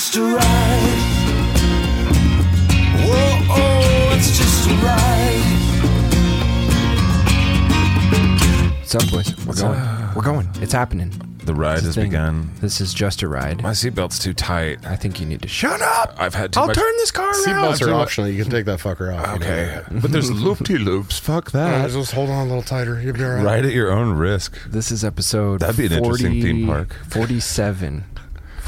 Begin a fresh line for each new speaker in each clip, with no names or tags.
just a ride. Whoa, oh, it's just a ride.
What's up, boys? We're
What's
going.
up?
We're going. It's happening.
The ride
It's a
has
thing.
begun.
This is just a ride.
My seatbelt's too tight.
I think you need to shut up.
I've had too
I'll
much.
turn this car around.
Seatbelts
too
are optional. You can take that fucker off. you know
Okay, but there's loopy loops. Fuck that.
just hold on a little tighter. You'll be all right.
Ride at your own risk.
This is episode.
That'd be an interesting theme park.
Forty-seven.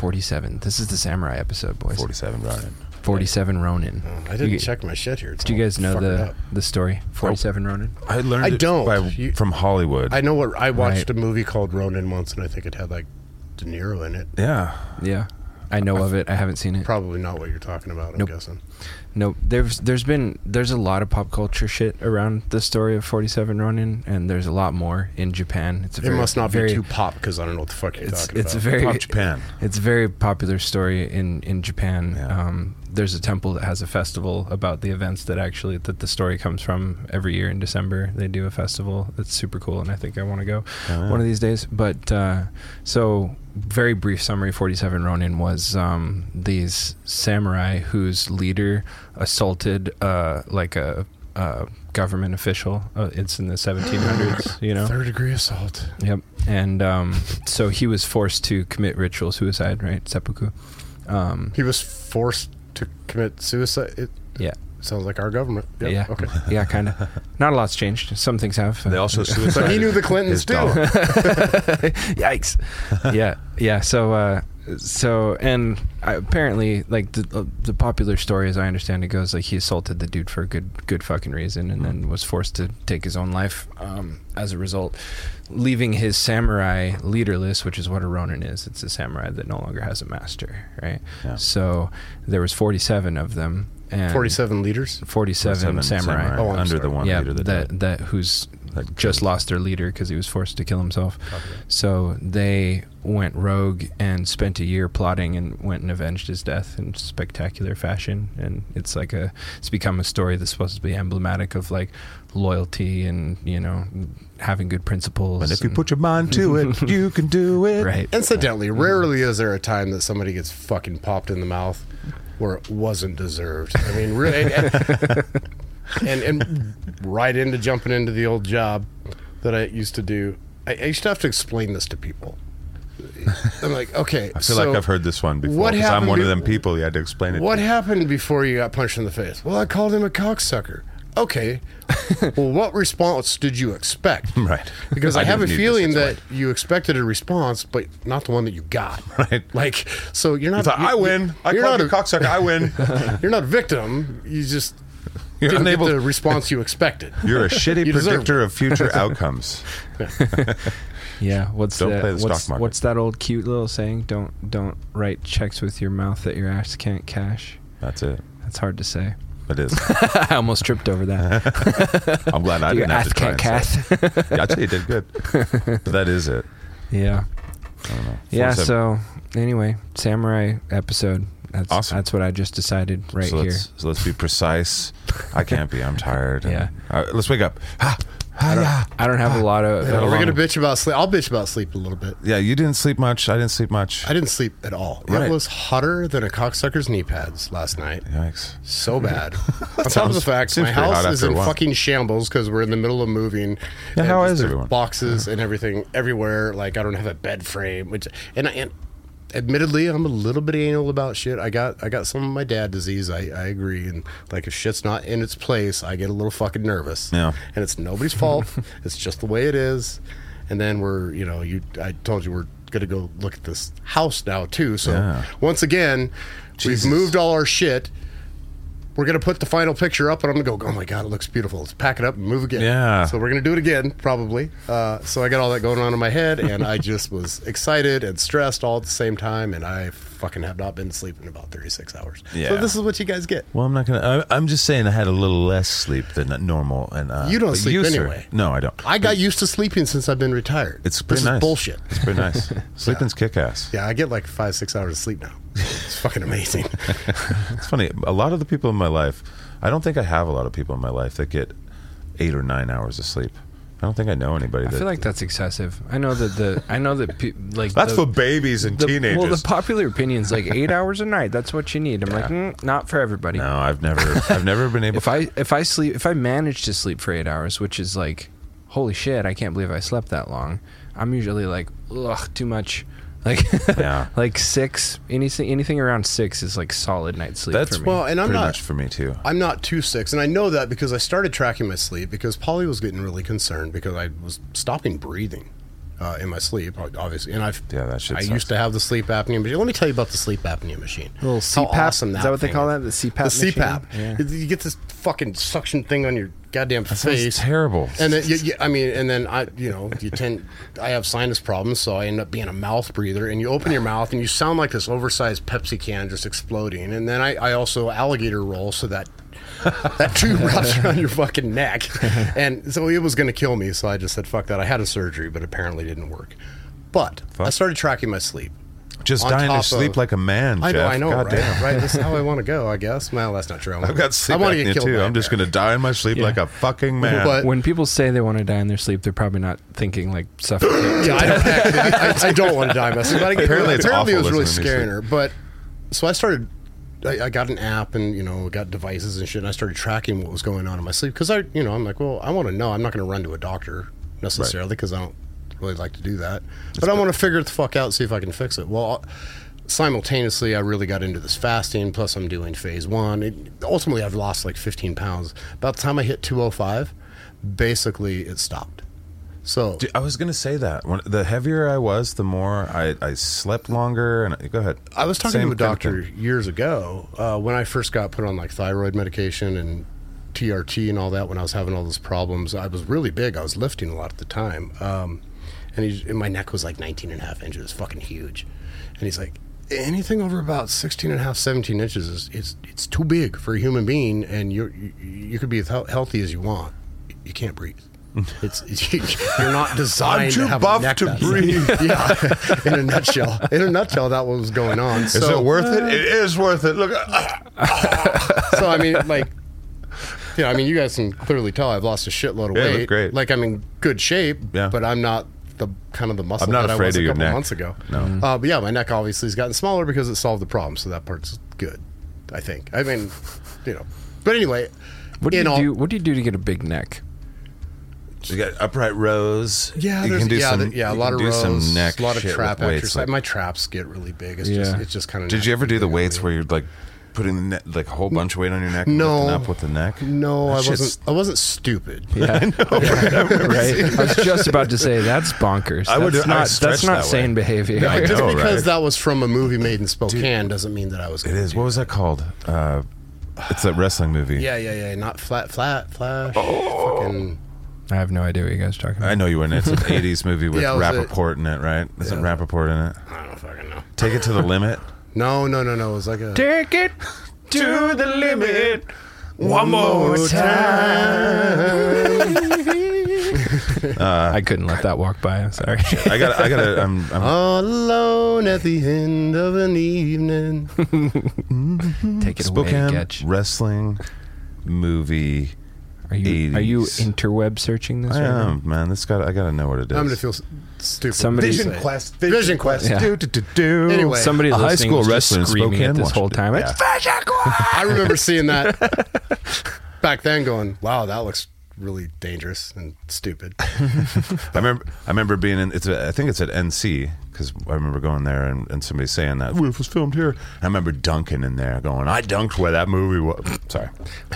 Forty-seven. This is the samurai episode, boys.
Forty-seven Ronin.
Forty-seven Ronin.
Mm, I didn't
You-
check my shit here. It's
Do you guys know the the story? Forty-seven Ronin.
I learned
I
it
don't.
by,
You-
from Hollywood.
I know what I watched
Right.
a movie called Ronin once, and I think it had like De Niro in it.
yeah.
Yeah, I know of it. I haven't seen it.
Probably not what you're talking about. I'm
Nope.
guessing.
No, there's there's been there's a lot of pop culture shit around the story of 47 Ronin, and there's a lot more in Japan. It's a
It
very,
must not
very,
be too pop because I don't know what the fuck you're
It's
talking
it's
about.
very
Pop Japan.
It's a very popular story in in Japan.
Yeah.
Um, there's a temple that has a festival about the events that actually that the story comes from. Every year in December, they do a festival that's super cool, and I think I want to go
Oh, yeah.
one of these days. But uh, so, very brief summary: Forty-seven Ronin was um, these samurai whose leader assaulted uh, like a. Uh, government official. Uh, it's in the 1700s, you know.
Third degree assault.
Yep. And um, so he was forced to commit ritual suicide, right? Seppuku. Um,
He was forced to commit suicide. It
yeah.
sounds like our government. Yep.
Yeah.
Okay.
Yeah, kind of. Not a lot's changed. Some things have.
They also suicided.
But he knew the Clintons too.
Yikes. yeah. Yeah. So, uh, so, and I, apparently, like the uh, the popular story, as I understand it, goes like he assaulted the dude for a good good fucking reason, and then was forced to take his own life um, as a result, leaving his samurai leaderless, which is what a ronin is. It's a samurai that no longer has a master, right?
Yeah.
So there was forty seven of them, and
47 leaders
47 samurai.
Oh,
under
sorry.
the one
yeah,
leader that,
that that who's
That
just
killed.
lost their leader because he was forced to kill himself. So they went rogue and spent a year plotting and went and avenged his death in spectacular fashion. And it's like a, it's become a story that's supposed to be emblematic of like loyalty and you know having good principles.
And if you put your mind to it, you can do it.
right,
Incidentally, rarely is there a time that somebody gets fucking popped in the mouth where it wasn't deserved. I mean, really, and, and, right into jumping into the old job that I used to do. I, I used to have to explain this to people. I'm like, okay,
I feel like I've heard this one before.
what
'cause I'm
happened
one of them people. You had to explain it.
What
to.
happened before you got punched in the face? Well, I called him a cocksucker. Okay. well, what response did you expect?
Right.
Because I,
I
have a feeling that you expected a response, but not the one that you got.
Right.
Like, so you're not.
You I win. I
you're not
you
a,
cocksucker. I win.
You're not a victim. You just
You're
didn't
unable.
get the response you expected.
You're a shitty
You
predictor of future outcomes.
yeah. What's
Don't
that?
play the
what's,
stock market.
what's that old cute little saying? Don't don't write checks with your mouth that your ass can't cash.
That's it.
That's hard to say.
It is.
I almost tripped over that.
I'm glad I didn't have
ass
to try
can't
and say
cash.
Yeah, I'd say you did good. But that is it.
yeah.
I don't know.
Yeah. So anyway, samurai episode. That's
Awesome.
that's what I just decided right
so
here.
let's, So let's be precise. I can't be. I'm tired. and-
Yeah.
Let's wake up. Ah, ah, yeah.
I don't have a lot of.
Yeah,
a
we're gonna bitch about sleep. I'll bitch about sleep a little bit.
Yeah, you didn't sleep much. I didn't sleep much.
I didn't sleep at all.
Right.
It was hotter than a cocksucker's knee pads last night.
Yikes.
So bad. On top of the fact, my house is in fucking shambles because we're in the middle of moving.
Yeah,
and
how
just
is
there's
everyone?
Boxes and everything everywhere. Like I don't have a bed frame, which and, and admittedly, I'm a little bit anal about shit. I got I got some of my dad disease. I, I agree. And like if shit's not in its place, I get a little fucking nervous.
Yeah.
And it's nobody's fault. it's just the way it is. And then we're you know you I told you we're gonna go look at this house now too. So
Yeah.
once again,
Jesus.
we've moved all our shit. We're gonna put the final picture up, and I'm gonna go. Oh my god, it looks beautiful. Let's pack it up and move again.
Yeah.
So we're gonna do it again, probably. Uh, so I got all that going on in my head, and I just was excited and stressed all at the same time, and I fucking have not been sleeping about 36 hours.
Yeah.
So this is what you guys get.
Well, I'm not gonna. I, I'm just saying I had a little less sleep than normal, and uh,
You don't
but
sleep
sir-
anyway.
No, I don't.
I got used to sleeping since I've been retired.
It's
this
pretty
is
nice.
bullshit.
It's pretty nice. Sleeping's kick ass.
Yeah, I get like five, six hours of sleep now. It's fucking amazing.
It's funny. A lot of the people in my life, I don't think I have a lot of people in my life that get eight or nine hours of sleep. I don't think I know anybody
I
that.
feel like that's excessive. I know that the I know that pe- like
that's
the,
for babies and
the,
teenagers.
Well, the popular opinion is like eight hours a night. That's what you need. I'm like, mm, not for everybody.
no, I've never, I've never been able.
If I if I sleep if I manage to sleep for eight hours, which is like, holy shit, I can't believe I slept that long. I'm usually like, ugh, too much. Like,
Yeah.
like six. Anything anything around six is like solid night sleep
That's
for me.
Well, and I'm
pretty
not
much for me too.
I'm not too six, and I know that because I started tracking my sleep because Polly was getting really concerned because I was stopping breathing uh, in my sleep, obviously. And I've
Yeah, that shit
I
sucks.
used to have the sleep apnea machine. Let me tell you about the sleep apnea machine.
A little
How
CPAP.
awesome
is that what they call
is.
that? The CPAP.
The CPAP.
machine? Yeah.
You get this fucking suction thing on your goddamn
Sounds
face.
terrible.
And then, you, you, I mean, and then I, you know, you tend, I have sinus problems, so I end up being a mouth breather. And you open your mouth, and you sound like this oversized Pepsi can just exploding. And then I, I also alligator roll, so that that tube wraps around your fucking neck. And so it was going to kill me. So I just said, "Fuck that." I had a surgery, but apparently didn't work. But I started tracking my sleep.
Just dying to sleep
of-
like a man.
I know,
Jeff.
I know,
God
right?
damn.
Right. This is how I want to go. I guess. Well, that's not true. I wanna-
I've got sleep
I want to
apnea
get killed.
too.
by a
I'm just going to die in my sleep
Yeah.
like a fucking man.
But-
When people say they want to die in their sleep, they're probably not thinking like suffocate.
yeah, I don't, actually, I, I, I don't want to die messing. But I,
Apparently it's
apparently it was really scaring her. But so I started. I, I got an app and you know got devices and shit. And I started tracking what was going on in my sleep because I you know I'm like, well, I want to know. I'm not going to run to a doctor necessarily because I don't really like to do that. but I want to figure it the fuck out, see if I can fix it. Well. Simultaneously, I really got into this fasting. Plus, I'm doing phase one. It, ultimately, I've lost like 15 pounds. About the time I hit 205, basically it stopped. So
Dude, I was going to say that. When, the heavier I was, the more I, I slept longer. And go ahead.
I was talking
Same
to a doctor years ago uh, when I first got put on like thyroid medication and TRT and all that. When I was having all those problems, I was really big. I was lifting a lot at the time, um, and, he, and my neck was like 19 and a half inches, It was fucking huge. And he's like, anything over about 16 and a half, 17 inches is it's it's too big for a human being, and you you could be as healthy as you want. You can't breathe. It's, it's you're not designed
I'm
to
too
have
buff
a neck
to
that
breathe.
yeah, in a nutshell. In a nutshell, that was going on.
Is it worth it? It is worth it. Look,
so I mean, like, you know, I mean, you guys can clearly tell I've lost a shitload of
Yeah,
weight.
look great.
Like I'm in good shape,
Yeah.
but I'm not the kind of the muscle
I'm not
that I
afraid
was
of
a
your
couple
neck.
months ago.
No.
Uh, but yeah, my neck obviously has gotten smaller because it solved the problem. So that part's good. I think. I mean, you know. But anyway,
What do you
all,
do? What do you do to get a big neck?
You got upright rows.
Yeah,
you can do
yeah,
some.
there- yeah, a lot of
do
rows,
some neck
a lot of trap exercise.
like-
my traps get really big. It's just, it's just kind of.
Did you ever do the weights where you're like putting the ne- like a whole bunch of weight on your neck
No.
lifting up with the neck?
No,
That
I wasn't. I wasn't stupid.
Yeah, I right. I was just about to say that's bonkers.
I would-
That's
I
not.
stretch
That's not
that way.
sane behavior.
I
Just because
right?
that was from a movie made in Spokane doesn't mean that I was.
It
gonna
is.
do
What was that called? Uh, it's that wrestling movie.
Yeah, yeah, yeah. Not flat, flat, flash.
Oh.
Fucking.
I have no idea what you guys are talking about.
I know you were in it. It's an 80s movie with
Yeah, was it-
Rappaport in it, right? Isn't
Yeah.
Rappaport in it?
I don't fucking know.
Take it to the limit.
No, no, no, no. It was like a.
Take it to the limit one more
Uh,
I couldn't let that walk by. I'm sorry.
I got. I got. to I'm. I'm
All alone at the end of an evening.
Take it
Spokane
away, Getch.
wrestling movie.
Are you are you interweb searching this?
I
right now?
am man. This got. I got to know what it is.
I'm gonna feel s- stupid.
Somebody-
Vision
Vision
Quest. Vision Quest.
Yeah.
Do, do, do, do.
Anyway.
Somebody
A high
listening
school
was just
wrestler in
screaming
Spokane
at this
watched
whole
it.
time.
Yeah.
It's Vision Quest!
I remember seeing that back then, going, "Wow, that looks really dangerous and stupid."
I remember. I remember being in. It's. A, I think it's at NC because I remember going there and, and somebody saying that "Well, it was filmed here. I remember Duncan in there, going, "I dunked where that movie was." Sorry.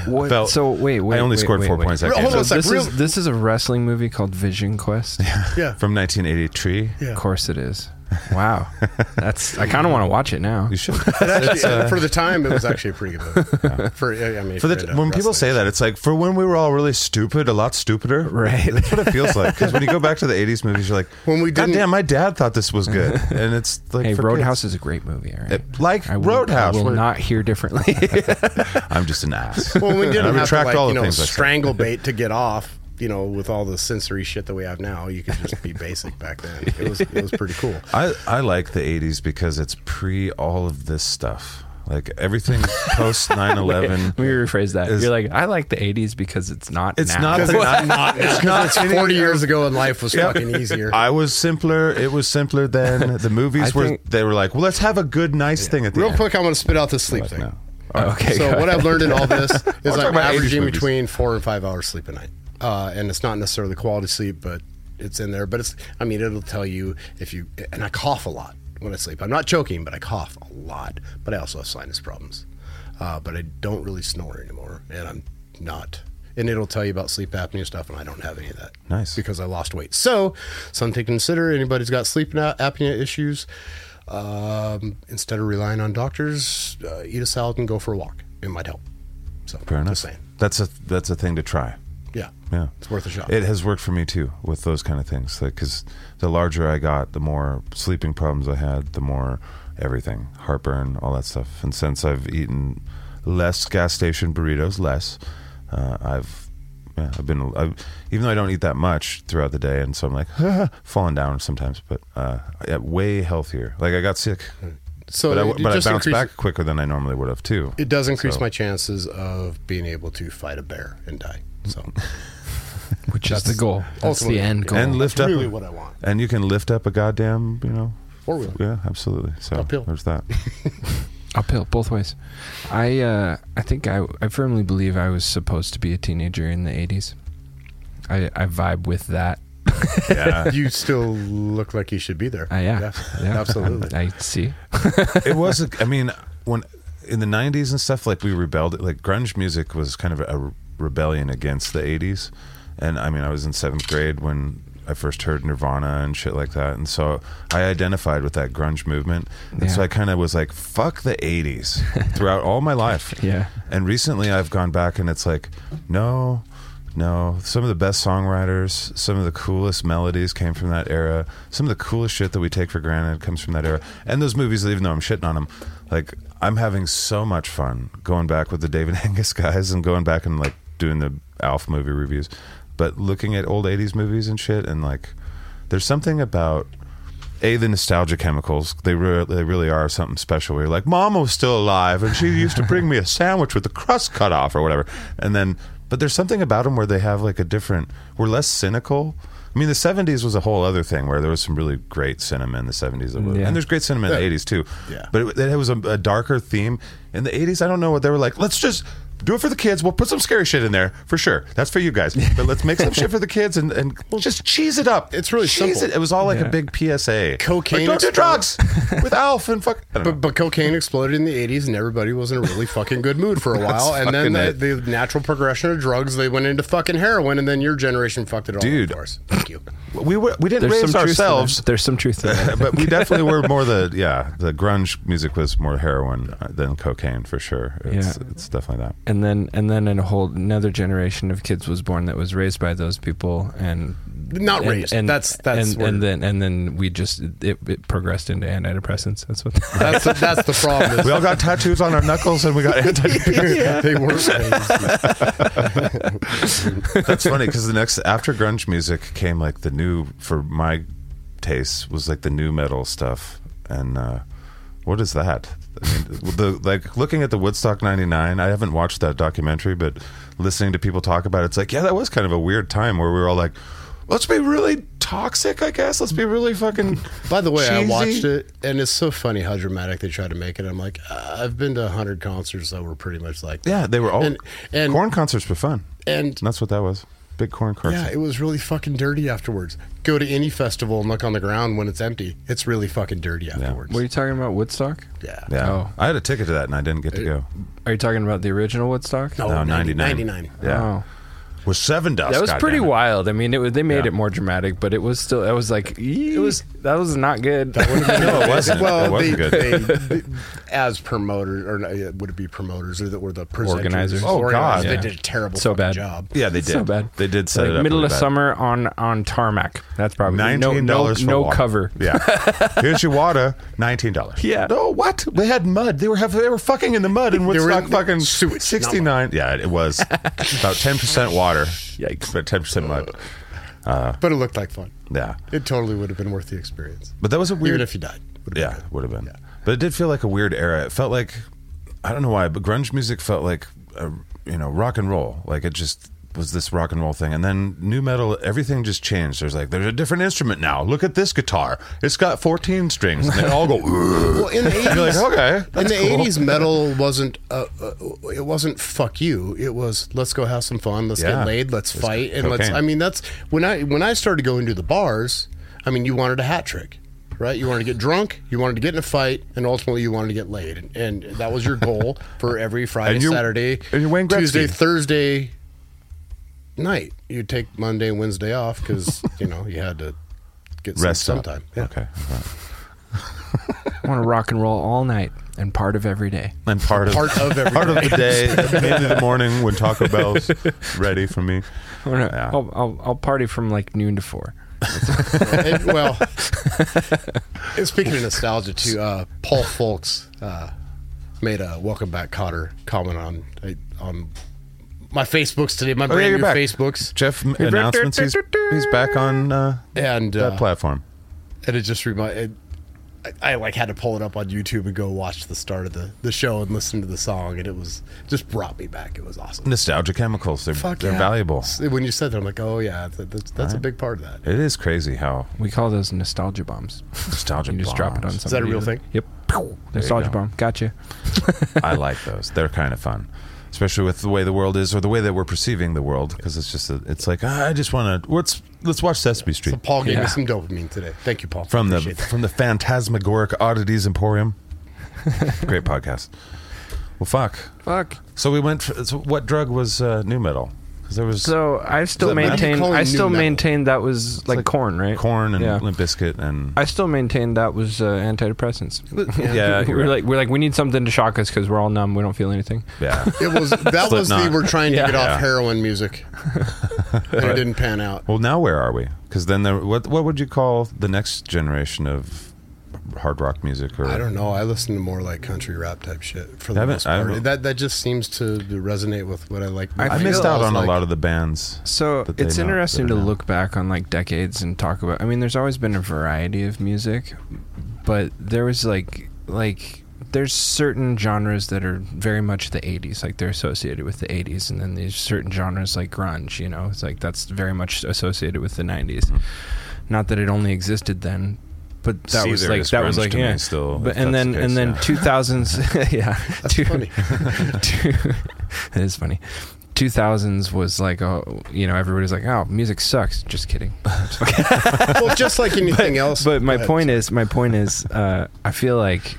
What?
Felt-
so wait, wait.
I only
wait,
scored
wait,
four
wait.
points that
Hold
game.
on
So this
real-
is this is a wrestling movie called Vision Quest.
Yeah.
From 1983.
Yeah.
Of course it is. Wow, that's. I kind of want to watch it now.
You should.
It actually, for the time, it was actually a pretty good movie. For I mean,
For
for
the,
it, uh,
when people say that, it's like for when we were all really stupid, a lot stupider.
Right.
That's what it feels like. Because when you go back to the '80s movies, you're like,
When we
God
didn't-
damn, my dad thought this was good, and it's like
Hey,
for
Roadhouse
kids.
is a great movie. All right.
It- like
I will,
Roadhouse.
I will
where-
not hear differently.
I'm just an ass.
Well, we didn't have to like,
all
you know
things I said.
strangle bait to get off. You know, with all the sensory shit that we have now, you could just be basic back then. It was it was pretty cool.
I, I like the 80s because it's pre all of this stuff. Like everything post 9/11.
Let me rephrase that.
Is-
You're like, I like the '80s because it's not.
It's
now.
not the-
it's not, it's not
any-
40 years ago and life was
Yeah.
fucking easier.
I was simpler. It was simpler then. The movies
I
were.
think-
they were like, well, let's have a good, nice thing at the
Real
end.
quick, I'm going to spit out this sleep thing.
No.
okay.
So what
ahead.
I've learned in all this is I'm averaging between four and five hours sleep a night, uh, and it's not necessarily quality sleep, but it's in there. But it's, I mean, it'll tell you if you and I cough a lot when I sleep. I'm not choking, but I cough a lot. But I also have sinus problems. Uh, but I don't really snore anymore, and I'm not. And it'll tell you about sleep apnea stuff, and I don't have any of that.
Nice.
because I lost weight. So, something to consider. Anybody's got sleep apnea issues, um, instead of relying on doctors, uh, eat a salad and go for a walk. It might help. So,
Fair enough.
Just saying.
That's a that's a thing to try.
Yeah.
Yeah,
It's worth a shot.
It has worked for me too with those kind of things. Like, because the larger I got, the more sleeping problems I had, the more everything, heartburn, all that stuff. And since I've eaten less gas station burritos, less, uh, I've yeah, I've been I've, even though I don't eat that much throughout the day, and so I'm like falling down sometimes, but uh, yeah, way healthier. Like I got sick,
so
but I, but I
increase-
back quicker than I normally would have too.
It does increase
So-
my chances of being able to fight a bear and die. So
Which is the goal. That's
ultimately-
the end goal.
and lift
that's
up
really what I want.
and you can lift up a goddamn, you know,
Four wheel.
yeah, absolutely. So
Uphill.
there's that.
uphill both ways. I uh, I think I I firmly believe I was supposed to be a teenager in the '80s. I I vibe with that.
Yeah,
You still look like you should be there.
Uh, yeah, yeah,
absolutely.
I see.
it was. A, I mean, when in the '90s and stuff, like we rebelled. Like grunge music was kind of a rebellion against the '80s, and I mean, I was in seventh grade when I first heard Nirvana and shit like that, and so I identified with that grunge movement, and
Yeah.
so I kind of was like, "Fuck the '80s" throughout all my life.
Yeah.
And recently, I've gone back, and it's like, no. No, some of the best songwriters, some of the coolest melodies came from that era. Some of the coolest shit that we take for granted comes from that era. And those movies, even though I'm shitting on them, like I'm having so much fun going back with the David Angus guys and going back and like doing the Alf movie reviews. But looking at old '80s movies and shit, and like, there's something about a the nostalgia chemicals. They re- they really are something special. Where you're like, Mom was still alive, and she used to bring me a sandwich with the crust cut off or whatever. And then, but there's something about them where they have like a different. We're less cynical. I mean, the '70s was a whole other thing where there was some really great cinema in the '70s,
Yeah.
and there's great cinema in the '80s too.
Yeah.
But it, it was a, a darker theme in the '80s. I don't know what they were like. Let's just. Do it for the kids. We'll put some scary shit in there for sure. That's for you guys. But let's make some shit for the kids and, and just cheese it up.
It's really
cheese
simple.
It. it was all like
Yeah.
a big PSA.
Cocaine
Like, don't do drugs with Alf and fuck. I don't know.
But, but cocaine exploded in the 80s and everybody was in a really fucking good mood for a while. and then the, the natural progression of drugs, they went into fucking heroin, and then your generation fucked it all
Dude.
up for us. Thank you.
we were we didn't
There's
raise
some truth to
ourselves,
that. There's some truth there,
but we definitely were more the yeah. The grunge music was more heroin than cocaine for sure. It's,
Yeah.
it's definitely that.
And then and then in a whole another generation of kids was born that was raised by those people and
Not
and,
raised. That's- that's
and, and then and then we just it, it progressed into antidepressants. That's what.
That's the, that's the problem.
We all got tattoos on our knuckles and we got anti.
they weren't raised.
That's funny because the next after grunge music came like the new for my taste was like the new metal stuff and uh, what is that? I mean, the like looking at the Woodstock '99. I haven't watched that documentary, but listening to people talk about it, it's like yeah, that was kind of a weird time where we were all like, let's be really toxic, I guess. Let's be really fucking.
By the way, I watched it, and it's so funny how dramatic they try to make it. I'm like, uh, I've been to 100 concerts that were pretty much like that.
Yeah, they were all
And- and-
Korn concerts were fun.
And
And that's what that was. Big Korn concert.
yeah, it was really fucking dirty afterwards. Go to any festival and look on the ground when it's empty. It's really fucking dirty afterwards.
What are you talking about? Woodstock?
yeah.
Yeah.
Oh.
I had a ticket to that and I didn't get to uh, go.
Are you talking about the original Woodstock?
No,
No,
90,
99.
99.
Yeah.
Oh.
Was seven dust.
That was pretty wild. I mean, it was, they made
Yeah.
it more dramatic, but it was still. It was like it was. That was not good.
no, it wasn't.
Well,
it wasn't
they,
good.
they, they- as promoters, or no, yeah, would it be promoters, or the, or the presenters?
Organizers.
Oh, God.
They
Yeah.
did a terrible
So
fucking
bad.
job.
yeah, they did.
So bad.
They did set
like
it up
middle
really
of
bad.
summer on on tarmac. That's probably no
Nineteen
no,
dollars for
no
water.
cover.
Yeah, here's your water. Nineteen dollars.
Yeah.
No, what? They had mud. They were have, they were fucking in the mud in
They were
Woodstock.
in
fucking
sewage, not
sixty nine. Yeah, it was about ten percent water.
Yikes.
But ten percent mud.
But it looked like fun.
Yeah,
It totally would have been worth the experience.
but that was a weird.
Even if you died. Would've
yeah, would have been. But it did feel like a weird era. It felt like I don't know why, but grunge music felt like uh, you know rock and roll. Like it just was this rock and roll thing, and then new metal, everything just changed. There's like there's a different instrument now. Look at this guitar; it's got 14 strings, and they all go.
Well, in the
You're like,
eighties,
okay,
in the
cool.
eighties, metal wasn't. Uh, uh, it wasn't fuck you. It was let's go have some fun. Let's
Yeah.
get laid. Let's
It's
fight. And let's. I mean, that's when I when I started going to the bars. I mean, you wanted a hat trick. Right, you wanted to get drunk, you wanted to get in a fight, and ultimately you wanted to get laid, and, that was your goal for every Friday,
And
Saturday,
and
Tuesday, Thursday night. You'd take Monday and Wednesday off because you know you had to get some
Rest up.
sometime. Yeah.
Okay,
I want to rock and roll all night and part of every day.
and part of
Part of every
part of the day, maybe the morning when Taco Bell's ready for me.
I wanna-
Yeah.
I'll, I'll, I'll party from like noon to four.
And, well, speaking of nostalgia, too, uh, Paul Folks uh, made a "Welcome Back, Kotter" comment on on my Facebooks today, my
Oh,
brand
you're
new
back.
Facebooks,
Jeff announcements. He's, he's back on uh,
and
that
uh,
platform.
and it just reminded. I, I like had to pull it up on YouTube and go watch the start of the, the show and listen to the song, and it was just brought me back. It was awesome.
Nostalgia chemicals. They're
Fuck
they're
yeah.
valuable.
When you said that, I'm like, oh yeah, that, that's, that's a big part of that.
It is crazy how
We call those nostalgia bombs.
nostalgia.
You just drop it on
bombs.
something.
that a real thing?
Yep. Nostalgia
go.
bomb. Gotcha.
I like those. They're kind of fun, especially with the way the world is or the way that we're perceiving the world. Because it's just, a, it's like ah, I just want to. Let's let's watch Sesame Street
So Paul gave
Yeah.
me some dopamine today. Thank you, Paul.
from the
that.
from the Phantasmagoric Oddities Emporium. Great podcast. Well, fuck.
Fuck.
So we went. For, so what drug was uh, new metal? Because there was
So I still
that matter?
maintain.
Calling
I
new
still
metal.
maintain that was like,
like
Korn, right?
Korn and
Yeah.
Limp Bizkit and
I still maintain that was uh, antidepressants.
yeah, you're
we're
right.
like we're like we need something to shock us because we're all numb. We don't feel anything.
yeah.
It was that was the
Slipknot.
we're trying to
Yeah.
get off
Yeah.
heroin music, and it didn't pan out.
Well, now where are we? Because then there, what what would you call the next generation of hard rock music? Or
I don't know. I listen to more like country rap type shit for the
Haven't-
most
I
part.
haven't-
That that just seems to resonate with what I like.
I
I
feel
missed out on a lot of the bands.
So
that they
it's
know-
interesting
that
to
are now.
look back on like decades and talk about. I mean, there's always been a variety of music, but there was like like there's certain genres that are very much the 80s, like they're associated with the 80s, and then there's certain genres like grunge. You know, it's like that's very much associated with the 90s.
Mm-hmm.
Not that it only existed then. But that
See,
was like that was like yeah.
still,
but and then
the
and
case,
then
yeah.
two thousands yeah
That's
two-
funny.
two, it is funny. Two thousands was like, oh, you know, everybody's like, oh, music sucks. Just kidding.
well, just like anything else.
But my
ahead.
point is, my point is, uh, I feel like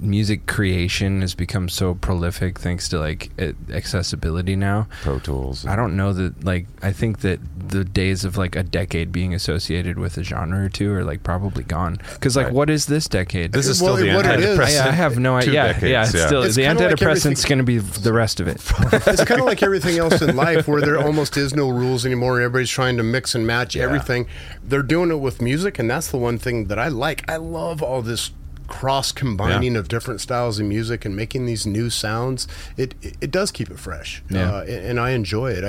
music creation has become so prolific thanks to like accessibility now.
Pro Tools.
I don't know that like I think that the days of like a decade being associated with a genre or two are like probably gone. Because like,
Right.
what is this decade?
This is
Well,
still the
what it is-
antidepressant.
I, I have no idea. Yeah,
decades,
yeah, it's
yeah.
still
It's
the
kinda like
antidepressant's going to be the rest of it.
it's kind of like everything else in life where there almost is no rules anymore. Everybody's trying to mix and match
Yeah.
everything. They're doing it with music, and that's the one thing that I like. I love all this cross combining
Yeah.
of different styles of music and making these new sounds. It it, does keep it fresh,
Yeah.
uh, and, and I enjoy it.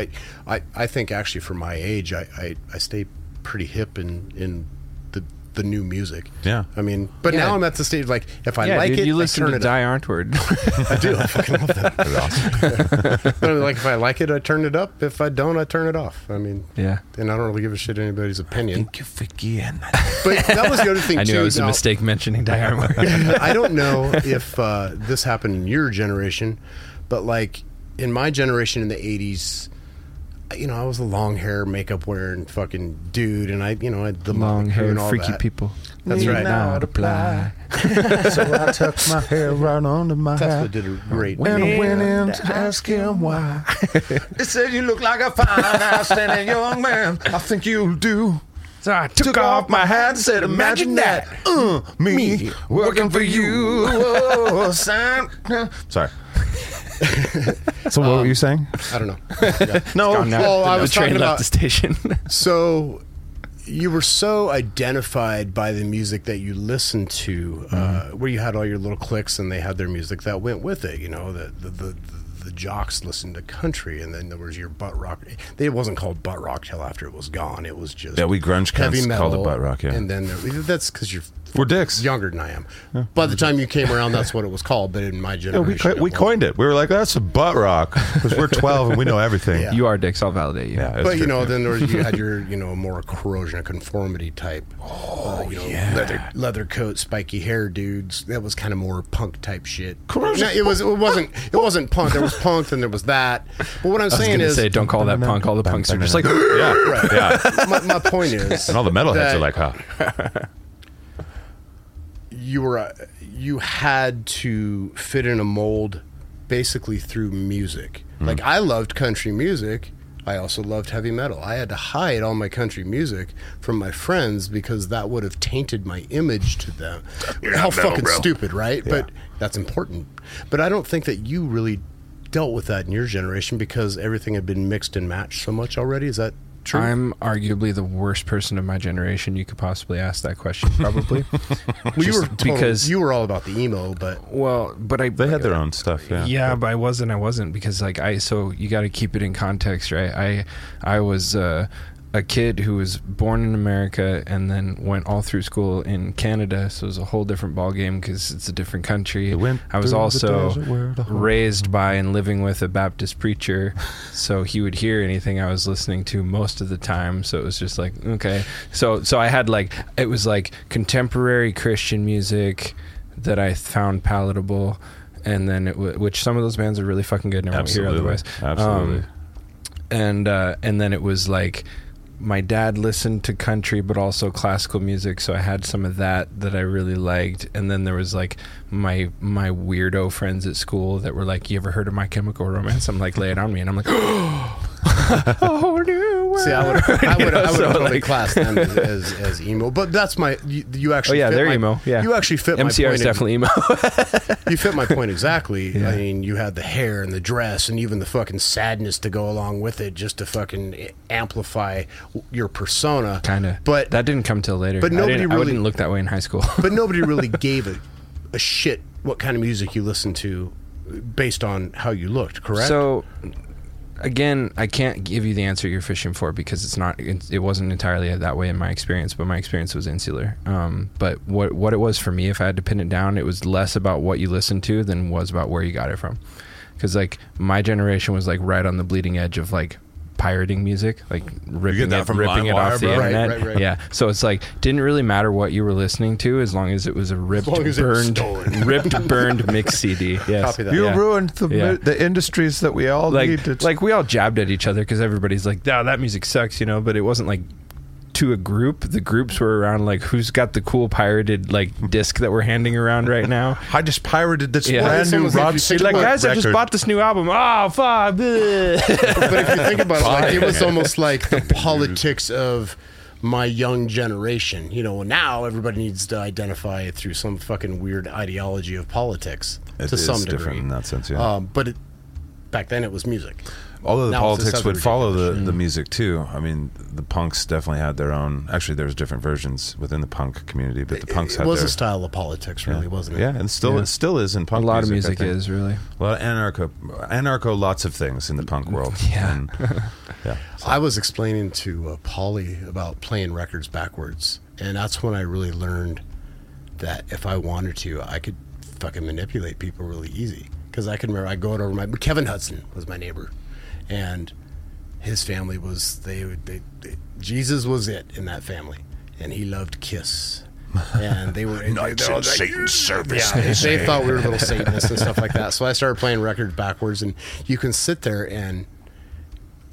I, I I think actually for my age, I I, I stay pretty hip in in the the new music.
Yeah.
I mean, but
Yeah.
now I'm at the stage like if I
yeah,
like
dude,
it,
you
I
listen
turn
to
it.
Die Antwoord.
I do. I fucking love that. But like if I like it, I turn it up. If I don't, I turn it off. I mean,
yeah.
and I don't really give a shit anybody's opinion.
Thank you forget.
But that was the other thing
I knew
too.
it was a mistake mentioning Die Antwoord.
I don't know if uh, this happened in your generation, but like in my generation in the '80s, you know, I was a long hair, makeup wearing fucking dude, and I, you know, I had the
Long hair
and all
freaky
that.
people.
That's right.
Not apply.
so I tucked my hair right onto my
That's
hat.
what did a great.
When I went in to ask him why, they said you look like a fine, outstanding young man. I think you'll do.
So I
Took off my hat and said, "Imagine that, uh, me, working for you." Oh, sign. Sorry. So what were you saying?
I don't know. Yeah.
No,
Gone now.
well, I
the
was
train
talking
left
about-
the station.
So you were so identified by the music that you listened to, uh, where you had all your little clicks and they had their music that went with it. You know, the the, the, the jocks listened to country, and then there was your butt rock. It wasn't called butt rock till after it was gone. It was just
Yeah, we grunge
heavy metal.
called it butt rock, yeah.
and then there, that's because you're
We're dicks.
younger than I am. By the time you came around, that's what it was called. But in my
Yeah,
generation,
we, co-
it
we
wasn't.
coined it. We were like, that's a butt rock because we're 12 and we know everything.
Yeah.
You are dicks. I'll validate you.
Yeah, it's
But you
true.
know, then there was, you had your, you know, more corrosion of conformity type. Uh, oh, you know,
yeah.
leather leather coat, spiky hair dudes. That was kind of more punk type shit.
Corrosion-
No, it was. It wasn't. It wasn't punk. There was punk, and there was that. But what I'm
I was
saying
gonna
is,
say, don't call that punk. All the punks are just like,
yeah,
Right.
yeah.
my, my point is,
And all the metalheads
that
are like, huh?
you were, uh, you had to fit in a mold, basically through music.
Hmm.
Like I loved country music. I also loved heavy metal. I had to hide all my country music from my friends because that would have tainted my image to them. How fucking stupid, right? But that's important. But I don't think that you really dealt with that in your generation because everything had been mixed and matched so much already. Is that true?
I'm arguably the worst person of my generation you could possibly ask that question. Probably.
well, you were total-
because-
you were all about the emo, but
well, but I
They had their own stuff. Yeah.
Yeah, but I wasn't. I wasn't because like I. So you got to keep it in context, right? I I was uh, a kid who was born in America and then went all through school in Canada. So it was a whole different ball game because it's a different country. I was also raised by and living with a Baptist preacher, so he would hear anything I was listening to most of the time. So it was just like okay. So so I had like it was like contemporary Christian music that I found palatable, and then it w- which some of those bands are really fucking good, and I won't hear otherwise.
Absolutely.
Um, and uh, and then it was like my dad listened to country but also classical music so i had some of that that i really liked. And then there was like my my weirdo friends at school that were like you ever heard of my chemical romance? I'm like lay it on me. And i'm like oh no
See, I would, I
You
would,
know,
I would
so,
have totally
like-
classed them as, as, as emo. But that's my. You, you actually.
Oh yeah,
fit
they're
my-
emo. Yeah,
You actually fit my
MCR is definitely emo.
You fit my point exactly.
Yeah.
I mean, you had the hair and the dress, and even the fucking sadness to go along with it, just to fucking amplify your persona.
kind of.
But
that didn't come till later.
but
I
nobody
didn't, I
really-
didn't look that way in high school.
but nobody really gave a, a shit what kind of music you listened to, based on how you looked. Correct.
So, again, I can't give you the answer you're fishing for because it's not. It, it wasn't entirely that way in my experience, but my experience was insular. Um, but what what it was for me, if I had to pin it down, it was less about what you listened to than was about where you got it from. Because like my generation was like right on the bleeding edge of like pirating music, like ripping it,
from
ripping it off the?
Right,
internet.
right, right.
Yeah, so it's like didn't really matter what you were listening to as long as it was a ripped,
long as
burned, ripped, burned mix CD. Yes.
Copy that.
You
Yeah.
ruined the
Yeah.
the industries that we all
like
need to.
like we all jabbed at each other because everybody's like, "Yeah, that music sucks," you know. But it wasn't like to a group. The groups were around like, "Who's got the cool pirated like disc that we're handing around right now?"
I just pirated this
Yeah.
brand new
Well,
Rod
if
like,
Stewart
guys, I just bought this new album. Oh, fuck.
but if you think about it, like, it was almost like the politics of my young generation. You know, now everybody needs to identify through some fucking weird ideology of politics
It
to
is
some
different
degree.
in that sense, yeah.
Um, but it, back then it was music.
Although the
now
politics
other
would follow the,
ridiculous
the music too. I mean, the punks definitely had their own. Actually, there was different versions within the punk community, but the punks
it
had
was
their.
a style of politics, really, wasn't it?
yeah, and still
Yeah.
it still is in punk.
a
punk.
lot of music is really.
a lot of anarcho, anarcho, lots of things in the punk world.
Yeah.
And, yeah.
I was explaining to uh, Polly about playing records backwards, and that's when I really learned that if I wanted to, I could fucking manipulate people really easy. Because I can remember I go over my Kevin Hudson was my neighbor, and his family was they, they, they Jesus was it in that family, and he loved Kiss. And they were
Knights
they were
in
like-
Satan's service.
Yeah, they, they thought we were little Satanists and stuff like that. So I started playing records backwards, and you can sit there and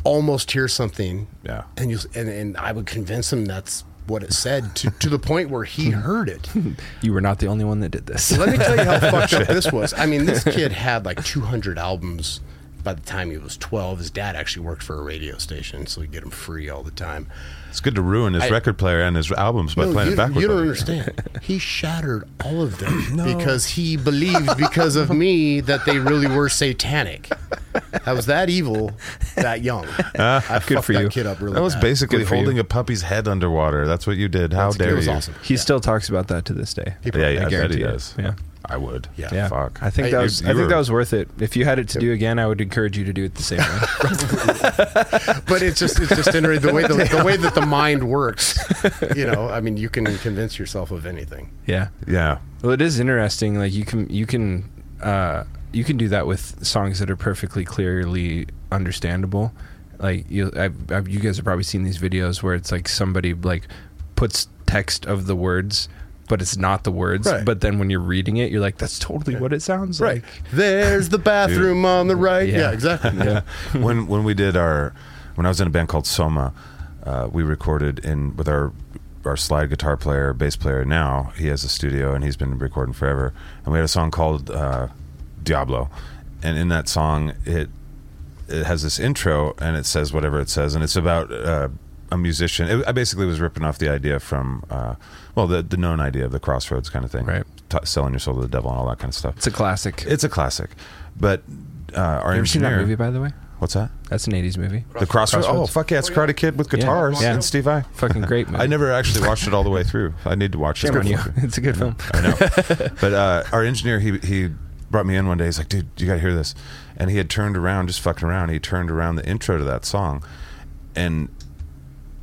almost hear something
Yeah.
and you and, and I would convince him that's what it said to, to the point where he heard it.
You were not the only one that did this.
Let me tell you how fucked up this was. I mean, this kid had like 200 albums by the time he was 12. His dad actually worked for a radio station, so he'd get him free all the time.
It's good to ruin his
I-
record player and his albums by
No,
playing
you,
it backwards.
you don't understand. He shattered all of them because he believed because of me that they really were satanic. I was that evil, that young. Ah, I
good
fucked
for
that
you.
kid up really
That was
bad.
basically
Good
holding a puppy's head underwater. That's what you did. How
It
dare
was
you?
awesome.
he still talks about that to this day.
He
Yeah, yeah, I bet
guarantee
he does.
Yeah.
I would.
Yeah.
Yeah,
Fuck.
I think that
you-
was.
you
I think
were-
that was worth it. If you had it to do again, I would encourage you to do it the same way.
but it's just it's just interesting the way the, the way that the mind works. You know, I mean, you can convince yourself of anything.
yeah.
Yeah.
Well, it is interesting. Like you can you can uh, you can do that with songs that are perfectly clearly understandable. Like you, I, I, you guys have probably seen these videos where it's like somebody like puts text of the words, but it's not the words.
Right.
But then when you're reading it, you're like, that's totally what it sounds
Right.
like.
There's the bathroom on the right.
Yeah.
Yeah, exactly.
Yeah.
when when we did our when I was in a band called Soma, uh, we recorded in with our our slide guitar player, bass player. Now he has a studio and he's been recording forever. And we had a song called uh, Diablo, and in that song it it has this intro and it says whatever it says, and it's about. Uh, a musician. It, I basically was ripping off the idea from, uh, well, the the known idea of the crossroads kind of thing,
Right.
T- selling your soul to the devil and all that kind of stuff.
It's a classic.
It's a classic, but uh, our
you ever seen that movie, by the way?
What's that?
That's an '80s movie.
The Crossroads. Oh, fuck yeah! It's Karate Kid with guitars
Yeah.
and Steve Vai.
Fucking great movie.
I never actually watched it all the way through. I need to watch it.
Shame on you.
It's
It's a good film.
I know. but uh, our engineer, he he brought me in one day. He's like, "Dude, you got to hear this." And he had turned around, just fucking around. He turned around the intro to that song, and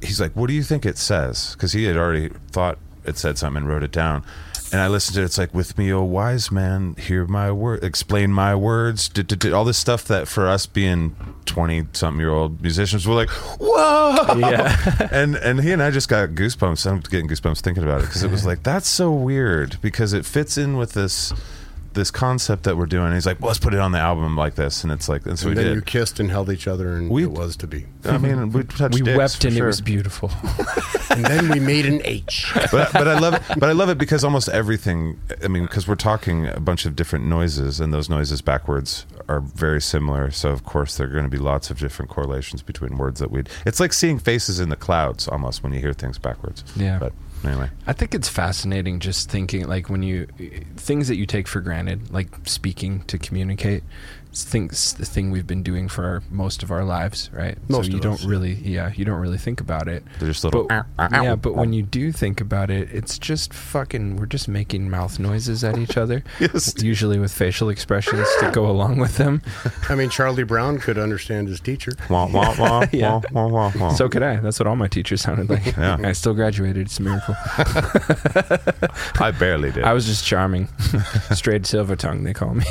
he's like, "What do you think it says?" Because he had already thought it said something and wrote it down. And I listened to it. It's like, "With me, O wise man, hear my word, explain my words." d- d- d- All this stuff that for us being twenty something year old musicians, we're like, "Whoa!"
Yeah.
and and he and I just got goosebumps. I'm getting goosebumps thinking about it because it was like that's so weird because it fits in with this this concept that we're doing. He's like, well, let's put it on the album like this, and it's like, and so
And
we
then
did.
you kissed and held each other, and
We-
it was to be.
I mean, we touched
We
dicks,
wept and
sure.
it was beautiful.
And then we made an H.
but but I love it. But I love it because almost everything. I mean, because we're talking a bunch of different noises, and those noises backwards are very similar. So of course there are going to be lots of different correlations between words that we. would It's like seeing faces in the clouds almost when you hear things backwards.
Yeah.
But anyway,
I think it's fascinating just thinking like when you things that you take for granted, like speaking to communicate. It's things the thing we've been doing for our, most of our lives, right?
Most
so you
of
don't
us.
really, yeah, you don't really think about it.
they're just little.
But, yeah, but when you do think about it, it's just fucking. We're just making mouth noises at each other,
Yes.
usually with facial expressions to go along with them.
I mean, Charlie Brown could understand his teacher.
Wah, wah, wah,
Yeah.
wah, wah, wah, wah.
So could I. That's what all my teachers sounded like.
Yeah.
I still graduated. It's a miracle.
I barely did.
I was just charming. Straight silver tongue, they call me.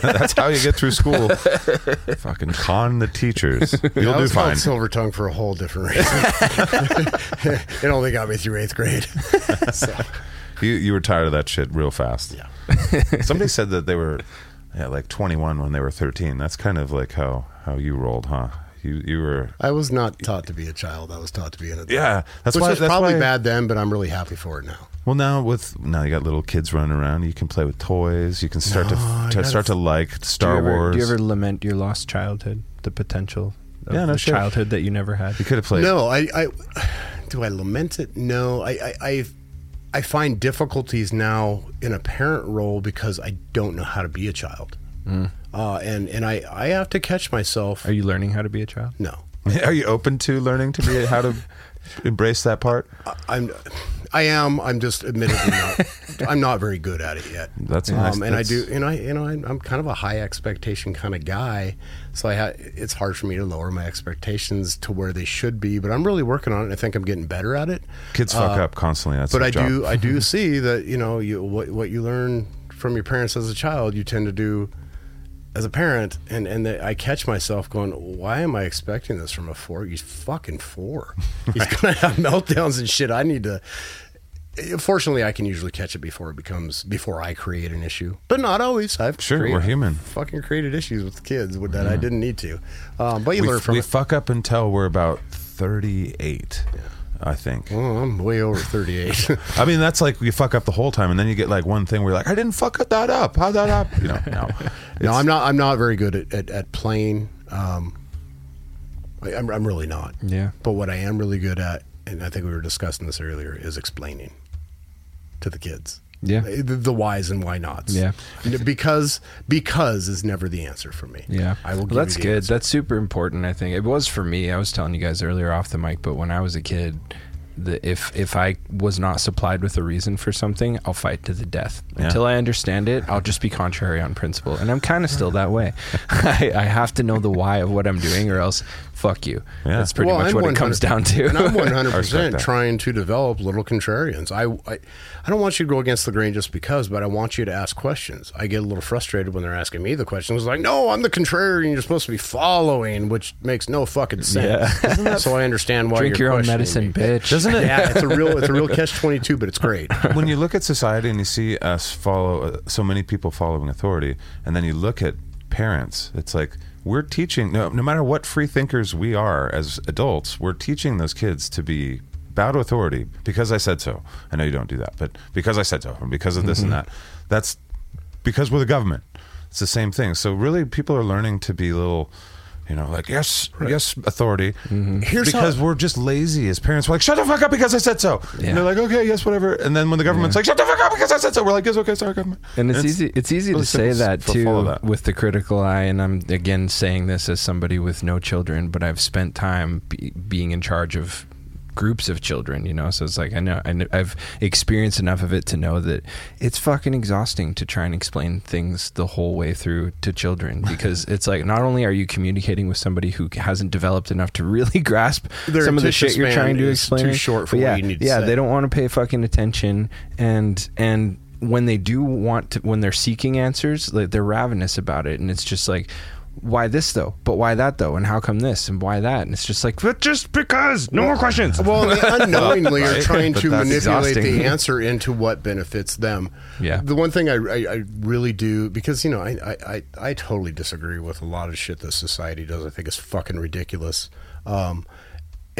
That's how you get through school. Fucking con the teachers. You'll
I
do
was called
fine.
Silver Tongue for a whole different reason. it only got me through eighth grade. so,
You you were tired of that shit real fast.
yeah.
Somebody said that they were yeah, like 21 when they were 13. That's kind of like how how you rolled, huh? You you were
I was not taught to be a child. I was taught to be an adult.
yeah. That's
Which
why.
was
that's
probably
why-
bad then, but I'm really happy for it now.
Well, now with now you got little kids running around. You can play with toys. You can start
No,
to, to
gotta-
start to like Star
do ever,
Wars.
Do you ever lament your lost childhood, the potential of
Yeah, no
the
shit.
childhood that you never had?
you could have played.
No, I, I do I lament it? No, I, I, I, I find difficulties now in a parent role because I don't know how to be a child, uh, and and I, I have to catch myself.
Are you learning how to be a child?
no,
Are you open to learning to be how to embrace that part?
I'm, I am. I'm just admittedly not. I'm not very good at it yet.
That's nice.
Um, and I do, and I, you know, I, I'm kind of a high expectation kind of guy, so I ha- it's hard for me to lower my expectations to where they should be. But I'm really working on it. and I think I'm getting better at it.
Kids fuck up constantly. That's
but I
job.
do I do see that you know you what what you learn from your parents as a child you tend to do as a parent and and that I catch myself going why am I expecting this from a four he's fucking four? He's gonna have meltdowns and shit. I need to fortunately I can usually catch it before it becomes before I create an issue but not always. I've
Sure,
created-
we're human.
fucking created issues with kids with that I didn't need to. Um, but you
we,
learn from
we
it.
fuck up until we're about 38 i think
well, I'm way over 38
i mean that's like you fuck up the whole time and then you get like one thing where you're like i didn't fuck that up how that up you know no
No, I'm not. I'm not very good at, at, at playing. Um, I, I'm, I'm really not.
Yeah.
But what I am really good at, and I think we were discussing this earlier, is explaining to the kids.
Yeah.
Uh, the, the whys and why nots.
Yeah.
Because because is never the answer for me.
Yeah,
I will.
Well, that's good.
answer.
That's super important. I think it was for me. I was telling you guys earlier off the mic, but when I was a kid, the if if I was not supplied with a reason for something, I'll fight to the death.
Yeah.
Until I understand it, I'll just be contrary on principle, and I'm kind of still that way. I, I have to know the why of what I'm doing, or else fuck you.
Yeah.
That's pretty
Well,
much
I'm
what it comes down to.
And I'm 100% trying to develop little contrarians. I, I I don't want you to go against the grain just because, but I want you to ask questions. I get a little frustrated when they're asking me the questions. Like, no, I'm the contrarian. You're supposed to be following, which makes no fucking sense. Yeah. so I understand why
Drink
you're
your own medicine,
me.
bitch.
Doesn't it?
Yeah, it's a real it's a real catch twenty two, but it's great.
when you look at society and you see us follow uh, so many people following authority, and then you look at parents, it's like we're teaching. No, no matter what free thinkers we are as adults, we're teaching those kids to be bow to authority because I said so. I know you don't do that, but because I said so, and because of this and mm-hmm. that, that's because we're the government. It's the same thing. So really, people are learning to be little. You know, like yes, yes, authority. Mm-hmm.
Here's
because
how-
we're just lazy as parents. We're like, shut the fuck up because I said so.
Yeah.
And they're like, okay, yes, whatever. And then when the government's like, shut the fuck up because I said so, we're like, yes, okay, sorry, government.
And it's, easy. It's easy
really
to say that too
that.
with the critical eye. And I'm again saying this as somebody with no children, but I've spent time be, being in charge of groups of children. You know, so it's like I know, I I've experienced enough of it to know that it's fucking exhausting to try and explain things the whole way through to children because it's like not only are you communicating with somebody who hasn't developed enough to really grasp
Their
some of the shit you're trying to explain.
too short for
yeah,
you need to
yeah,
say.
they don't want to pay fucking attention and and when they do want to when they're seeking answers like they're ravenous about it and it's just like why this though but why that though and how come this and why that and it's just like but just because no more questions
Well, they unknowingly are trying to manipulate
exhausting.
the answer into what benefits them.
Yeah.
The one thing I, I, I really do because you know I, I, I, I totally disagree with a lot of shit that society does. I think is fucking ridiculous. Um,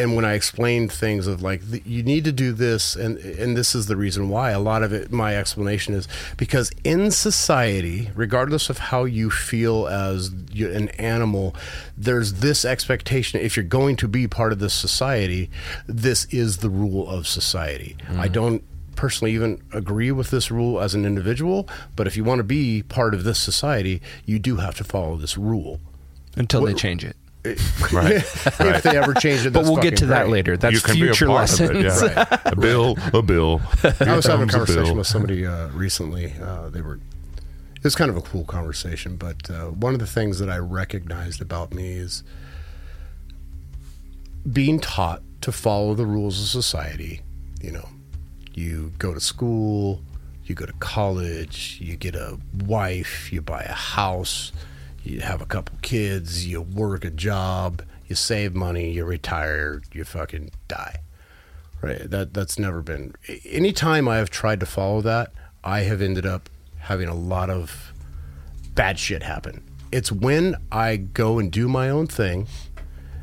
and when I explain things of like th- you need to do this and and this is the reason why a lot of it my explanation is because in society regardless of how you feel as an animal there's this expectation if you're going to be part of this society this is the rule of society. I mm-hmm. don't personally even agree with this rule as an individual but if you want to be part of this society you do have to follow this rule.
Until they change it
Right.
if they ever change it
but we'll get
fucking
to that
great.
later that's
you can
future
be a part
lessons
it. Yeah. A bill, a bill.
I was having a
comes a
conversation
bill.
with somebody uh, recently. Uh, they were. It was kind of a cool conversation, but uh, one of the things that I recognized about me is being taught to follow the rules of society. You know, you go to school, you go to college, you get a wife, you buy a house, you have a couple kids, you work a job, you save money, you retire, you fucking die. Right. That that's never been. Anytime I have tried to follow that, I have ended up having a lot of bad shit happen. It's when I go and do my own thing,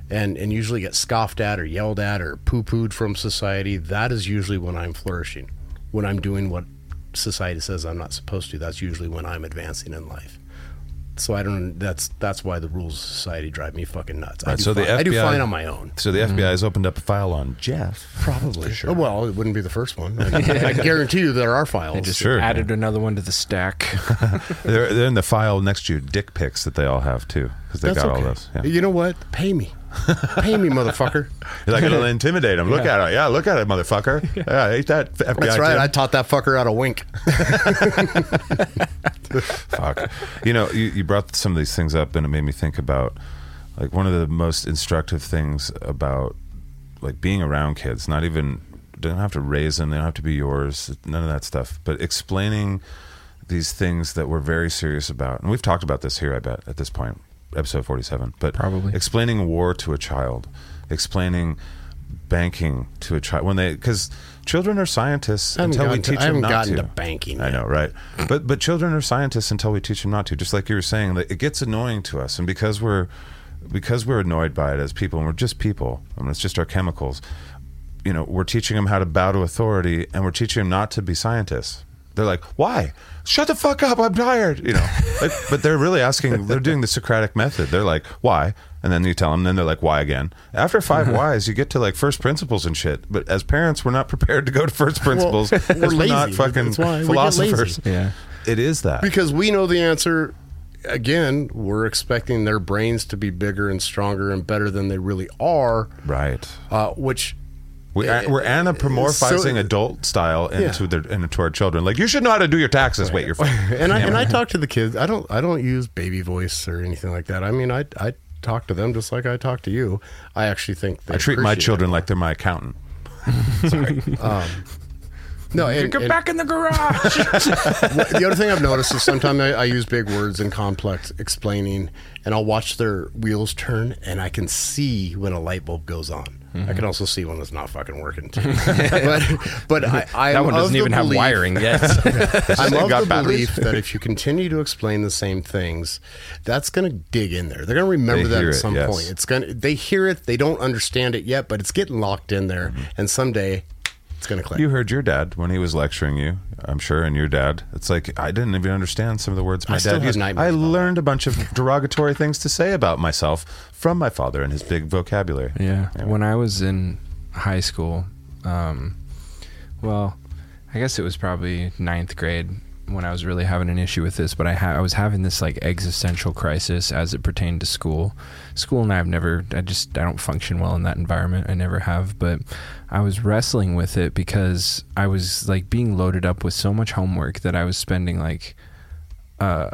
and and usually get scoffed at or yelled at or poo pooed from society. That is usually when I'm flourishing. When I'm doing what society says I'm not supposed to. That's usually when I'm advancing in life. So I don't. That's that's why the rules of society drive me fucking nuts. I
Right,
do,
so the
fine, I do
FBI
fine on my own.
So the mm-hmm. FBI has opened up a file on Jeff.
Probably. Oh, well, it wouldn't be the first one. I, I guarantee you there are files.
they just
Sure.
added another one to the stack
They're, they're in the file next to you, dick pics that they all have too, because they
That's
got all
okay.
those. Yeah.
You know what? Pay me. Pay me, motherfucker.
You're like, it'll intimidate them. Look at it. Yeah, look at it, motherfucker. Yeah, I ate that FBI.
That's right.
Tim.
I taught that fucker how to wink.
Fuck. You know, you, you brought some of these things up, and it made me think about like one of the most instructive things about like being around kids. Not even don't have to raise them; they don't have to be yours. None of that stuff. But explaining these things that we're very serious about, and we've talked about this here. I bet at this point, episode forty-seven. But
Probably.
explaining war to a child, explaining banking to a child when they because children are scientists until we
gotten to-
teach them not to.
to banking
I know, right? But but children are scientists until we teach them not to. Just like you were saying, like, it gets annoying to us, and because we're because we're annoyed by it as people, and we're just people, and it's just our chemicals. You know, we're teaching them how to bow to authority, and we're teaching them not to be scientists. They're like, "Why? Shut the fuck up! I'm tired." You know, but, but they're really asking. They're doing the Socratic method. They're like, "Why?" And then you tell them. Then they're like, "Why again?" After 5 whys, you get to like first principles and shit. But as parents, we're not prepared to go to first principles.
we're
'cause we're not fucking
That's why we get
philosophers.
lazy.
yeah
It is that.
because we know the answer. Again, we're expecting their brains to be bigger and stronger and better than they really are,
right.
uh, which
We, we're anthropomorphizing
So-
adult style into
Yeah.
the into our children. Like you should know how to do your taxes. Wait, you're fine.
and I and I talk to the kids. I don't I don't use baby voice or anything like that. I mean, I I talk to them just like I talk to you. I actually think they
I treat my children
it.
like they're my accountant.
sorry um, no. And,
Get
and
back in the garage.
the other thing I've noticed is sometimes I, I use big words and complex explaining, and I'll watch their wheels turn, and I can see when a light bulb goes on.
Mm-hmm.
I can also see one that's not fucking working too. but but I, I
that one doesn't
the
even have
belief-
wiring yet.
I'm of
got
the
batteries.
belief that if you continue to explain the same things, that's going to dig in there. They're going to remember
They
that
hear
at
it,
some
yes.
point. It's going to they hear it, they don't understand it yet, but it's getting locked in there,
Mm-hmm.
and someday it's going to click.
You heard your dad when he was lecturing you, I'm sure, and your dad. It's like I didn't even understand some of the words my
I
dad used. I
about
learned a bunch of derogatory things to say about myself from my father and his big vocabulary.
Yeah. When I was in high school, um, well, I guess it was probably ninth grade when I was really having an issue with this, but I, ha- I was having this like existential crisis as it pertained to school. School and I have never, I just, I don't function well in that environment. I never have, but I was wrestling with it because I was like being loaded up with so much homework that I was spending like, uh,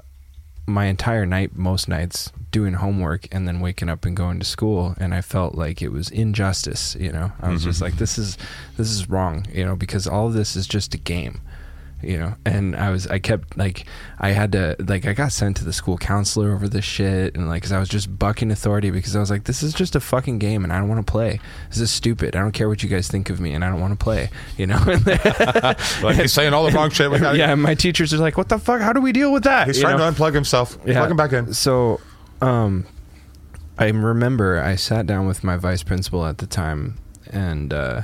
my entire night most nights doing homework and then waking up and going to school and I felt like it was injustice, you know. I was just mm-hmm. like this is this is wrong, you know, because all of this is just a game. You know, and I was, I kept like, I had to, like, I got sent to the school counselor over this shit, and like, cause I was just bucking authority because I was like, this is just a fucking game, and I don't want to play. This is stupid. I don't care what you guys think of me, and I don't want to play. You know,
Like he's saying all the wrong shit. Gotta-
yeah. My teachers are like, what the fuck? How do we deal with that?
He's
You
trying
know?
to unplug himself. Plug him back in.
So, um, I remember I sat down with my vice principal at the time, and uh,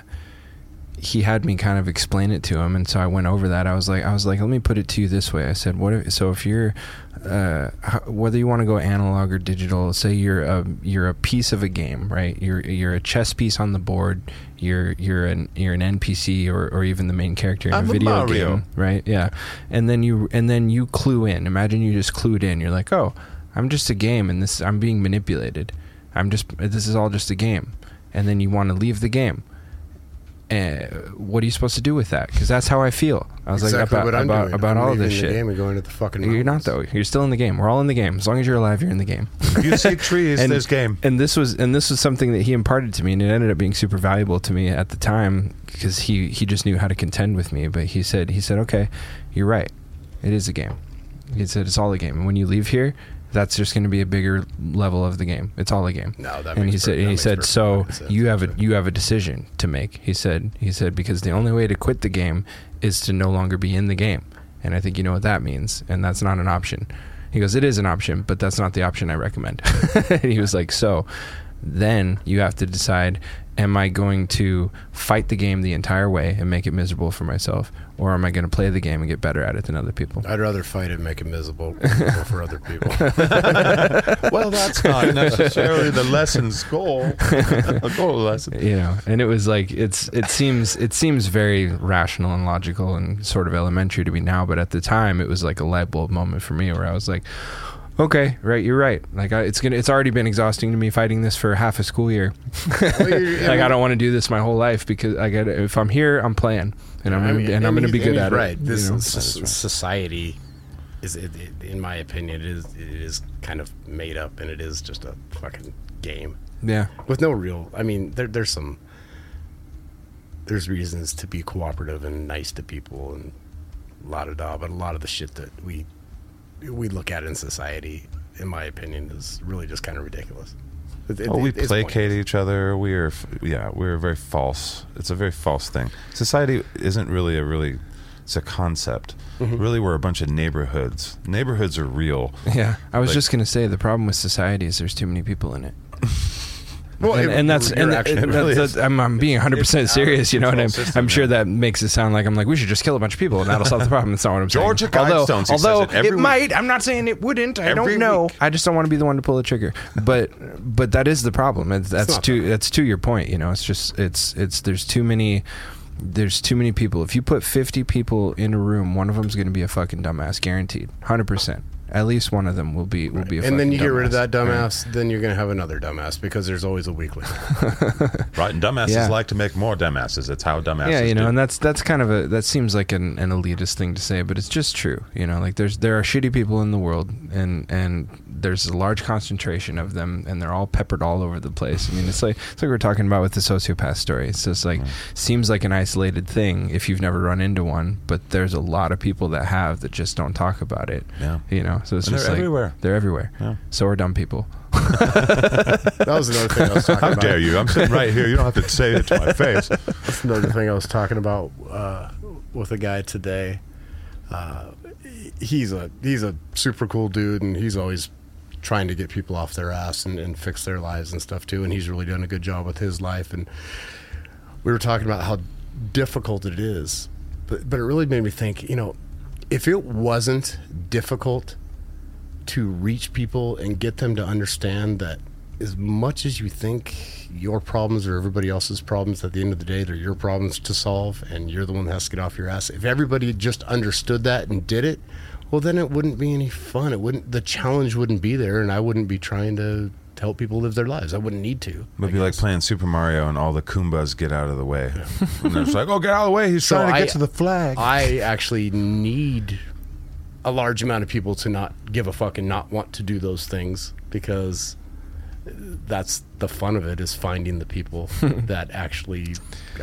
he had me kind of explain it to him. And so I went over that. I was like, I was like, let me put it to you this way. I said, what? If, so if you're, uh, how, whether you want to go analog or digital, say you're a you're a piece of a game, right? You're you're a chess piece on the board. You're you're an you're an NPC or, or even the main character in
I'm
a video
Mario.
game, right? Yeah, and then you and then you clue in. Imagine you just clued in. You're like, oh, I'm just a game, and this I'm being manipulated. I'm just this is all just a game, and then you want to leave the game. Uh, what are you supposed to do with that? Because that's how I feel. I was
exactly
like
what
about
I'm
about
doing.
about
I'm
all of this
the
shit.
game and going to the fucking.
You're not though. You're still in the game. We're all in the game. As long as you're alive, you're in the game.
You see trees,
And-
there's game.
And this was and this was something that he imparted to me, and it ended up being super valuable to me at the time because he he just knew how to contend with me. But he said he said, okay, you're right. It is a game. He said it's all a game, and when you leave here, that's just going to be a bigger level of the game. It's all a game.
No, that
and he said
per-
and he said so you have a you have a decision to make. He said he said because the only way to quit the game is to no longer be in the game, and I think you know what that means, and that's not an option. He goes, it is an option, but that's not the option I recommend. and he was like, so then you have to decide am I going to fight the game the entire way and make it miserable for myself, or am I going to play the game and get better at it than other people?
I'd rather fight and make it miserable, miserable for other people.
well, that's not necessarily the lesson's goal. A goal lesson.
you know and it was like it's it seems it seems very rational and logical and sort of elementary to me now but at the time it was like a light bulb moment for me where i was like okay right you're right like I, it's gonna it's already been exhausting to me fighting this for half a school year like i don't want to do this my whole life because i got if i'm here i'm playing and i'm
I
gonna,
mean,
and i'm gonna be good at
he's
it
Right. This
you know?
s- society is, it, it- in my opinion, it is it is kind of made up, and it is just a fucking game
yeah
with no real. I mean, there, there's some there's reasons to be cooperative and nice to people and la da da, but a lot of the shit that we we look at in society, in my opinion, is really just kind of ridiculous. It- it-
Oh, we placate
pointless.
each other. We are, yeah, we're very false. It's a very false thing. Society isn't really a really, it's a concept.
Mm-hmm.
Really, we're a bunch of neighborhoods. Neighborhoods are real.
yeah i was
Like-
just gonna say the problem with society is there's too many people in it
Well,
and,
it-
and that's and, and
really
that's,
that's,
I'm, I'm being 100 percent
It's
serious. You know what I'm?
system,
I'm sure that makes it sound like I'm like we should just kill a bunch of people and that'll solve the problem. That's not what I'm saying.
Georgia
although,
Guidestones, says
although
it
it might, I'm not saying it wouldn't. I don't know.
week.
I just don't want to be the one to pull the trigger. But but that is the problem. It's, that's
not
to that's to your point. You know, it's just it's it's there's too many. There's too many people. If you put 50 people in a room, one of them's going to be a fucking dumbass, guaranteed, 100%. At least one of them will be will be. A
and then you
fucking
get rid of that dumbass, then you're gonna have another dumbass because there's always a weakling.
Right, and dumbasses
Yeah.
like to make more dumbasses. It's how dumbasses.
yeah, you know,
do.
and that's that's kind of a that seems like an, an elitist thing to say, but it's just true. You know, like there's there are shitty people in the world, and and there's a large concentration of them, and they're all peppered all over the place. I mean, it's like it's like we are talking about with the sociopath story. It's just like seems like an isolated thing if you've never run into one, but there's a lot of people that have that just don't talk about it.
Yeah.
You know, so it's
And
just
they're
like
everywhere.
they're everywhere.
Yeah.
So are dumb people.
That was another thing I was talking
How
about.
How dare you? I'm sitting right here. You don't have to say it to my face.
That's another thing I was talking about uh, with a guy today. Uh, he's a he's a super cool dude, and he's always trying to get people off their ass and, and fix their lives and stuff too. And he's really done a good job with his life. And we were talking about how difficult it is, but but it really made me think. You know, if it wasn't difficult to reach people and get them to understand that as much as you think your problems are everybody else's problems at the end of the day they're your problems to solve and you're the one that has to get off your ass if everybody just understood that and did it well then it wouldn't be any fun it wouldn't the challenge wouldn't be there and i wouldn't be trying to help people live their lives i wouldn't need to
It would be like playing Super Mario and all the Goombas get out of the way. and it's like, oh, get out of the way. He's
So
trying to
I-
get to the flag.
I actually need a large amount of people to not give a fuck and not want to do those things because that's the fun of it is finding the people that actually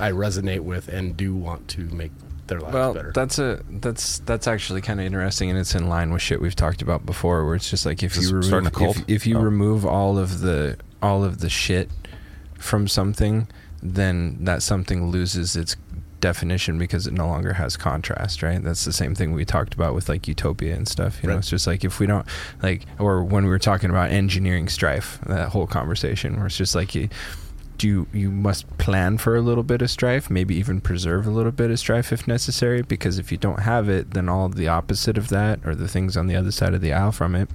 I resonate with and do want to make their lives
Well,
better.
that's a that's that's actually kind of interesting, and it's in line with shit we've talked about before. Where it's just like if you remove if, if you
Oh.
remove all of the all of the shit from something, then that something loses its definition because it no longer has contrast, right? That's the same thing we talked about with like utopia and stuff. You know, it's just like if we don't like, or when we were talking about engineering strife, that whole conversation where it's just like you do you, you must plan for a little bit of strife, maybe even preserve a little bit of strife if necessary, because if you don't have it, then all the opposite of that, or the things on the other side of the aisle from it,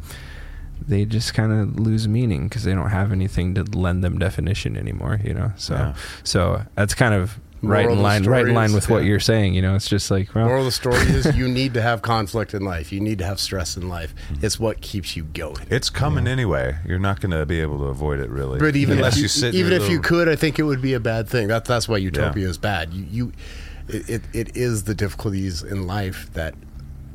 they just kind of lose meaning because they don't have anything to lend them definition anymore. You know, so
Yeah.
so that's kind of right in line, right in line
is-
with what you're saying. You know, it's just like well,
Moral of the story is you need to have conflict in life. You need to have stress in life.
Mm-hmm.
It's what keeps you going.
it's coming anyway. You're not going to be able to avoid it, really.
But even
Unless
if you,
you sit
even
your
if you could, I think it would be a bad thing. That's that's why utopia
Yeah.
is bad. You, you it, it, it is the difficulties in life that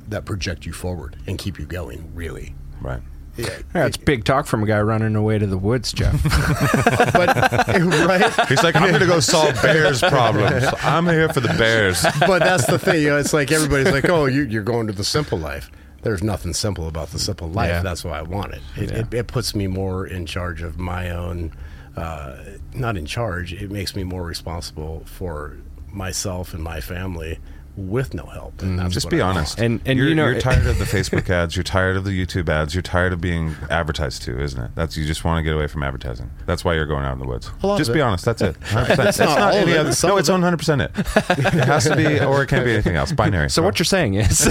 that project you forward and keep you going. Really,
Right.
Yeah.
that's big talk from a guy running away to the woods, Jeff.
but right.
He's like, I'm going to go solve bears' problems. I'm here for the bears.
But that's the thing. You know, it's like everybody's like, "Oh, you, you're going to the simple life." There's nothing simple about the simple life.
Yeah.
That's why I want it. It,
Yeah.
it. it puts me more in charge of my own. Uh, not in charge. It makes me more responsible for myself and my family with no help. And that's
Just be
I
honest.
want.
And- and
you're,
you know-
you're tired of the Facebook ads. You're tired of the YouTube ads. You're tired of being advertised to, isn't it? That's you just want to get away from advertising. That's why you're going out in the woods. Just be
it.
honest. That's it. 100%.
That's
It's
not all
any
it.
other-
Some
no, it's 100 percent it. It has to be, or it can't be anything else. Binary.
so what you're saying is,
So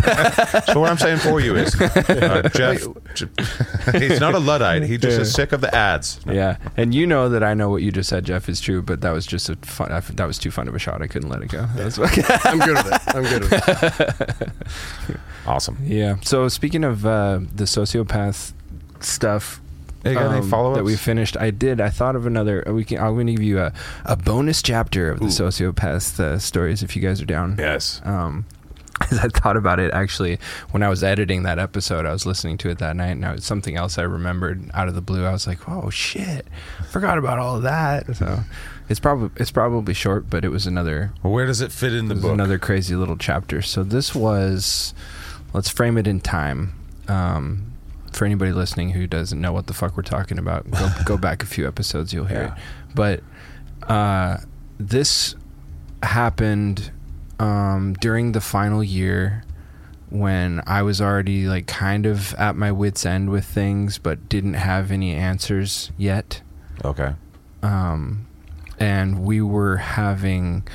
what I'm saying for you is, uh, Jeff, he's not a luddite. He just is sick of the ads.
yeah, and you know that I know what you just said, Jeff, is true, but that was just a fun. I, that was too fun of a shot. I couldn't let it go. That's what,
I'm good with it. I'm good with it.
Awesome.
yeah. So speaking of uh, the sociopath stuff.
Hey, you got any
um,
follow-ups?
that we finished? I did. I thought of another. We can. I'm going to give you a, a bonus chapter of the sociopath uh, stories if you guys are down.
Yes.
um, as I thought about it, actually, when I was editing that episode, I was listening to it that night, and it was something else I remembered out of the blue. I was like, "Oh shit, forgot about all of that." So it's probably it's probably short, but it was another
Well, where does it fit in the book?
another crazy little chapter. So this was, let's frame it in time. Um, for anybody listening who doesn't know what the fuck we're talking about, go, go back a few episodes, you'll hear
Yeah.
it. But uh, this happened um, during the final year when I was already like kind of at my wits' end with things, but didn't have any answers yet
Okay.
um, and we were having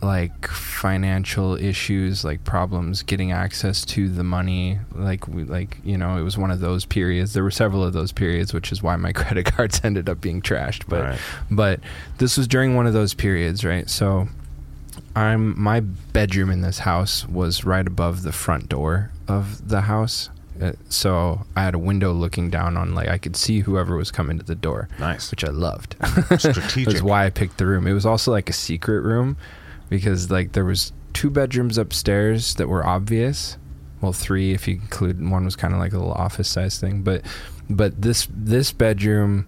like financial issues like problems getting access to the money. Like we like you know it was one of those periods. There were several of those periods which is why my credit cards ended up being trashed. But
Right.
but this was during one of those periods right? So i'm my bedroom in this house was right above the front door of the house Uh, so I had a window looking down on like I could see whoever was coming to the door.
Nice.
which I loved.
Strategic.
That's why I picked the room. It was also like a secret room because like there was two bedrooms upstairs that were obvious. Well, three if you include one was kind of like a little office size thing, but but this this bedroom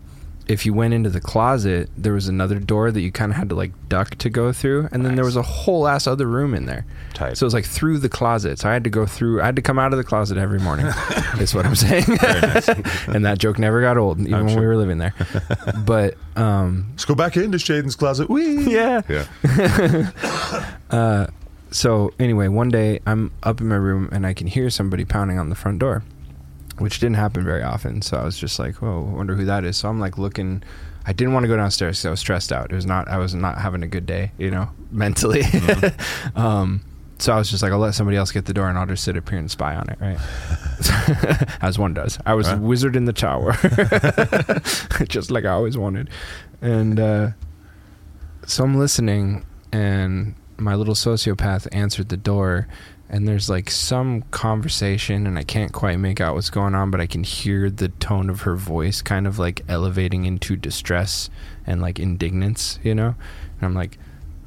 if you went into the closet, there was another door that you kind of had to like duck to go through, and then there was a whole ass other room in there.
Tight.
So it was like through the closet. So I had to go through. I had to come out of the closet every morning. is what I'm saying. and that joke never got old, even
I'm
when we were living there. But um,
Let's go back into Shaiden's closet. Whee!
yeah.
Yeah.
So anyway, one day I'm up in my room and I can hear somebody pounding on the front door, which didn't happen very often. So I was just like, "Oh, I wonder who that is." So I'm like looking. I didn't want to go downstairs because I was stressed out. It was not. I was not having a good day, you know, mentally. um, so I was just like, I'll let somebody else get the door and I'll just sit up here and spy on it, right? As one does. I was a wizard in the tower, just like I always wanted. And uh, so I'm listening, and my little sociopath answered the door, and there's like some conversation, and I can't quite make out what's going on, but I can hear the tone of her voice kind of like elevating into distress and like indignance, you know? And I'm like,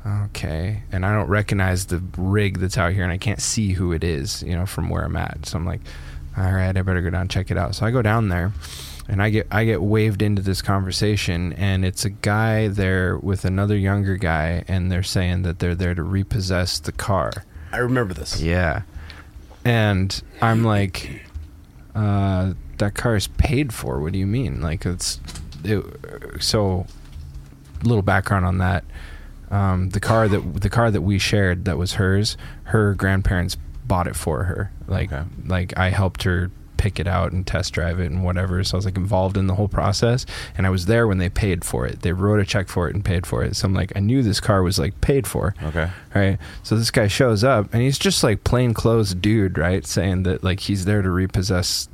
okay. And I don't recognize the rig that's out here, and I can't see who it is, you know, from where I'm at. So I'm like, all right, I better go down and check it out. So I go down there and I get I get waved into this conversation, and it's a guy there with another younger guy, and they're saying that they're there to repossess the car.
I remember this.
Yeah, and I'm like, uh, that car is paid for. What do you mean? Like it's it, so. Little background on that. Um, the car that the car that we shared that was hers. Her grandparents bought it for her. Like
Okay.
like I helped her pick it out and test drive it and whatever. So I was like involved in the whole process, and I was there when they paid for it. They wrote a check for it and paid for it. So I'm like, I knew this car was like paid for.
Okay.
Right. So this guy shows up and he's just like plain clothes dude, right? Saying that like he's there to repossess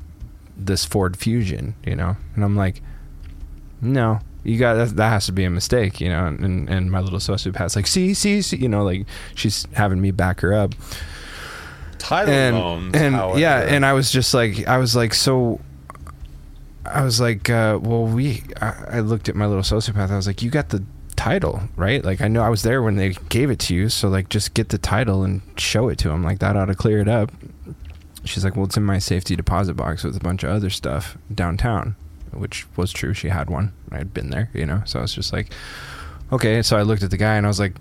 this Ford Fusion, you know? And I'm like, no, you got that, that has to be a mistake, you know? And, and my little sociopath's like, see, see, see, you know, like she's having me back her up
Title
and
loans.
and
however.
yeah, and I was just like, I was like, so. I was like, uh, well, we. I, I looked at my little sociopath. I was like, you got the title, right? Like, I know I was there when they gave it to you, so like, just get the title and show it to him. Like that ought to clear it up. She's like, well, it's in my safety deposit box with a bunch of other stuff downtown, which was true. She had one. I had been there, you know. So I was just like, okay. So I looked at the guy and I was like,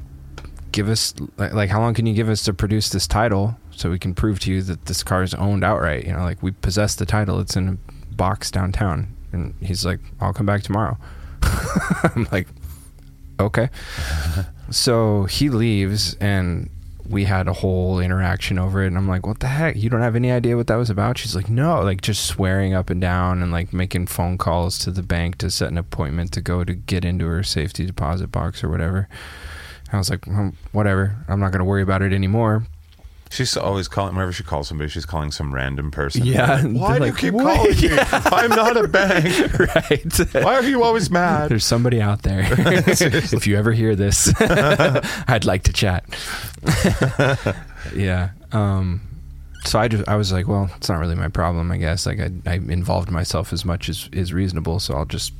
give us like, like how long can you give us to produce this title so we can prove to you that this car is owned outright you know like we possess the title it's in a box downtown and he's like i'll come back tomorrow i'm like okay so he leaves and we had a whole interaction over it and i'm like what the heck you don't have any idea what that was about she's like no like just swearing up and down and like making phone calls to the bank to set an appointment to go to get into her safety deposit box or whatever I was like, "Hmm, whatever. I'm not going to worry about it anymore.
She's always calling. Whenever she calls somebody, she's calling some random person.
Yeah,
Why do you keep
"What?"
calling me? I'm not a bank.
right.
Why are you always mad?
There's somebody out there. if you ever hear this, I'd like to chat. yeah. Um, so I just I was like, well, it's not really my problem, I guess. Like I, I involved myself as much as is reasonable, so I'll just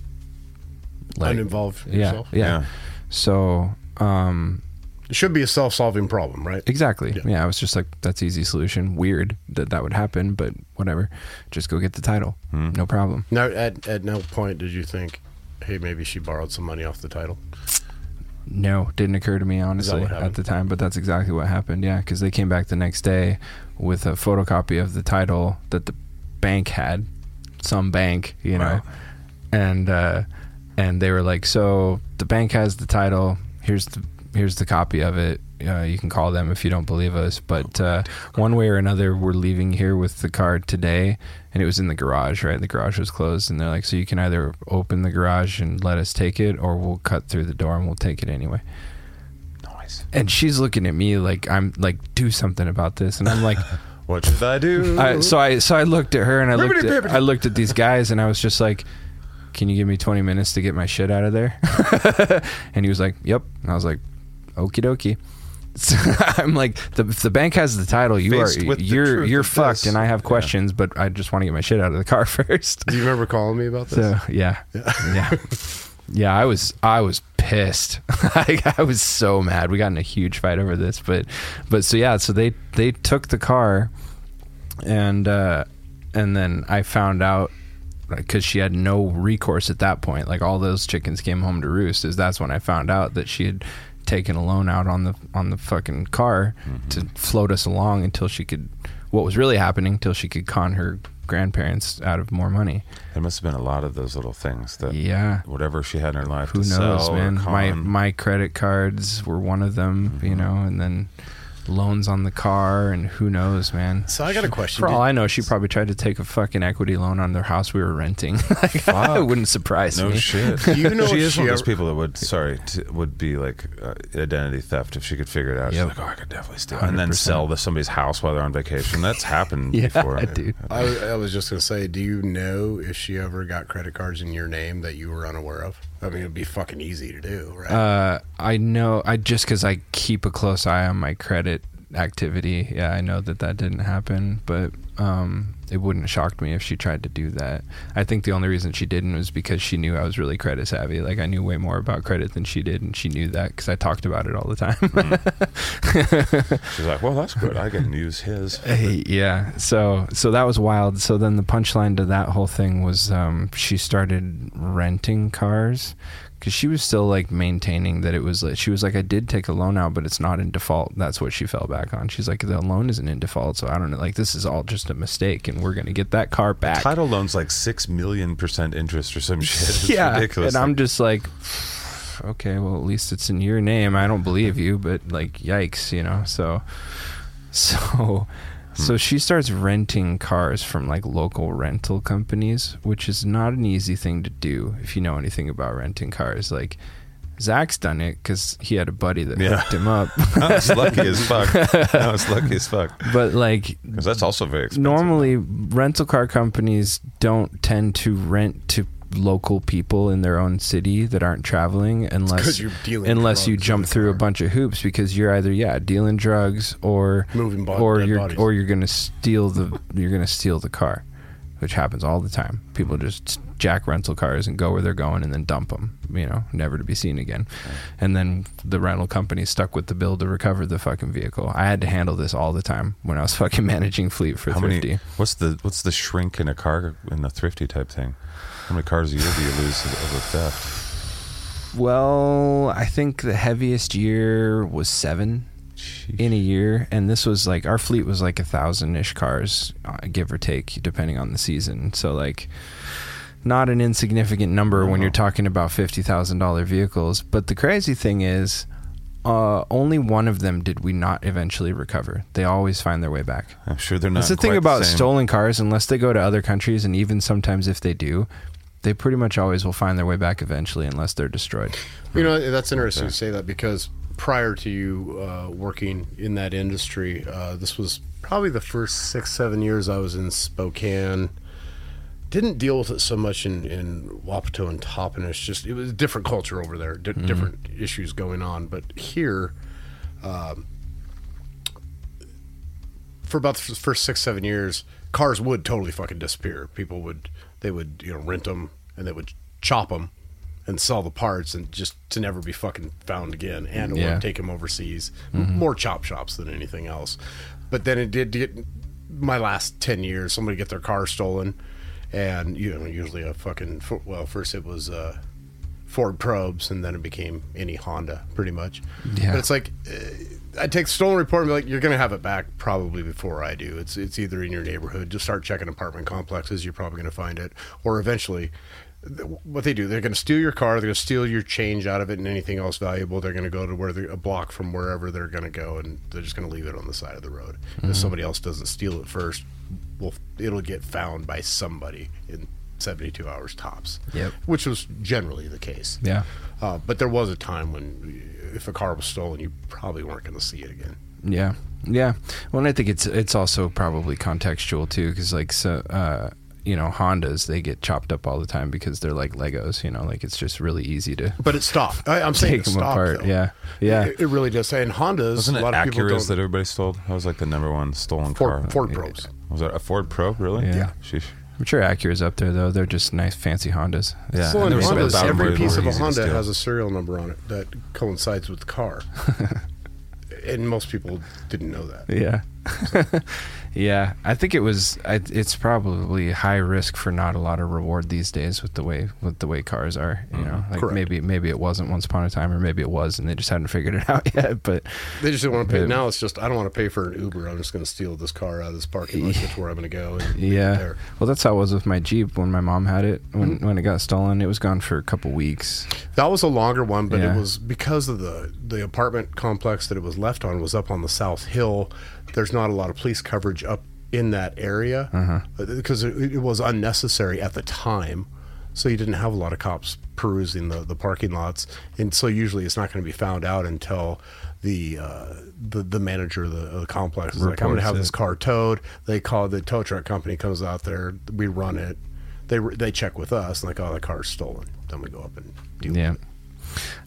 let it-
Uninvolve
yeah,
yourself.
yeah,
Yeah.
So, um,
It should be a self-solving problem, right?
Exactly.
Yeah.
Yeah. I was just like, that's easy solution. Weird that that would happen, but whatever. Just go get the title.
Hmm.
No problem.
Now, at at no point did you think, hey, maybe she borrowed some money off the title?
No, didn't occur to me honestly at the time, but that's exactly what happened. Yeah, because they came back the next day with a photocopy of the title that the bank had, some bank, you know,
Right.
and uh, and they were like, so the bank has the title. Here's the here's the copy of it. Uh, you can call them if you don't believe us. But uh, one way or another, we're leaving here with the car today, and it was in the garage. Right, the garage was closed, and they're like, so you can either open the garage and let us take it, or we'll cut through the door and we'll take it anyway
Nice.
and she's looking at me like I'm like do something about this, and I'm like,
What should I do?
I, so I so I looked at her and I looked at. I looked at these guys and I was just like, can you give me 20 minutes to get my shit out of there? and he was like, yep. And I was like, okie dokie. So I'm like, the, if the bank has the title, you
Faced
are
with the
you're
truth
you're
of
fucked,
this.
and I have questions, but I just want to get my shit out of the car first.
Do you remember calling me about this?
So yeah, yeah, yeah. I was I was pissed. I, I was so mad. We got in a huge fight over this, but but so yeah. So they they took the car, and uh, and then I found out because she had no recourse at that point. Like all those chickens came home to roost. Is that's when I found out that she had taken a loan out on the on the fucking car mm-hmm. to float us along until she could. What was really happening until she could con her grandparents out of more money.
There must have been a lot of those little things that
Yeah.
whatever she had in her life
Who
to
knows,
sell
man? My my credit cards were one of them, you mm-hmm. know, and then loans on the car, and who knows, man.
So I got a question.
For all I know, she probably tried to take a fucking equity loan on their house we were renting. like, it wouldn't surprise
no
me.
No shit.
Do you know
she is
she
one of those
ever-
people that would sorry t- would be like uh, identity theft if she could figure it out.
Yep.
She's like, oh, I could definitely steal, and then sell the, somebody's house while they're on vacation. That's happened
Yeah,
before,
dude.
I, was- I was just gonna say, do you know if she ever got credit cards in your name that you were unaware of? I mean, it'd be fucking easy to do, right?
Uh, I know. I just because I keep a close eye on my credit activity. Yeah, I know that that didn't happen, but um, it wouldn't have shocked me if she tried to do that. I think the only reason she didn't was because she knew I was really credit savvy. Like I knew way more about credit than she did, and she knew that because I talked about it all the time.
She's like, well, that's good. I can use his.
Hey, yeah. So so that was wild. So then the punchline to that whole thing was um, she started renting cars because she was still like maintaining that it was like she was like I did take a loan out, but it's not in default. That's what she fell back on. She's like the loan isn't in default, so I don't know. Like this is all just a mistake, and we're gonna get that car back.
Title loans like six million percent interest or some shit. It's
yeah,
ridiculous.
and I'm just like. Okay, well at least it's in your name. I don't believe you, but like yikes, you know. So so so she starts renting cars from like local rental companies, which is not an easy thing to do if you know anything about renting cars. Like Zaq's done it because he had a buddy that
Yeah.
hooked him up.
I was lucky as fuck. I was lucky as fuck
but like
because that's also very expensive.
normally rental car companies don't tend to rent to local people in their own city that aren't traveling unless
'cause you're dealing
unless you jump
the
through a bunch of hoops because you're either yeah dealing drugs or
Moving bo-
or you're
bodies.
or you're gonna steal the you're gonna steal the car which happens all the time people mm. just jack rental cars and go where they're going and then dump them you know never to be seen again and then the rental company stuck with the bill to recover the fucking vehicle i had to handle this all the time when i was fucking managing fleet for
How
Thrifty
many? What's the what's the shrink in a car in the Thrifty type thing? How many cars a year do you lose of a theft?
Well, I think the heaviest year was seven in a year, and this was like our fleet was like a thousand ish cars, uh, give or take, depending on the season. So like, not an insignificant number when you're talking about fifty thousand dollar vehicles. But the crazy thing is. Uh, only one of them did we not eventually recover. They always find their way back.
I'm sure they're not.
That's the thing about
same.
stolen cars. Unless they go to other countries, and even sometimes if they do, they pretty much always will find their way back eventually, unless they're destroyed.
You know, that's interesting to say that because prior to you uh, working in that industry, uh, this was probably the first six, seven years I was in Spokane. Didn't deal with it so much in, in Wapato and Toppenish. Just it was a different culture over there, di- different issues going on. But here, um, for about the first six, seven years, cars would totally fucking disappear. People would they would you know rent them and they would chop them and sell the parts and just to never be fucking found again and or
Yeah.
take them overseas. More chop shops than anything else. But then it did get my last 10 years somebody get their car stolen and you know usually a fucking well first it was uh Ford Probes, and then it became any Honda, pretty much.
Yeah.
But it's like uh, I take the stolen report and be like, you're gonna have it back probably before I do. It's it's either in your neighborhood. Just start checking apartment complexes. You're probably gonna find it, or eventually. th- What they do, they're going to steal your car. They're going to steal your change out of it and anything else valuable. They're going to go to where a block from wherever they're going to go, and they're just going to leave it on the side of the road. If somebody else doesn't steal it first, well, it'll get found by somebody in 72 hours tops.
Yep.
Which was generally the case.
Yeah.
Uh, but there was a time when if a car was stolen, you probably weren't going to see it again.
Yeah, yeah. Well, and I think it's it's also probably contextual too, because like so, uh, you know Hondas they get chopped up all the time because they're like Legos. You know, like it's just really easy to
But it stopped. I, I'm saying
take
it
them
stopped.
apart.
though.
Yeah, yeah.
It, it really does. And Hondas,
Wasn't
a
it
lot of people don't.
that everybody stole? That was like the number one stolen car.
Ford, Ford Pros.
Was that a Ford Pro? Really?
Yeah.
Sheesh.
I'm sure Acura's up there though. They're just nice, fancy Hondas.
Yeah.
Well,
and
in
there
Hondas,
about
every piece of a Honda
steal.
has a serial number on it that coincides with the car. and most people didn't know that.
Yeah. yeah, I think it was. I, it's probably high risk for not a lot of reward these days with the way with the way cars are. You mm-hmm. know, like
Correct.
maybe maybe it wasn't once upon a time, or maybe it was, and they just hadn't figured it out yet. But
They just didn't want to pay.
But-
now it's just I don't want to pay for an Uber. I'm just going to steal this car out of this parking lot, get to where I'm going to go. And
yeah,
there.
well, that's how it was with my Jeep when my mom had it. When mm-hmm. when it got stolen, it was gone for a couple weeks.
that was a longer one, but
Yeah.
it was because of the the apartment complex that it was left on was up on the South Hill. There's not a lot of police coverage up in that area
Uh-huh.
uh, because it, it was unnecessary at the time. So you didn't have a lot of cops perusing the, the parking lots, and so usually it's not going to be found out until the uh, the the manager of the, of the complex is like, "I'm going to have
it.
this car towed." They call the tow truck company comes out there, we run it, they they check with us, and like, "Oh, the car's stolen." Then we go up and deal
Yeah.
with it.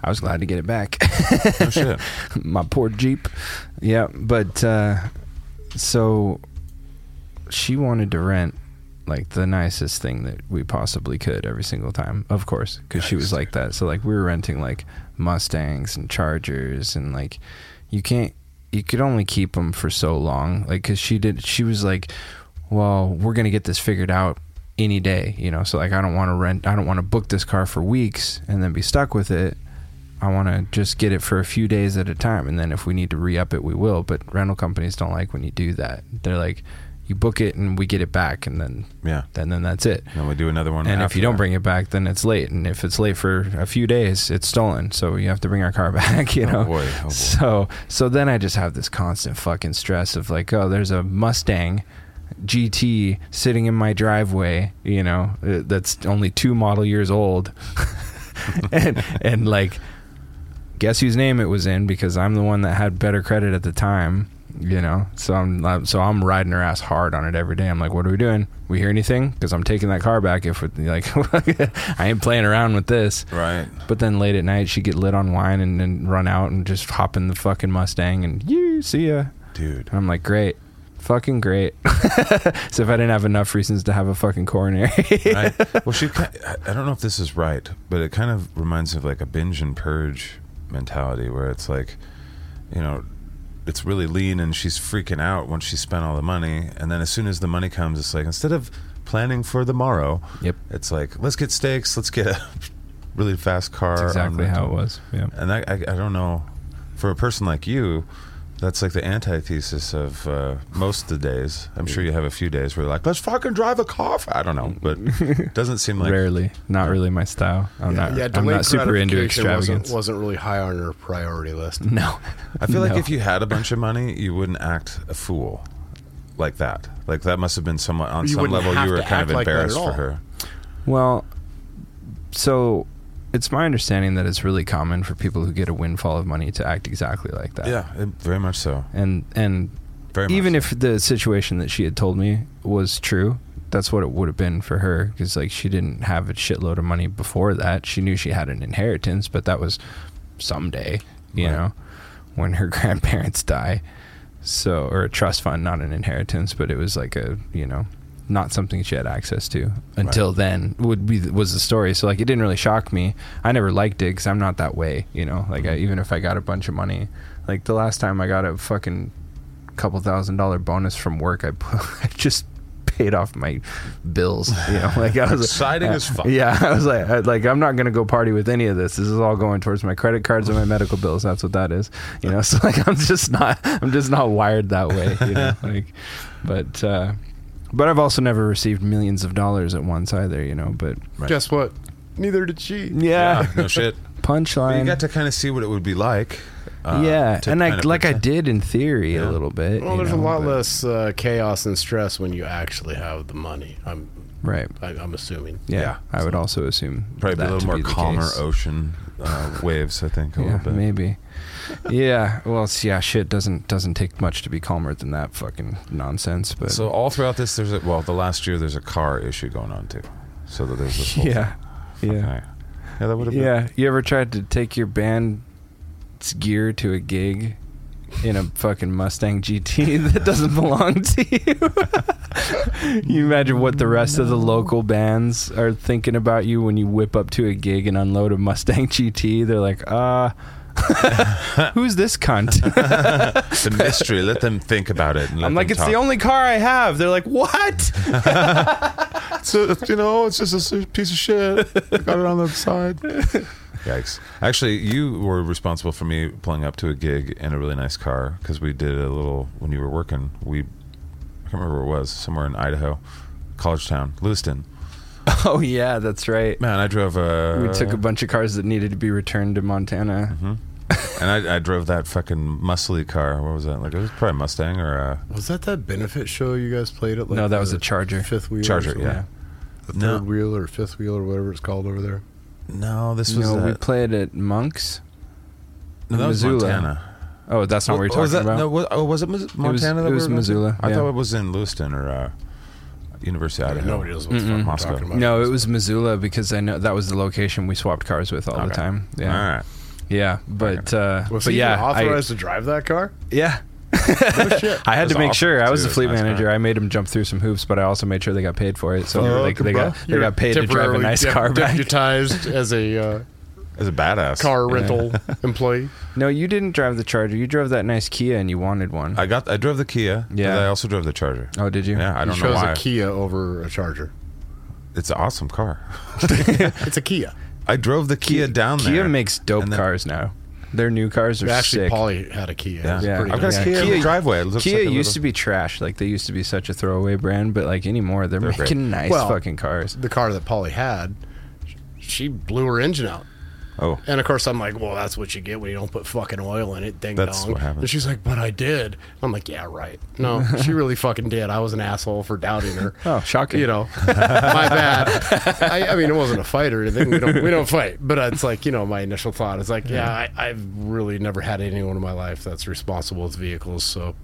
I was glad to get it back.
Shit.
my poor Jeep. Yeah, but uh, so she wanted to rent like the nicest thing that we possibly could every single time, of course, because she was like that. So like we were renting like Mustangs and Chargers, and like you can't, you could only keep them for so long, like because she did, she was like, well, we're gonna get this figured out any day, you know. So like I don't want to rent, I don't want to book this car for weeks and then be stuck with it. I want to just get it for a few days at a time, and then if we need to re up it, we will. But rental companies don't like when you do that. They're like, you book it and we get it back, and then
Yeah.
then then that's it.
Then we do another one.
And if you don't bring it back, then it's late. And if it's late for a few days, it's stolen. So you have to bring our car back. You
Oh,
know.
boy. Oh, boy.
So so then I just have this constant fucking stress of like, oh, there's a Mustang. GT sitting in my driveway, you know, uh, that's only two model years old, and and like guess whose name it was in because I'm the one that had better credit at the time. You know, so I'm I'm- so I'm riding her ass hard on it every day. I'm like, what are we doing? We hear anything? Because I'm taking that car back. If it, like I ain't playing around with this.
Right.
But then late at night, she'd get lit on wine and then run out and just hop in the fucking Mustang and you see ya.
Dude.
And I'm like, great, fucking great. so if I didn't have enough reasons to have a fucking coronary,
right? Well, she. I don't know if this is right, but it kind of reminds me of like a binge and purge mentality, where it's like, you know, it's really lean, and she's freaking out once she spent all the money, and then as soon as the money comes, it's like instead of planning for the morrow,
Yep.
it's like let's get steaks, let's get a really fast car.
That's exactly how it was. Yeah.
And I, I, I don't know, for a person like you, that's like the antithesis of uh, most of the days. I'm sure you have a few days where you're like, let's fucking drive a car. for-" I don't know, but it doesn't seem like
Rarely, not really my style. I'm not. I'm not super into extravagance.
Wasn't, wasn't really high on her priority list.
no,
I feel like if you had a bunch of money, you wouldn't act a fool like that. Like that must have been somewhat on
You
some level you were kind
act
of
like
embarrassed for her.
Well, so it's my understanding that it's really common for people who get a windfall of money to act exactly like that.
Yeah, it, very much so.
And and
Very much
even
so.
if the situation that she had told me was true, that's what it would have been for her because like she didn't have a shitload of money before that. She knew she had an inheritance, but that was someday, you
Right.
know, when her grandparents die. So or a trust fund, not an inheritance, but it was like a you know not something she had access to until then would be was the story. So like it didn't really shock me. I never liked it because i'm not that way you know? Like I, even if i got a bunch of money like the last time i got a fucking couple thousand dollar bonus from work i, put, I just paid off my bills you know? Like i was
Exciting as fuck.
yeah i was like I, like i'm not gonna go party with any of this. This is all going towards my credit cards and my medical bills. That's what that is you know? So like i'm just not i'm just not wired that way you know? Like but uh but I've also never received millions of dollars at once either, you know. But
Right.
Guess what? Neither did she.
yeah,
no shit. But
punchline.
you got to kind of see what it would be like. uh,
yeah,
to
and I
kind of
like I
pretend-
did in theory
Yeah.
a little bit.
Well,
you
there's a
know,
lot
but-
less uh, chaos and stress when you actually have the money. I'm
Right.
I, I'm assuming.
Yeah,
Yeah.
I would also assume
Probably be
that
a little
to
more
be the
calmer
case.
ocean uh, waves. I think a
Yeah,
little bit.
maybe. yeah. Well, it's, yeah. Shit doesn't doesn't take much to be calmer than that fucking nonsense. But
So all throughout this, there's a well, the last year there's a car issue going on too. So that there's this whole
yeah,
thing.
yeah,
Okay. yeah. That would have been.
yeah. You ever tried to take your band's gear to a gig in a fucking Mustang GT that doesn't belong to you? you imagine what the rest of the local bands are thinking about you when you whip up to a gig and unload a Mustang GT. They're like, uh. Who's this cunt?
the mystery. Let them think about it. And
I'm like, it's
talk.
the only car I have. They're like, what?
So you know, it's just a piece of shit. I got it on the side. Yikes! Actually, you were responsible for me pulling up to a gig in a really nice car because we did a little when you were working. We I can't remember where it was. Somewhere in Idaho, college town, Lewiston.
oh yeah, that's right.
Man, I drove a.
We took a bunch of cars that needed to be returned to Montana.
Mhm. And I, I drove that fucking muscly car. What was that? Like it was probably Mustang or a
Was that that benefit show you guys played at? Like
no, that was
the
a Charger.
fifth wheel. or
Charger.
something?
Yeah.
The
No.
third wheel or fifth wheel or whatever it's called over there.
No, this was
No, we
a,
played at Monks.
no, that was
Missoula.
Montana.
Oh, that's not what,
What-
you're
was
talking
that,
about.
No, was, oh, was it Mis- Montana?
it
that
was
we were-
Missoula,
I
yeah.
thought it was in Lewiston or uh, University of Idaho.
Nobody knows what the
Mm-mm.
fuck I'm
Moscow.
talking about.
no, it was Missoula because I know that was the location we swapped cars with all the
Okay.
time. Yeah,
right.
Yeah, but uh,
Was
but
he
yeah,
even
I,
authorized to drive that car?
yeah.
No shit.
I had to make
awesome,
sure I was
too.
the fleet
nice
manager.
car.
I made them jump through some hoops, but I also made sure they got paid for it. So
Fuck,
they, they got they
You're
got paid to drive a nice
dep-
car back.
Deputized as a uh,
As a badass.
car rental employee.
No, you didn't drive the Charger. You drove that nice Kia, and you wanted one.
I got. I drove the Kia.
Yeah.
But I also drove the Charger.
oh, did you?
Yeah, I don't know
chose
why.
a Kia over a Charger.
It's an awesome car.
It's a Kia.
I drove the Kia, down there.
Kia makes dope
and then-
cars now. Their new cars are
Actually,
sick.
Polly had a Kia.
Yeah.
Yeah.
I've got
Yeah.
a Kia, in
Kia-
driveway. It looks
Kia
like a
used
little-
to be trash. Like they used to be such a throwaway brand, but like anymore, they're,
They're
making nice
Well,
fucking cars.
The car that Polly had, she blew her engine out.
Oh,
And of course, I'm like, well, that's what you get when you don't put fucking oil in it. Ding
That's
dong.
what happens.
And she's like, but I did. I'm like, yeah, right. No, she really fucking did. I was an asshole for doubting her.
Oh, shocking!
You know, my bad. I, I mean, it wasn't a fight or anything. We don't, we don't fight. But it's like, you know, my initial thought is like, yeah, I, I've really never had anyone in my life that's responsible with vehicles. So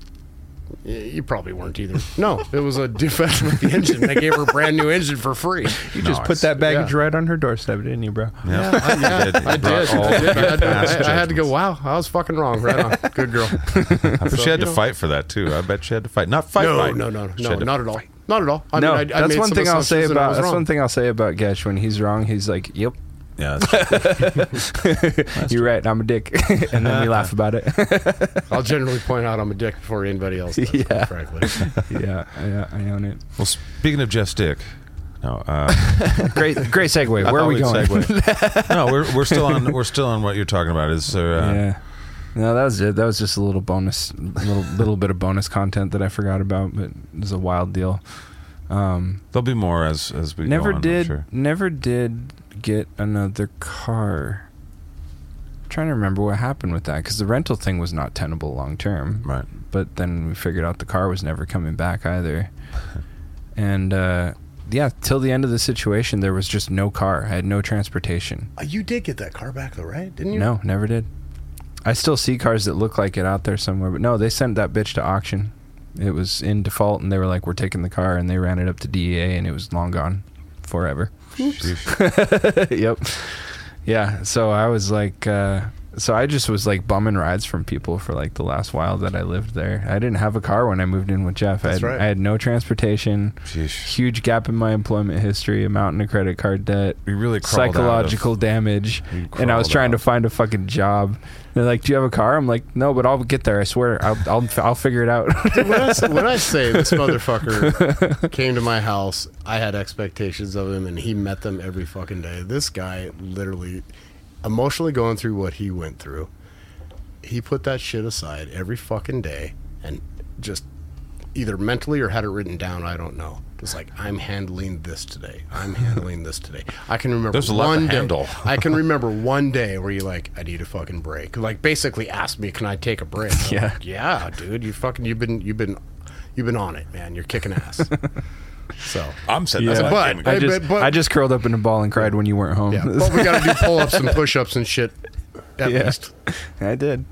you probably weren't either. No, it was a defect with the engine. They gave her a brand new engine for free.
you just
Nice.
put that baggage
Yeah.
right on her doorstep, didn't you, bro?
yeah.
I, yeah,
did.
I
You
did. I, did. I, had to, I, I had to go. Wow, I was fucking wrong. Right on. Good girl.
I bet she had to
know.
fight for that too. I bet she had to fight. Not fight.
No,
fight.
no, no,
She
no, not at all. Not at all. I
no,
mean, I, I
that's
made
one
some
thing I'll say
assumptions and I
about that's
wrong.
one thing I'll say about Gesh. When he's wrong, he's like, "Yep,
Yeah. That's
you're right. I'm a dick," and then we laugh about it.
I'll generally point out I'm a dick before anybody else does.
Yeah.
frankly.
yeah, I, I own it.
well, speaking of Jeff dick. No, uh,
Great, great segue. Where are we going?
segue. no, we're we're still on we're still on what you're talking about. Is there, uh,
yeah. No, that was it. That was just a little bonus, little little bit of bonus content that I forgot about, but it was a wild deal. Um,
there'll be more as as we go
never
on, I'm
did,
sure.
never did get another car. trying to remember what happened with that because the rental thing was not tenable long term.
Right.
But then we figured out the car was never coming back either. and uh, yeah, till the end of the situation, there was just no car. I had no transportation.
Uh, you did get that car back though, right? Didn't you?
No, never did. I still see cars that look like it out there somewhere, but no, they sent that bitch to auction. It was in default, and they were like, "We're taking the car," and they ran it up to DEA, and it was long gone, forever. Yep. Yeah. So I was like, uh, so I just was like bumming rides from people for like the last while that I lived there. I didn't have a car when I moved in with Jeff. I had,
right.
I had no transportation.
Sheesh.
Huge gap in my employment history. A mountain of credit card debt.
We really crawled
Psychological damage.
You
And I was
crawled
trying to find a fucking job. They're like, "Do you have a car?" I'm like, "No, but I'll get there. I swear. I'll I'll, I'll figure it out."
when, I, s- when I say this motherfucker came to my house, I had expectations of him, and he met them every fucking day. This guy, literally, emotionally going through what he went through, he put that shit aside every fucking day, and just either mentally or had it written down. I don't know. Just like I'm handling this today. I'm handling this today. I can remember
There's a lot to
one day.
handle.
I can remember one day where you like, I need a fucking break. Like basically asked me, can I take a break? I'm
Yeah.
like, yeah, dude. You fucking you've been you've been you've been on it, man. You're kicking ass. So
I'm setting
Yeah.
But-
game
I just,
but- but-
I just curled up in a ball and cried when you weren't home.
yeah, but we got to do pull ups and push ups and shit. At
Yeah.
least,
I did.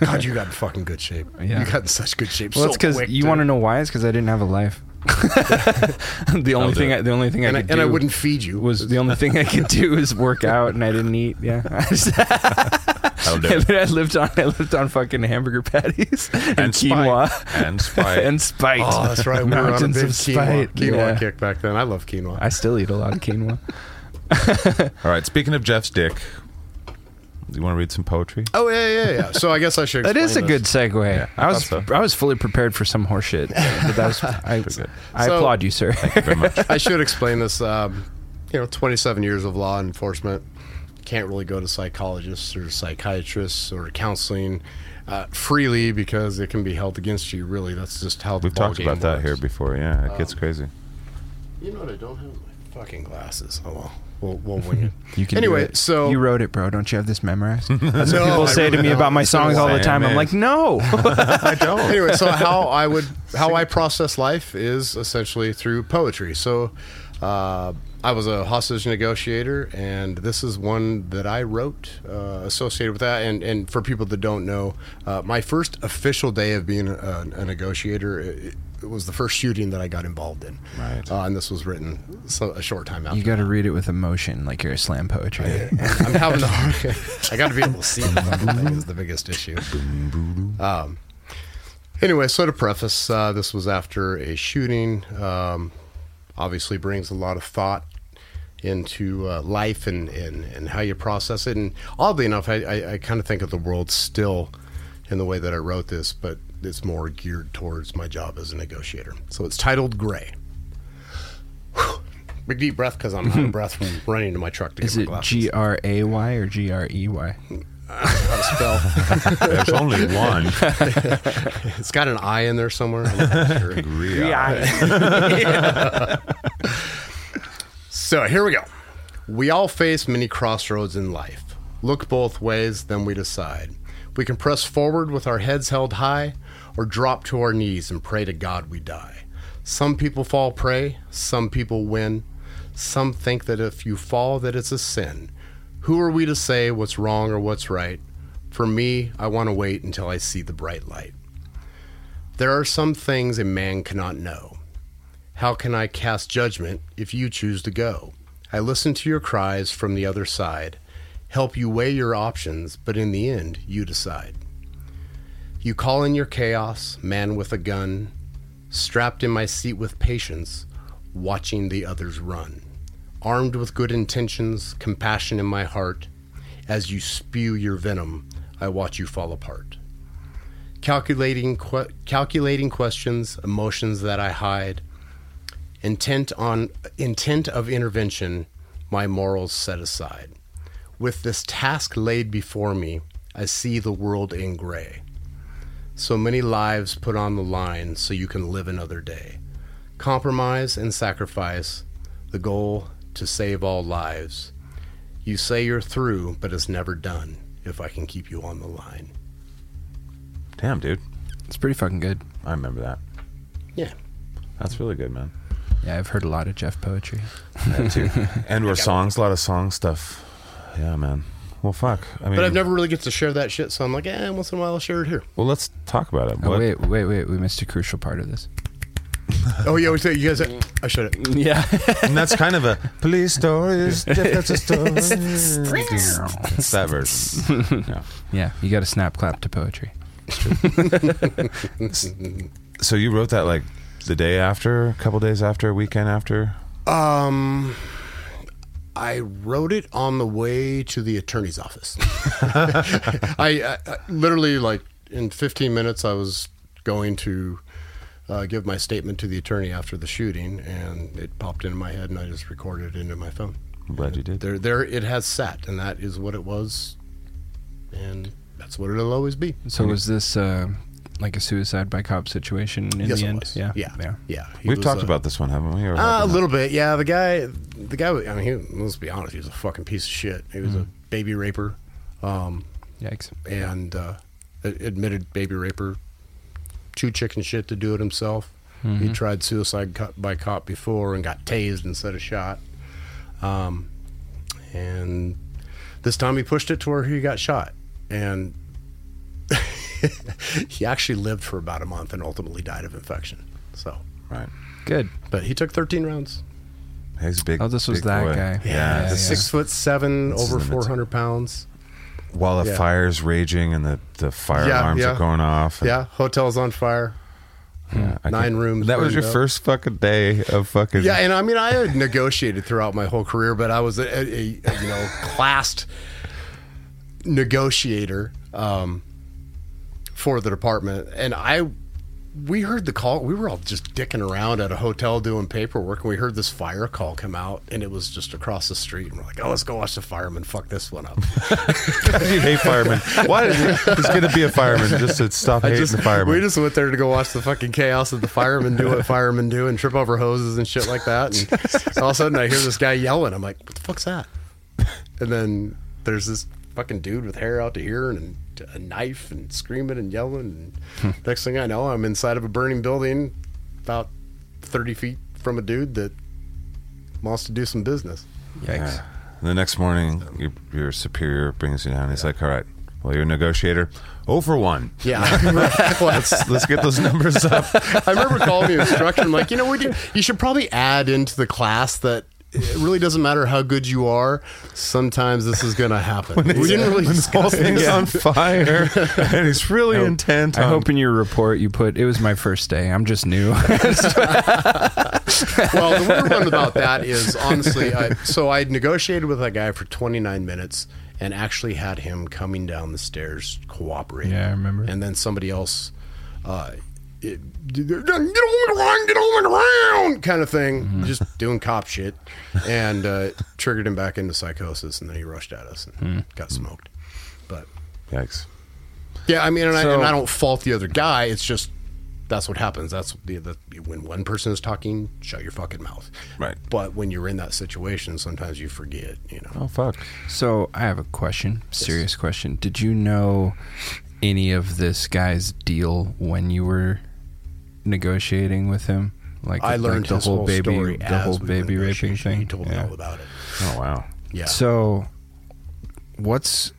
God, you got in fucking good shape.
Yeah.
You got in such good shape.
Well,
so
it's because you want to know why? It's because I didn't have a life. the only thing. I, the only thing I
and I,
could
and I
do
wouldn't feed you.
was the only thing I could do is work out, and I didn't eat. Yeah, I just-
How dare
and then I lived on I lived on fucking hamburger patties and,
And
quinoa
spite. And spite.
and spite.
Oh, that's right. We were on a
Mountains
big
of
quinoa,
spite.
quinoa
Yeah.
kick back then. I love quinoa.
I still eat a lot of quinoa.
All right. Speaking of Jeff's dick, do you want to read some poetry?
oh yeah, yeah, yeah. So I guess I should.
That is a
explain
good segue.
Yeah,
I
I
was
so.
I was fully prepared for some horseshit. But that was I,
good.
I
So-
applaud you, sir.
Very much.
I should explain this. Um, you know, 27 years of law enforcement. Can't really go to psychologists or psychiatrists or counseling uh, freely because it can be held against you. Really, that's just how
We've
ball
talked
game
about that here before. Yeah, it gets
Um,
crazy.
You know what? I don't have my fucking glasses. Oh well, we'll, we'll wing it.
You can do
anyway,
it.
so
you wrote it, bro. Don't you have this memorized? That's what
No,
people
I
say to
really
me
don't.
about my
It's been a
songs all the
while.
time. I'm like, no.
I don't.
anyway, so how I would how I process life is essentially through poetry. So uh, I was a hostage negotiator, and this is one that I wrote uh, associated with that. And and for people that don't know, uh, my first official day of being a, a negotiator. It, it was the first shooting that I got involved in,
Right.
Uh, and this was written so, a short time after.
you got to read it with emotion, like you're a slam poetry.
I'm having the hard. I got to be able to see the fucking thing is the biggest issue. Um, anyway, so to preface, uh, this was after a shooting. Um, obviously, brings a lot of thought into uh, life and, and, and how you process it. And oddly enough, I, I, I kind of think of the world still in the way that I wrote this, but it's more geared towards my job as a negotiator. So it's titled Gray. Whew. Big deep breath because I'm out of breath from running to my truck to
Is
get my
it
glasses.
G R A Y or G R E Y?
how to spell.
There's only one.
it's got an I in there somewhere. I'm not sure. So here we go. We all face many crossroads in life. Look both ways, then we decide. We can press forward with our heads held high, or drop to our knees and pray to God we die. Some people fall prey, some people win. Some think that if you fall that it's a sin. Who are we to say what's wrong or what's right? For me, I want to wait until I see the bright light. There are some things a man cannot know. How can I cast judgment if you choose to go? I listen to your cries from the other side, help you weigh your options, but in the end, you decide. You call in your chaos, man with a gun, strapped in my seat with patience, watching the others run. Armed with good intentions, compassion in my heart, as you spew your venom, I watch you fall apart. Calculating, calculating questions, emotions that I hide, intent on intent of intervention my morals set aside with this task laid before me i see the world in gray so many lives put on the line so you can live another day compromise and sacrifice the goal to save all lives you say you're through but it's never done if i can keep you on the line
Damn, dude.
It's pretty fucking good.
I remember that.
yeah
That's really good, man.
Yeah, I've heard a lot of Jeff poetry.
That too. and we're songs, a lot of song stuff. Yeah, man. Well, fuck. I mean,
but i've never really get to share that shit so i'm like eh once in a while i'll share it here
Well, let's talk about it.
Oh
What-
wait, wait, wait. We missed a crucial part of this.
oh yeah we say you guys i should have
Yeah.
And that's kind of a police stories. That's a story. it's that version. Yeah.
yeah, you got to snap clap to poetry.
So you wrote that like the day after, a couple days after, a weekend after.
Um, I wrote it on the way to the attorney's office. I, I, I literally like in 15 minutes I was going to uh, give my statement to the attorney after the shooting, and it popped into my head, and I just recorded it into my phone.
I'm glad you did.
There, there, it has sat, and that is what it was, and that's what it'll always be.
So was this uh, like a suicide by cop situation in
yes,
the
it
end?
was.
Yeah.
yeah,
Yeah.
yeah.
We've
was,
talked
uh,
about this one, haven't we? Or
Uh, a little bit, yeah. The guy, the guy. was- I mean, he, let's be honest. He was a fucking piece of shit. He was a baby raper, um,
Yikes.
and uh, admitted baby raper. Chewed chicken shit to do it himself. He tried suicide co- by cop before and got tased instead of shot. Um, and this time he pushed it to where he got shot. And he actually lived for about a month and ultimately died of infection. So,
Right.
Good.
but he took 13 rounds.
He's big.
Oh, this was that
boy.
guy.
Yeah.
Yeah,
this
yeah.
is-
Six foot seven,
This
over 400 pounds.
while the
Yeah.
fire's raging and the, the fire
Yeah,
alarms
yeah.
are going off. and-
Yeah, hotel's on fire.
yeah,
Nine
can-
rooms
That was your
up.
first fucking day of fucking.
Yeah, and I mean, I had negotiated throughout my whole career, but I was a, a, a you know classed negotiator um, for the department, and I we heard the call. We were all just dicking around at a hotel doing paperwork, and we heard this fire call come out, and it was just across the street. And we're like, "Oh, let's go watch the fireman fuck this one up."
you hate firemen. Why? He's going to be a fireman just to stop
I
hating
just,
the firemen.
we just went there to go watch the fucking chaos that the firemen do what firemen do and trip over hoses and shit like that. And all of a sudden I hear this guy yelling. I'm like, what the fuck's that? And then there's this fucking dude with hair out to here and a knife and screaming and yelling. And hmm. next thing I know, I'm inside of a burning building about 30 feet from a dude that wants to do some business.
Yikes.
Yeah. And the next morning, your, your superior brings you down. He's like, "All right, well, you're a negotiator. Oh for one.
Yeah.
Let's let's get those numbers up."
I remember calling the instructor. I'm like, you know what? You, you should probably add into the class that it really doesn't matter how good you are. Sometimes this is going to happen. we didn't really
When the whole
discuss
thing's
it.
on fire, and it's really
I-
intent.
I
on-
hope in your report you put it was my first day. I'm just new.
well, the weird one about that is honestly, I, so I negotiated with that guy for 29 minutes and actually had him coming down the stairs cooperating.
Yeah, I remember.
And then somebody else, uh, it, get on the ground, get on the ground, kind of thing,
Mm-hmm.
just doing cop shit, and uh, triggered him back into psychosis, and then he rushed at us and
Hmm.
got smoked. But
Yikes.
yeah, I mean, and, I, and I don't fault the other guy. It's just that's what happens. That's the, the when one person is talking, shut your fucking mouth.
Right.
But when you're in that situation, sometimes you forget. You know.
Oh fuck.
so I have a question, serious question. Did you know any of this guy's deal when you were negotiating with him? Like
I learned
like the whole
whole
baby,
story
the whole
we
baby raping thing.
He told me all about it.
Oh wow.
Yeah.
So, what's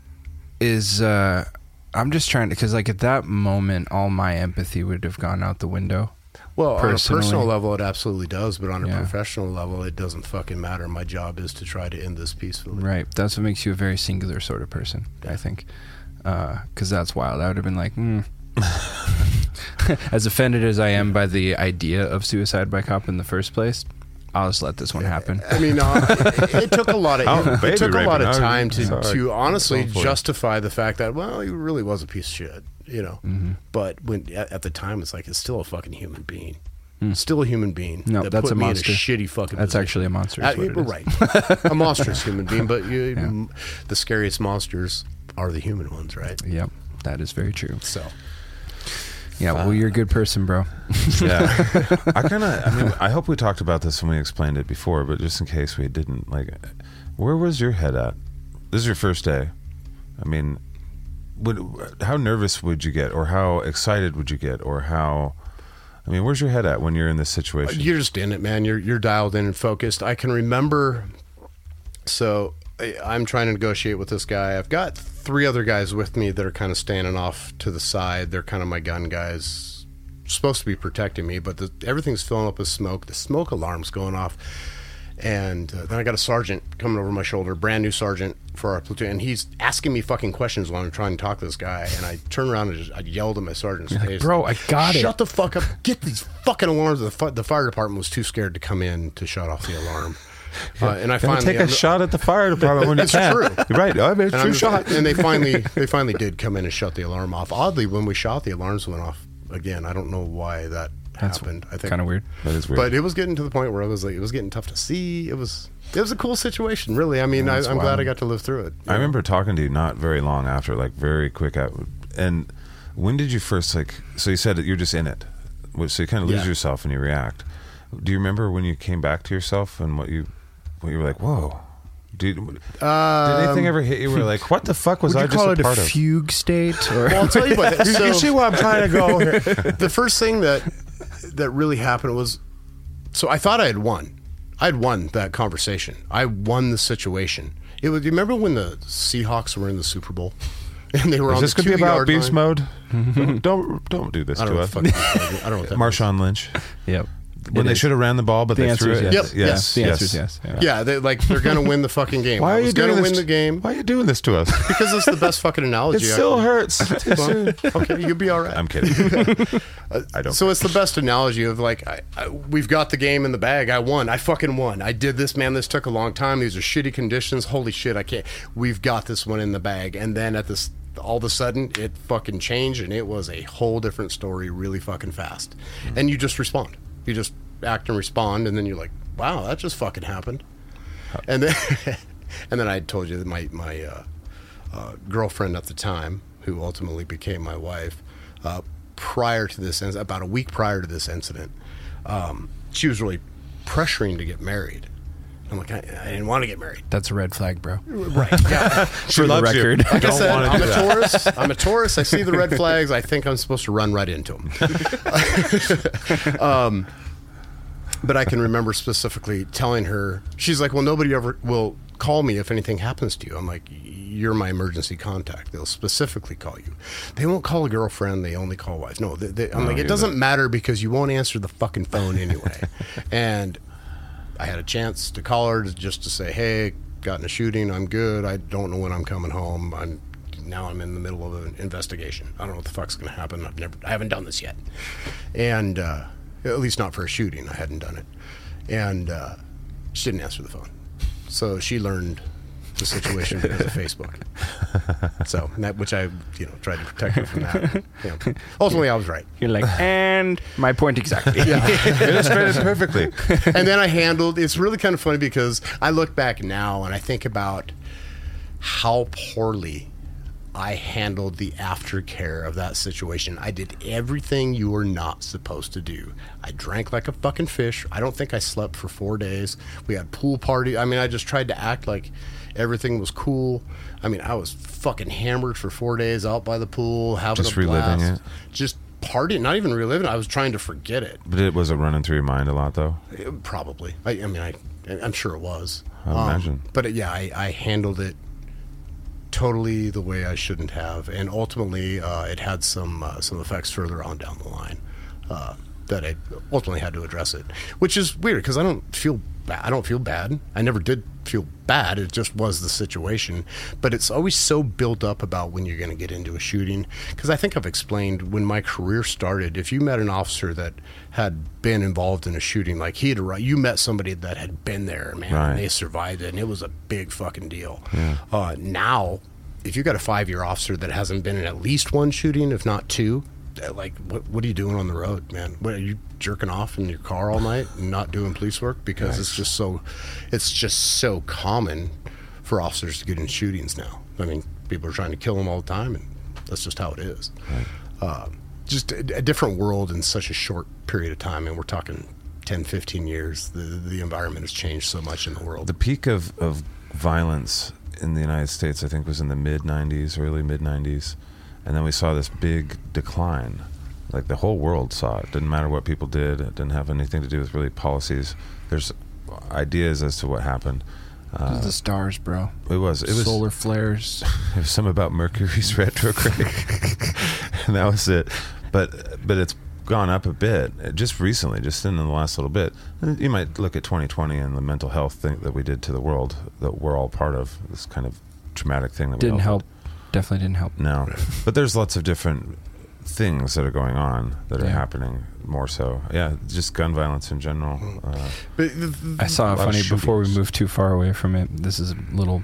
is uh I'm just trying to because like at that moment, all my empathy would have gone out the window.
well, on a personal level, it absolutely does. But on a
Yeah.
professional level, it doesn't fucking matter. My job is to try to end this peacefully.
Right. That's what makes you a very singular sort of person. I think. Because that's wild. I would have been like, hmm. as offended as I am by the idea of suicide by cop in the first place, I'll just let this one happen.
I mean, uh, it, it took a lot of
Oh,
it
baby
took a lot of time to
sorry.
to honestly
Going for it.
justify the fact that well, he really was a piece of shit, you know.
Mm-hmm.
But when at, at the time, it's like it's still a fucking human being, still a human being.
Hmm. No,
that
that's
put
a
me
monster.
In a shitty fucking.
That's
position.
actually a monster.
Uh,
is what it is.
right, a monstrous human being. But you, m- the scariest monsters are the human ones, right?
Yep. That is very true.
So
Yeah. Well, you're a good person, bro.
Yeah. I kind of. I mean, I hope we talked about this when we explained it before, but just in case we didn't, like, where was your head at? This is your first day. I mean, would how nervous would you get, or how excited would you get, or how? I mean, where's your head at when you're in this situation?
You're just in it, man. You're you're dialed in and focused. I can remember. So I- I'm trying to negotiate with this guy. I've got three other guys with me that are kind of standing off to the side. They're kind of my gun guys, supposed to be protecting me, but the, everything's filling up with smoke. The smoke alarm's going off. And uh, then I got a sergeant coming over my shoulder, brand new sergeant for our platoon, and he's asking me fucking questions while I'm trying to talk to this guy. And I turned around and just, I yelled at my sergeant's face,
"Bro, I got it."
Shut the fuck up! Get these fucking alarms. The, fi- the fire department was too scared to come in to shut off the alarm. Uh, and I finally
take a shot at the fire department when you can.
true.
Right. I mean,
and,
true
I'm-
shot.
and they finally they finally did come in and shut the alarm off. Oddly, when we shot, the alarms went off again. I don't know why that
That's
happened. I think
kind of weird.
That is weird.
but it was getting to the point where I was like, it was getting tough to see. It was it was a cool situation, really. I mean, I,
that's
I'm glad. I got to live through it.
I remember talking to you not very long after, like very quick out. And when did you first like? So you said that you're just in it, so you kind of lose
Yeah.
yourself and you react. Do you remember when you came back to yourself and what you, you were like? Whoa, did, did anything ever hit you? Where like, what the fuck was
Um, Would
I
you
just
call
a
it a
part of?
fugue state? Or
Well, I'll tell you what. So-
you see where I'm trying to go here?
the first thing that that really happened was so I thought I had won. I had won that conversation. I won the situation. It was. You remember when the Seahawks were in the Super Bowl and they were
Is
on
this
the
going to be about beast
line?
mode? don't, don't don't do this
I don't
to us.
What the fuck I don't know what that
Marshawn Lynch.
Yep.
When
It
they
is.
should have ran the ball, but
The
they
answer
threw
is
it.
yes.
Yep.
Yes.
The
yes.
answer is yes. Yeah.
Yeah, they like they're gonna win the fucking game.
Why are you
gonna
this?
win the game
Why are you doing this to us?
because it's the best fucking analogy. It
still hurts.
Well, okay, you'll be all right.
I'm kidding. I don't.
So it's the best analogy of like, I, I, we've got the game in the bag. I won. I fucking won. I did this, man. This took a long time. These are shitty conditions. Holy shit, I can't. We've got this one in the bag. And then at this, all of a sudden, it fucking changed, and it was a whole different story, really fucking fast. And you just respond. You just act and respond, and then you're like, wow, that just fucking happened. And then, and then I told you that my my uh, uh, girlfriend at the time, who ultimately became my wife, uh, prior to this, about a week prior to this incident, um, she was really pressuring to get married. I'm like, I, I didn't want to get married.
That's a red flag, bro.
Right. Yeah.
For the
loves you.
record.
You.
Like I said, I'm a. Taurus. I'm a Taurus. I see the red flags. I think I'm supposed to run right into them. um, but I can remember specifically telling her, she's like, well, nobody ever will call me if anything happens to you. I'm like, you're my emergency contact. They'll specifically call you. They won't call a girlfriend. They only call wives. No, they, they, I'm
No,
like, it
you're
doesn't matter because you won't answer the fucking phone anyway. and I had a chance to call her just to say, "Hey, got in a shooting. I'm good. I don't know when I'm coming home. I'm now I'm in the middle of an investigation. I don't know what the fuck's going to happen. I've never, I haven't done this yet, and uh, at least not for a shooting. I hadn't done it, and uh, she didn't answer the phone. So she learned the situation because of Facebook. So that, which I, you know, tried to protect her from that. You know, ultimately, I was right.
You're like, and my point exactly.
illustrated perfectly.
and then I handled. It's really kind of funny because I look back now and I think about how poorly I handled the aftercare of that situation. I did everything you were not supposed to do. I drank like a fucking fish. I don't think I slept for four days. We had pool party. I mean, I just tried to act like everything was cool. I mean, I was fucking hammered for four days out by the pool, having
Just
a blast.
reliving it?
Just partying, not even reliving. it. I was trying to forget it.
But it wasn't running through your mind a lot, though.
It- Probably. I, I mean, I, I'm sure it was. Um,
I imagine.
But yeah, I, I handled it totally the way I shouldn't have, and ultimately, uh, it had some uh, some effects further on down the line uh, that I ultimately had to address it, which is weird because I don't feel. I don't feel bad. I never did feel bad. It just was the situation. But it's always so built up about when you're going to get into a shooting. Because I think I've explained when my career started. If you met an officer that had been involved in a shooting, like he had, you met somebody that had been there, man,
Right.
and they survived it, and it was a big fucking deal. Uh, now, if you've got a five year officer that hasn't been in at least one shooting, if not two, like what what are you doing on the road, man? What are you jerking off in your car all night and not doing police work because it's just so it's just so common for officers to get in shootings now. I mean, people are trying to kill them all the time, and that's just how it is. Uh, just a, a different world in such a short period of time, and we're talking 10, 15 years. The the environment has changed so much in the world.
The peak of, of violence in the United States, I think, was in the mid 90s, early mid 90s. And then we saw this big decline. Like the whole world saw it. Didn't matter what people did, it didn't have anything to do with really policies. There's ideas as to what happened. Uh,
the stars, bro.
it was it was
solar flares.
It was something about Mercury's retrograde, and that was it. But but it's gone up a bit just recently, just in the last little bit. You might look at 2020 and the mental health thing that we did to the world that we're all part of. This kind of traumatic thing that we
Didn't help. Definitely didn't help.
No, but there's lots of different things that are going on that are
Yeah.
happening more so. Yeah, just gun violence in general. Uh,
But the- the-
I saw
lot of
funny before we move too far away from it. This is a little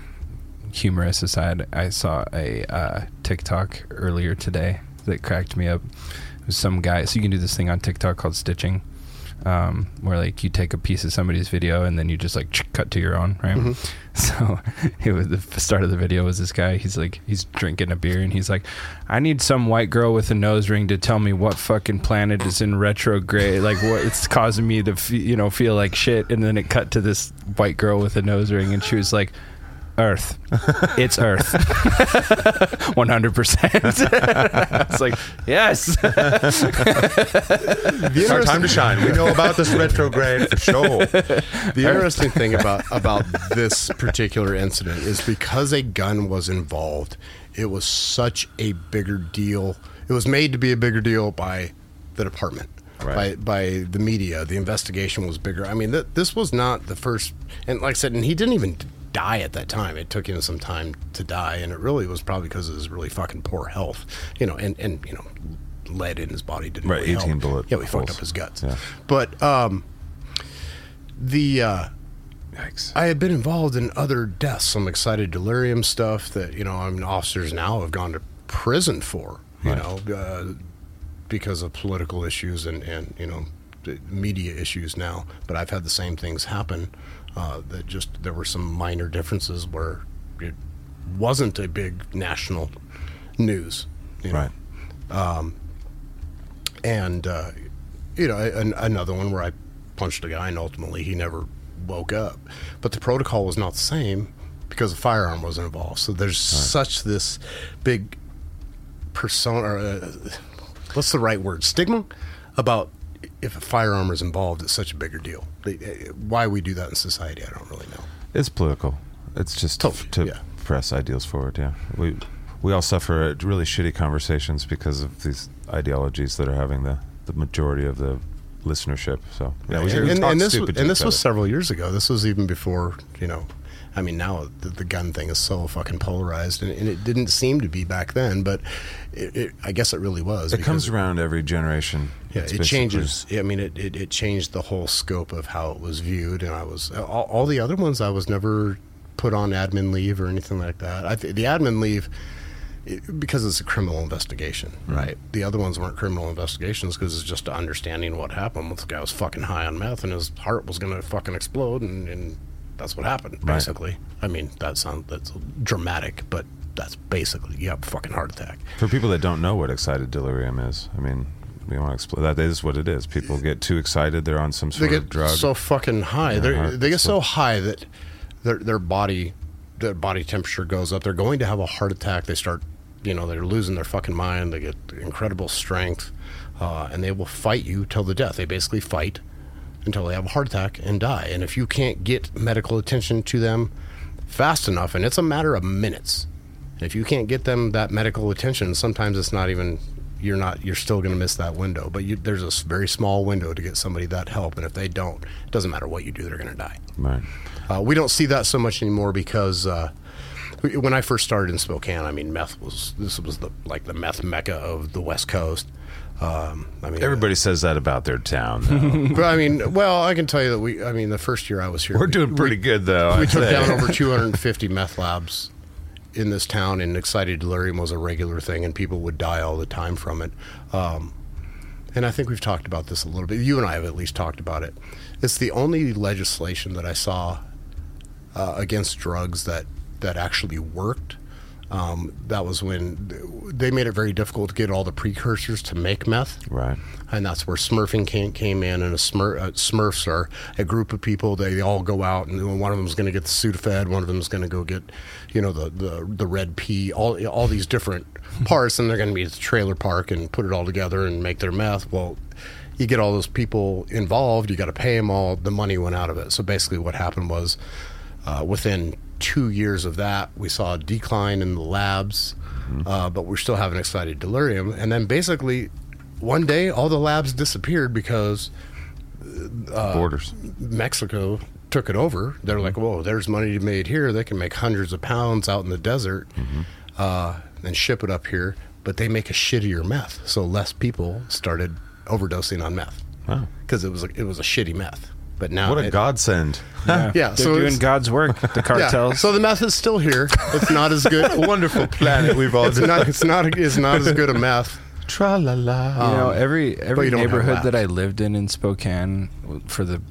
humorous aside. I saw a uh, TikTok earlier today that cracked me up. It was some guy. So you can do this thing on TikTok called stitching, um, where like you take a piece of somebody's video and then you just like cut to your own, right? So it was the start of the video was this guy. He's like he's drinking a beer and he's like, I need some white girl with a nose ring to tell me what fucking planet is in retrograde. Like what it's causing me to fe- you know feel like shit. And then it cut to this white girl with a nose ring and she was like. Earth. It's Earth. 100%. it's like, yes.
The
It's our time to shine. We know about this retrograde for sure.
The interesting thing about about this particular incident is because a gun was involved, it was such a bigger deal. It was made to be a bigger deal by the department,
Right.
by by the media. The investigation was bigger. I mean, th- this was not the first. And like I said, and he didn't even die at that time. It took him some time to die, and it really was probably because of his really fucking poor health. You know, and and you know, lead in his body didn't
Right,
really
18
help.
bullet
Yeah, we fucked up his guts.
Yeah.
But um, the. Uh,
Yikes.
I had been involved in other deaths, some excited delirium stuff that you know, I mean, officers now have gone to prison for, you
Right.
know, uh, because of political issues and and you know, media issues now. But I've had the same things happen. Uh, that just there were some minor differences where it wasn't a big national news, you know?
Right.
and uh, you know an, another one where I punched a guy and ultimately he never woke up. But the protocol was not the same because a firearm wasn't involved. So there's such this big persona. Or, uh, what's the right word? Stigma about if a firearm is involved. It's such a bigger deal. Uh, Why we do that in society, I don't really know.
It's political. It's just
Totally,
to
yeah.
press ideals forward. Yeah, we we all suffer really shitty conversations because of these ideologies that are having the, the majority of the listenership. So yeah, we,
and, and, and this,
stupid to
and this was several years ago. This was even before you know. I mean, now the, the gun thing is so fucking polarized, and, and it didn't seem to be back then, but it, it, I guess it really was.
It comes around every generation.
Yeah, it changes. I mean, it, it, it changed the whole scope of how it was viewed, and I was all, all the other ones. I was never put on admin leave or anything like that. I th- the admin leave it, because it's a criminal investigation, mm-hmm. right? The other ones weren't criminal investigations because it's just understanding what happened. This guy was fucking high on meth, and his heart was going to fucking explode, and, and that's what happened.
Right.
Basically, I mean, that sounds that's dramatic, but that's basically you have a fucking heart attack.
For people that don't know what excited delirium is, I mean, we want to explain that is what it is. People get too excited; they're on some
they
sort
get
of drug.
so fucking high. They they get so
so-
high that their their body their body temperature goes up. They're going to have a heart attack. They start, you know, they're losing their fucking mind. They get incredible strength, uh, and they will fight you till the death. They basically fight until they have a heart attack and die. And if you can't get medical attention to them fast enough, and it's a matter of minutes, if you can't get them that medical attention, sometimes it's not even you're not you're still going to miss that window. But you, there's a very small window to get somebody that help, and if they don't, it doesn't matter what you do, they're going to die.
right.
Uh, we don't see that so much anymore because uh, when I first started in Spokane, I mean, meth was this was the like the meth mecca of the West Coast. Um, I mean,
Everybody says that about their town.
But I mean, well, I can tell you that we. I mean, the first year I was here,
We're
we-
doing pretty good, though.
we
I'd
took
say.
down over 250 meth labs in this town, and excited delirium was a regular thing, and people would die all the time from it. Um, and I think we've talked about this a little bit. You and I have at least talked about it. It's the only legislation that I saw uh, against drugs that that actually worked. Um, that was when they made it very difficult to get all the precursors to make meth
Right.
and that's where Smurfing came, came in. And a Smurf, uh, Smurfs are a group of people. They all go out, and one of them is going to get the Sudafed, one of them is going to go get, you know, the, the the red P, all all these different parts, and they're going to be at the trailer park and put it all together and make their meth. Well, you get all those people involved. You got to pay them all. The money went out of it. So basically, what happened was, uh, within two years of that, we saw a decline in the labs, uh, but we're still having excited delirium. And then basically, one day, all the labs disappeared because uh,
Borders.
Mexico took it over. They're like, whoa, there's money to be made here. They can make hundreds of pounds out in the desert uh, and ship it up here, but they make a shittier meth. So less people started overdosing on meth
Wow.
because it was a, it was a shitty meth. But now
What a
it-
godsend.
Yeah,
They're
so
doing God's work. The
yeah,
cartels.
so the meth is still here. It's not as good.
Wonderful planet we've all
It's not. It's not. It's not as good a meth.
Tra la la.
you know,
Um,
every every
you
neighborhood that I lived in in Spokane for the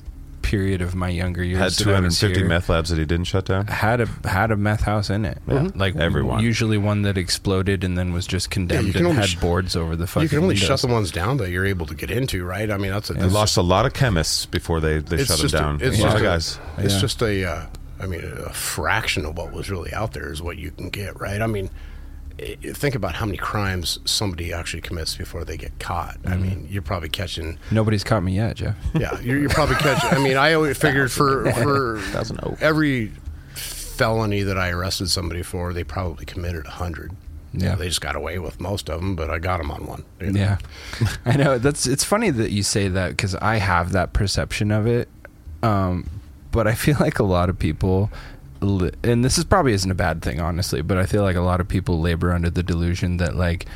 period of my younger years
Had
I was
250
here,
meth labs that he didn't shut down.
had a had a meth house in it. Like
Everyone.
usually one that exploded and then was just condemned
can
and
only
had
sh-
boards over the fucking
You can only
windows.
shut the ones down that you're able to get into, right? I mean, that's a.
They lost a lot of chemists before they, they shut
just
them
a-
down.
it's
a lot
just a-
guys.
It's
Yeah.
just a uh, I mean, a fraction of what was really out there is what you can get, right? I mean, i- think about how many crimes somebody actually commits before they get caught. I mean, you're probably catching.
Nobody's caught me yet, Jeff.
Yeah, you're, you're probably catching. I mean, I always figured for for every felony that I arrested somebody for, they probably committed a hundred. You know,
Yeah.
they just got away with most of them, but I got them on one. you know?
Yeah, I know. That's it's funny that you say that because I have that perception of it, um, but I feel like a lot of people, and this is probably isn't a bad thing, honestly. But I feel like a lot of people labor under the delusion that like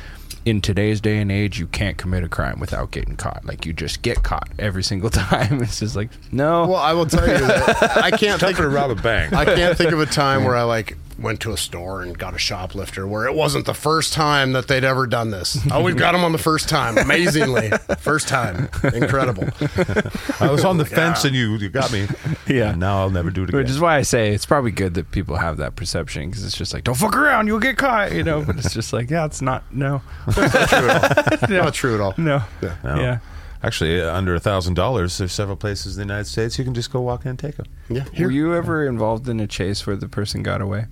in today's day and age, you can't commit a crime without getting caught. Like you just get caught every single time. It's just like no.
Well, I will tell you that I can't think of
rob a bank.
I can't think of a time where I like went to a store and got a shoplifter where it wasn't the first time that they'd ever done this. Oh, we've got them on the first time. Amazingly, first time, incredible.
I was on the fence and you, you got me.
Yeah.
And now I'll never do it again.
Which is why I say it's probably good that people have that perception because it's just like don't fuck around, you'll get caught, you know. But it's just like yeah, it's not no,
Not true at all.
no,
No.
yeah.
Actually, uh, under a thousand dollars, there's several places in the United States you can just go walk in and take them.
Yeah.
Were you ever involved in a chase where the person got away?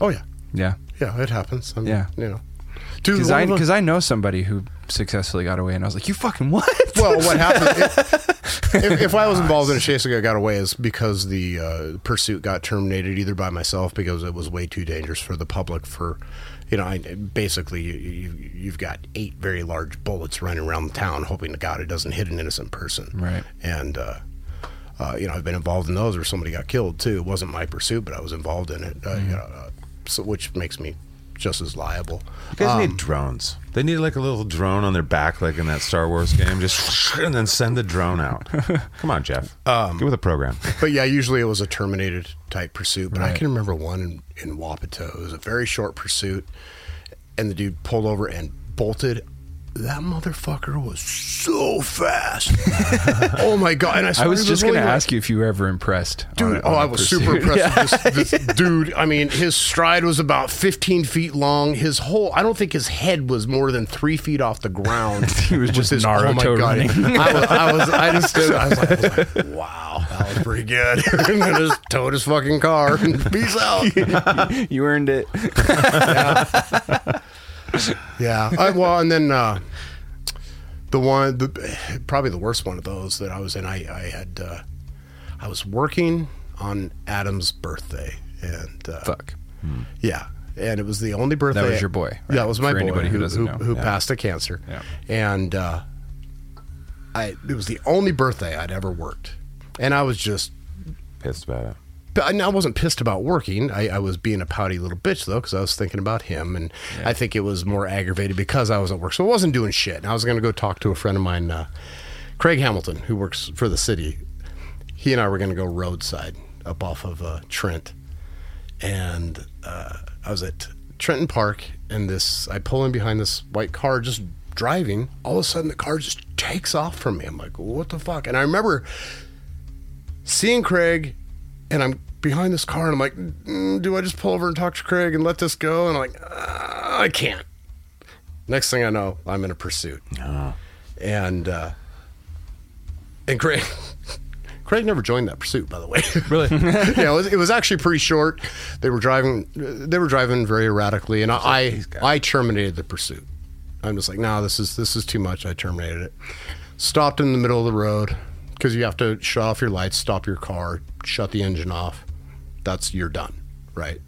Oh yeah.
Yeah,
Yeah, it happens. I mean,
Yeah.
You know. Dude,
because
one
I
of the-
because I know somebody who successfully got away, and I was like, you fucking what?
Well, what happened? If, if, if I was involved in a chase that got away, is because the uh, pursuit got terminated either by myself because it was way too dangerous for the public. For you know, I, basically, you, you, you've got eight very large bullets running around the town, hoping to God it doesn't hit an innocent person.
Right.
And uh, uh, you know, I've been involved in those where somebody got killed too. It wasn't my pursuit, but I was involved in it. Uh, you know, uh, so which makes me just as liable.
You guys
Um,
need drones. They need like a little drone on their back, like in that Star Wars game, just and then send the drone out. Come on, Jeff.
Um,
Get with the program.
But yeah, usually it was a terminated type pursuit. But I can remember one in, in Wapato. It was a very short pursuit, and the dude pulled over and bolted. That motherfucker was so fast. oh my god! And I,
I was just going to
only like-
ask you if you were ever impressed. on
Dude,
a-
oh,
on a
I was
pursuit.
super impressed with this, this dude. I mean, his stride was about 15 feet long. His whole, I don't think his head was more than three feet off the ground.
He was
With
just
his- oh
Naruto running.
I was, I was, I just, I was like, I was like, wow, that was pretty good. and then just towed his fucking car and peace out.
you earned it.
Yeah. I, well, and then uh, the one, the, probably the worst one of those that I was in, I, I had, uh, I was working on Adam's birthday, and uh,
Fuck.
yeah, and it was the only birthday.
That was your boy,
Yeah,
right?
it was my
For
boy
who doesn't
who
Yeah.
passed of cancer.
Yeah.
and uh, I it was the only birthday I'd ever worked, and I was just
Pissed about it.
But I I wasn't pissed about working. I, I was being a pouty little bitch though, because I was thinking about him, and I think it was more aggravated because I was at work. So I wasn't doing shit. And I was going to go talk to a friend of mine, uh, Craig Hamilton, who works for the city. He and I were going to go roadside up off of uh, Trent, and uh, I was at Trenton Park, and this I pull in behind this white car, just driving. All of a sudden, the car just takes off from me. I'm like, what the fuck? And I remember seeing Craig, and I'm behind this car, and I'm like, mm, do I just pull over and talk to Craig and let this go? And I'm like, uh, I can't. Next thing I know, I'm in a pursuit, and uh, and Craig. Craig never joined that pursuit, by the way.
Really?
yeah, it was, it was actually pretty short. They were driving. They were driving very erratically, and I I terminated the pursuit. I'm just like, no, this is this is too much. I terminated it. Stopped in the middle of the road because you have to shut off your lights, stop your car, shut the engine off. That's you're done, right?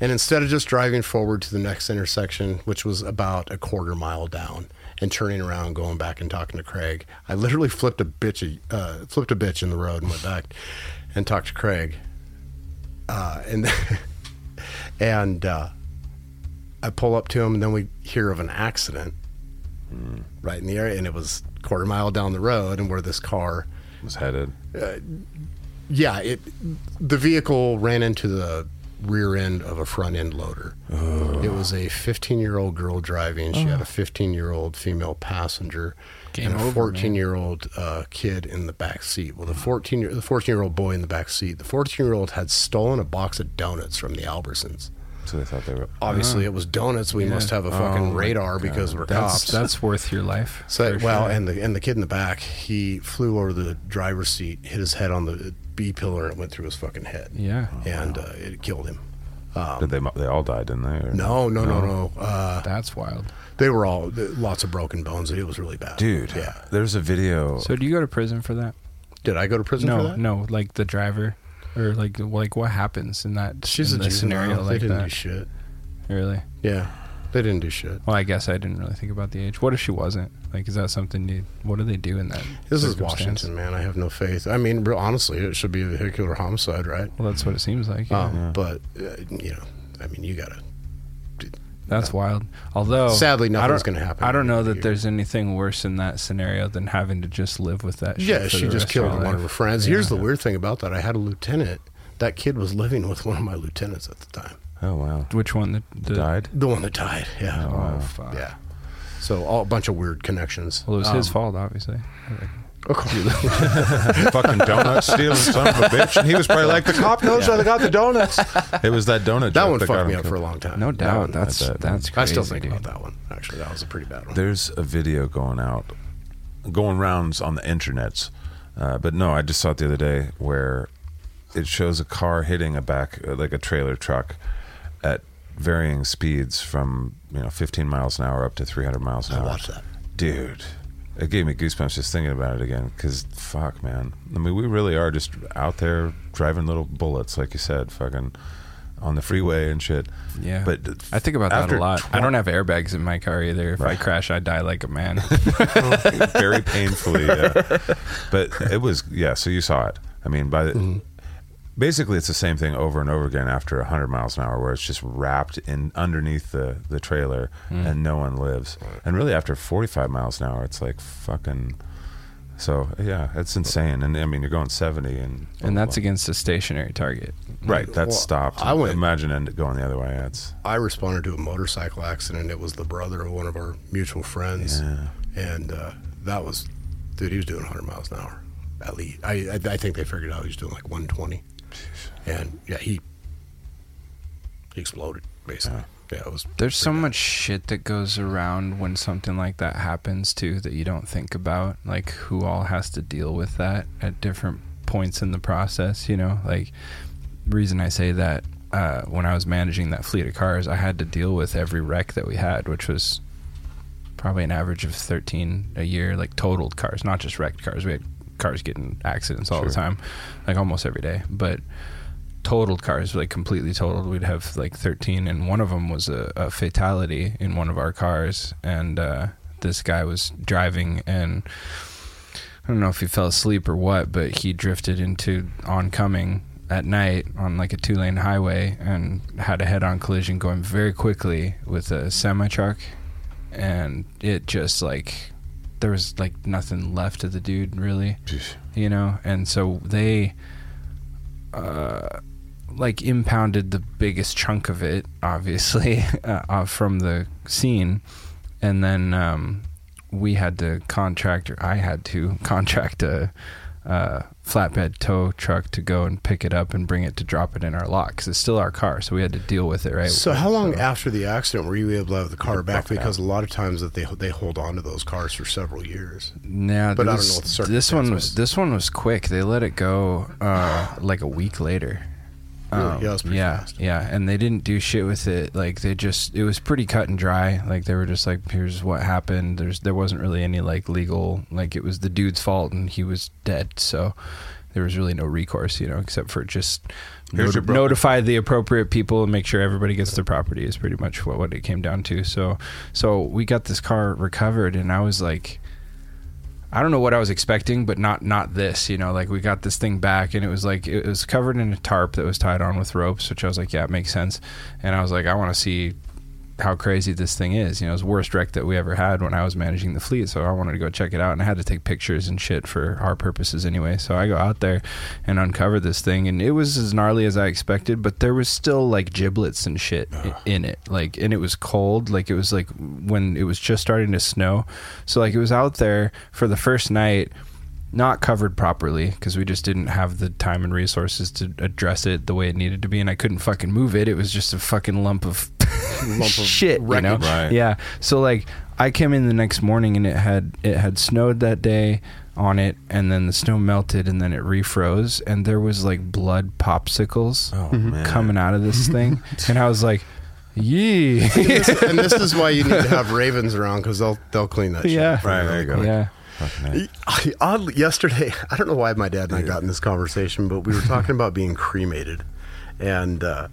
And instead of just driving forward to the next intersection, which was about a quarter mile down, and turning around, going back and talking to Craig, I literally flipped a bitch, uh, flipped a bitch in the road and went back and talked to Craig. Uh, and and uh, I pull up to him, and then we hear of an accident right in the area, and it was quarter mile down the road, and where this car
Was headed.
Yeah, it the vehicle ran into the rear end of a front end loader. It was a 15 year old girl driving. She had a 15 year old female passenger
Game
and a 14 year old uh, kid in the back seat. Well, the 14 year the 14 year old boy in the back seat. The 14 year old had stolen a box of donuts from the Albertsons.
So they thought they were.
Obviously, it was donuts. We
Yeah.
must have a
Oh,
fucking
my
radar
God.
because we're
That's
cops.
that's worth your life.
So
for
well,
sure.
and the and the kid in the back, he flew over the driver's seat, hit his head on the B pillar, and it went through his fucking head,
yeah,
and uh, it killed him.
Did they? They all died, didn't they? Or-
No, no, no, no. Uh,
that's wild.
they were all lots of broken bones. It was really bad,
dude.
Yeah.
There's a video.
So do you go to prison for that?
Did I go to prison for
No,
that?
no, like the driver, or like like what happens in that
She's
in
a juvenile.
scenario
they
like
didn't do shit.
Really?
Yeah, they didn't do shit.
Well, I guess I didn't really think about the age. What if she wasn't? Like, is that something you? What do they do in that?
This is? Washington, man. I have no faith. I mean, real honestly, it should be a vehicular homicide, right?
Well, that's what it seems like. yeah.
Um,
Yeah.
But uh, you know, I mean, you gotta.
That's wild. Although,
Sadly, nothing's
don't-
gonna happen.
I don't know that
Here.
there's anything worse in that scenario than having to just live with that. Shit
Yeah,
for
she
the
just
rest
killed
of
one of her
life.
friends. Here's the weird thing about that: I had a lieutenant. That kid was living with one of my lieutenants at the time.
oh wow.
Which one? that, the
Died.
The one that died. Yeah.
Oh,
Wow.
fuck.
Yeah. So all, a bunch of weird connections.
Well, it was his
Um,
fault, obviously.
Of course.
fucking donut stealing son of a bitch. And he was probably like, the cop knows I got the donuts. It was that donut.
that
joke
one
got
fucked
him
me up for a
killed.
long time.
No doubt.
one-
That's
I bet.
that's
I still think
dude.
about that one. Actually, that was a pretty bad one.
There's a video going out, going rounds on the internets. Uh, but no, I just saw it the other day where it shows a car hitting a back, uh, like a trailer truck, at varying speeds from you know 15 miles an hour up to 300 miles an
I
hour.
watched that.
dude. It gave me goosebumps just thinking about it again. Because fuck, man. I mean, we really are just out there driving little bullets, like you said, fucking on the freeway and shit.
Yeah,
But
I think about that a lot.
tw-
I don't have airbags in my car either. If I crash, I die like a man.
very painfully. Yeah. But it was yeah. So you saw it. I mean, by the,
Mm-hmm.
Basically, it's the same thing over and over again after hundred miles an hour, where it's just wrapped in underneath the the trailer
Mm.
and no one lives. And really, after forty five miles an hour, it's like fucking. So yeah, it's insane. And I mean, you're going seventy, and
and that's against a stationary target.
right. That's
Well,
stopped.
I went-
Imagine it going the other way. It's
I responded to a motorcycle accident. It was the brother of one of our mutual friends,
yeah.
and uh, that was, dude. He was doing 100 miles an hour, at least. I, I I think they figured out he was doing like 120, and yeah, he he exploded basically. Yeah, it was.
There's so
bad.
much shit that goes around when something like that happens too that you don't think about, like who all has to deal with that at different points in the process. You know, like reason I say that uh, when I was managing that fleet of cars, I had to deal with every wreck that we had, which was probably an average of 13 a year, like totaled cars, not just wrecked cars. We had cars getting accidents all the time, like almost every day, but totaled cars, like completely totaled. We'd have like 13, and one of them was a, a fatality in one of our cars. And uh, this guy was driving, and I don't know if he fell asleep or what, but he drifted into oncoming at night on like a two lane highway and had a head on collision going very quickly with a semi truck. And it just like, there was like nothing left of the dude, really.
Jeez.
you know? And so they uh like impounded the biggest chunk of it obviously uh, uh, from the scene. And then um we had to contract or i had to contract a uh, flatbed tow truck to go and pick it up and bring it to drop it in our lot because it's still our car so we had to deal with it right
So how long
So-
after the accident were you able to have the car back? Because a lot of times that they they hold on to those cars for several years.
Nah,
But I don't
this,
know what the
this one was
was.
this one was quick. They let it go uh, like a week later. Um,
Yeah, that's pretty
yeah,
fast.
yeah, and they didn't do shit with it. Like they just, it was pretty cut and dry. Like they were just like, "Here's what happened." There's, there wasn't really any like legal, like it was the dude's fault and he was dead. So there was really no recourse, you know, except for just
Here's your
noti-
broken-
notify the appropriate people and make sure everybody gets their property. Is pretty much what what it came down to. So, so we got this car recovered, and I was like. I don't know what I was expecting, but not not this. You know, like we got this thing back, and it was like it was covered in a tarp that was tied on with ropes, which I was like, yeah, it makes sense. And I was like, I want to see how crazy this thing is. You know, it was the worst wreck that we ever had when I was managing the fleet, so I wanted to go check it out, and I had to take pictures and shit for our purposes anyway. So I go out there and uncover this thing, and it was as gnarly as I expected, but there was still like giblets and shit in it, like, and it was cold, like it was like when it was just starting to snow, so like it was out there for the first night not covered properly because we just didn't have the time and resources to address it the way it needed to be, and I couldn't fucking move it. It was just a fucking lump of
Lump of
shit, you know?
Right.
Yeah. So like, I came in the next morning and it had it had snowed that day on it, and then the snow melted, and then it refroze, and there was like blood popsicles
Oh mm-hmm.
coming out of this thing, and I was like, "Yee."
and this is why you need to have ravens around because they'll they'll clean that shit.
Yeah.
up
Right, there you go.
yeah.
A.
I, oddly, yesterday, I don't know why my dad and I got in this conversation, but we were talking about being cremated, and uh,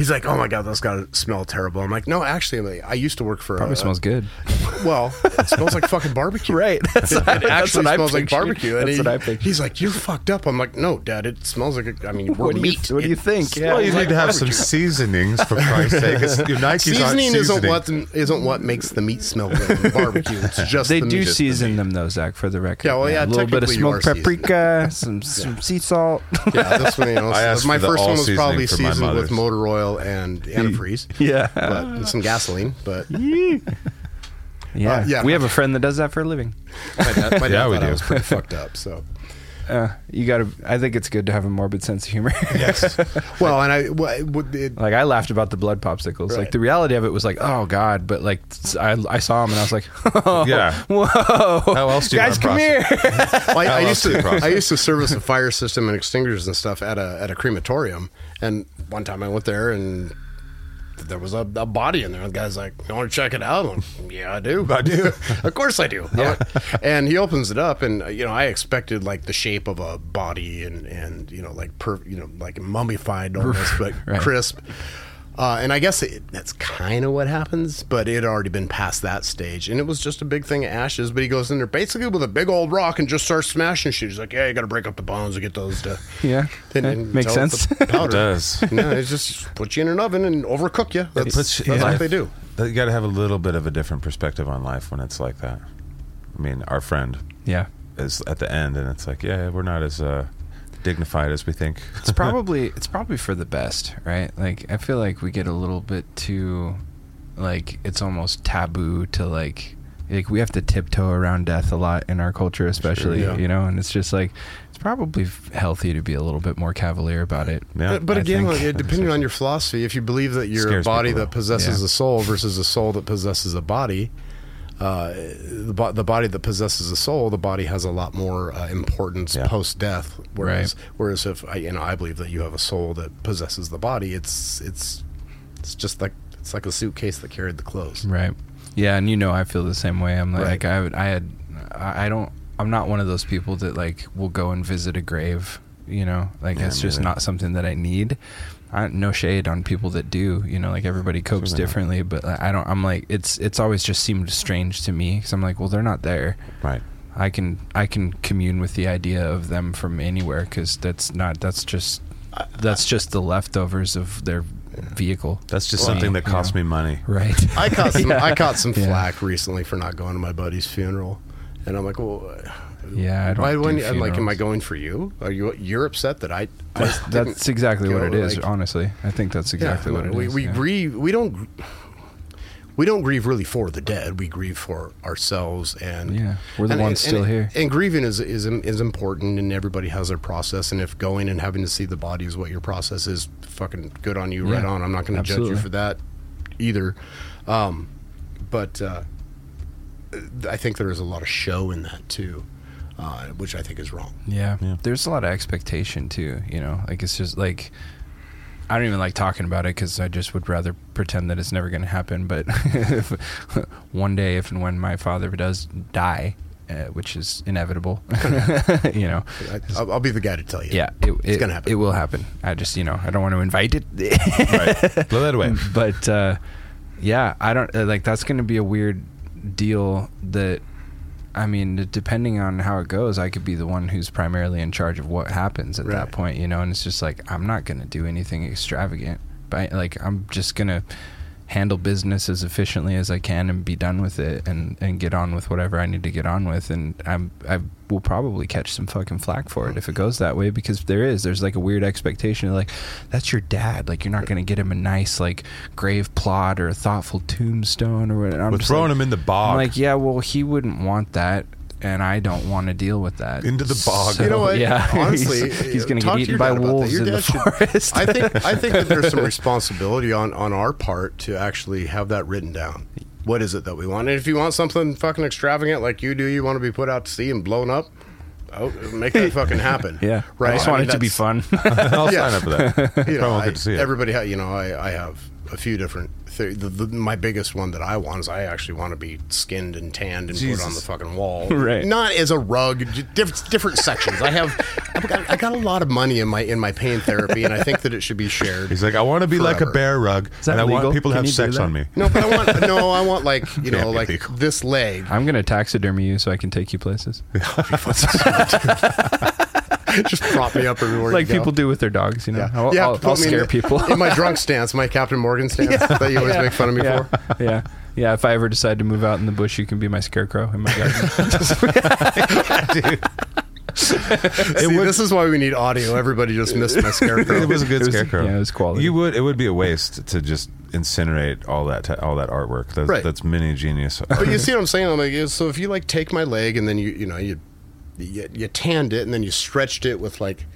he's like, "Oh my god, that's got to smell terrible." I'm like, "No, actually, I'm like, I used to work for
Probably
a,
smells good.
Well, it smells like fucking barbecue.
Right. That's
it,
what I-
it
that's
actually
what I
smells like
pictured.
barbecue. And
That's
he-
what I pictured.
He's like, "You're fucked up." I'm like, "No, Dad, it smells like a, I mean, we're
What do you-
meat.
what do you think? Yeah.
Well, you
like
need to have some seasonings for Christ's sake. It's, your Nikes
Seasoning
aren't
isn't what isn't what makes the meat smell good barbecue. It's just
They
the
do
meat.
season them though, Zaq, for the record.
Yeah, well, yeah,
a little bit of
technically you are
smoked paprika, some some sea salt.
Yeah, this one, you know,
I asked
my first one was probably
seasoning for my
seasoned with motor oil and antifreeze.
yeah,
but and some gasoline. But
yeah,
Uh, yeah.
We have a friend that does that for a living.
my dad, my dad
Yeah, we
thought I
do.
was pretty fucked up. So
Uh, you got to. I think it's good to have a morbid sense of humor.
Yes.
well, and I well, it
like I laughed about the blood popsicles. Like the reality of it was like, oh god, but like I, I saw them and I was like, oh,
Yeah.
whoa,
How else do you
guys, come
wanna
here.
well, I, I used
else do you
to I used to service a fire system and extinguishers and stuff at a at a crematorium. And one time I went there and there was a, a body in there. The guy's like, "You want to check it out?" I'm like, yeah, I do.
I do.
of course I do. Yeah. and he opens it up, and you know, I expected like the shape of a body, and and you know, like per, you know, like mummified almost, but
Right.
crisp. Uh, and I guess it, that's kind of what happens, but it had already been past that stage, and it was just a big thing of ashes. But he goes in there basically with a big old rock and just starts smashing shit. He's like, "Yeah, you got to break up the bones to get those to."
Yeah,
And- and
makes sense.
the powder.
It does.
No, it's just put you in an oven and overcook you. That's,
puts
that's
you-
what they do.
You got to have a little bit of a different perspective on life when it's like that. I mean, our friend
yeah.
is at the end, and it's like, yeah, we're not as uh, dignified as we think.
It's probably it's probably for the best, right? Like I feel like we get a little bit too like it's almost taboo to like like we have to tiptoe around death a lot in our culture especially,
yeah.
you know, and it's just like it's probably healthy to be a little bit more cavalier about it.
Yeah.
But, but again,
think-
like, depending on your philosophy, if you believe that you're a body that possesses
Yeah.
a soul versus a soul that possesses a body, uh, the, the body that possesses a soul, the body has a lot more uh, importance
Yeah.
post death. Whereas,
Right.
whereas if I, you know, I believe that you have a soul that possesses the body, it's it's it's just like it's like a suitcase that carried the clothes.
Right. Yeah, and you know I feel the same way. I'm like,
Right.
like I would, I had I I don't I'm not one of those people that like will go and visit a grave, you know? Like
Yeah,
it's
me
just not something that I need. I, no shade on people that do, you know, like everybody copes
Certainly not.
differently, but like, I don't I'm like it's it's always just seemed strange to me cuz I'm like, well they're not there.
Right.
I can I can commune with the idea of them from anywhere cuz that's not that's just that's just the leftovers of their vehicle.
That's just
Well,
something that
you
costs
know.
me money.
Right.
I caught some
Yeah.
I caught some
Yeah.
flack recently for not going to my buddy's funeral, and I'm like, well.
Yeah, I don't
Why
do
wouldn't I'm like, am I going for you? Are you you're upset that I? I
That's, that's exactly what it is.
like-
honestly, I think that's exactly
Yeah,
what it is.
we, We
yeah.
grieve. We don't. We don't grieve really for the dead. We grieve for ourselves, and
Yeah, we're the
and-
ones
and-
still here.
And grieving is is is important, and everybody has their process. And if going and having to see the body is what your process is, fucking good on you, right on. I'm not going to judge you for that either. Um, but uh, I think there is a lot of show in that too, uh, which I think is wrong.
Yeah.
Yeah.
There's a lot of expectation too, you know? Like it's just like I don't even like talking about it cuz I just would rather pretend that it's never going to happen, but if, one day if and when my father does die, uh, which is inevitable, you know.
I, I'll, I'll be the guy to tell you.
Yeah, it,
It's
it-
gonna happen.
It will happen. I just, you know, I don't want to invite it.
Right. Blow that away.
but uh, yeah, I don't uh, like. That's going to be a weird deal. That I mean, depending on how it goes, I could be the one who's primarily in charge of what happens at that point, you know. And it's just like I'm not going to do anything extravagant, but like I'm just going to handle business as efficiently as I can and be done with it and and get on with whatever I need to get on with. And I'm I will probably catch some fucking flack for it if it goes that way because there is there's like a weird expectation of like that's your dad. Like you're not going to get him a nice like grave plot or a thoughtful tombstone or what. I'm
We're throwing
like,
him in the bog.
I'm like yeah well he wouldn't want that and I don't want to deal with that.
Into the bog.
So,
You know what?
Yeah,
Honestly,
he's, he's going to get eaten by
dad about that.
wolves in the
should-
forest.
I think I think that there's some responsibility on on our part to actually have that written down. What is it that we want? And if you want something fucking extravagant like you do, you want to be put out to sea and blown up. Oh, make that fucking happen.
yeah,
right.
I just
I
want
mean,
it to be fun.
I'll
Yeah.
sign up for that.
you know, I,
to see it.
everybody, ha- you know, I, I have a few different. Th- the, the, my biggest one that I want is I actually want to be skinned and tanned and put on the fucking wall,
Right.
Not as a rug, diff- different sections. I have, I've got, I got a lot of money in my in my pain therapy, and I think that it should be shared.
He's like, I want to be like a bear rug,
that
and I want people to
Can
have sex on me.
No, but I want no, I want like you know, like
legal.
this leg.
I'm going to taxidermy you so I can take you places,
Just prop me up everywhere.
like
you go.
people do with their dogs. You know,
Yeah,
I'll,
You
I'll, I'll
me in
scare people.
in my drunk stance, my Captain Morgan stance that you always make fun of me
yeah,
for.
yeah, yeah. If I ever decide to move out in the bush, you can be my scarecrow in my garden.
See, this is why we need audio. Everybody just missed my scarecrow.
It was a good
It was-
scarecrow.
yeah, it was quality.
You would. It would be a waste to just incinerate all that t- all that artwork. That's,
Right.
that's mini genius.
But you see what I'm saying? I'm like, so if you like take my leg and then you you know you you, you tanned it and then you stretched it with like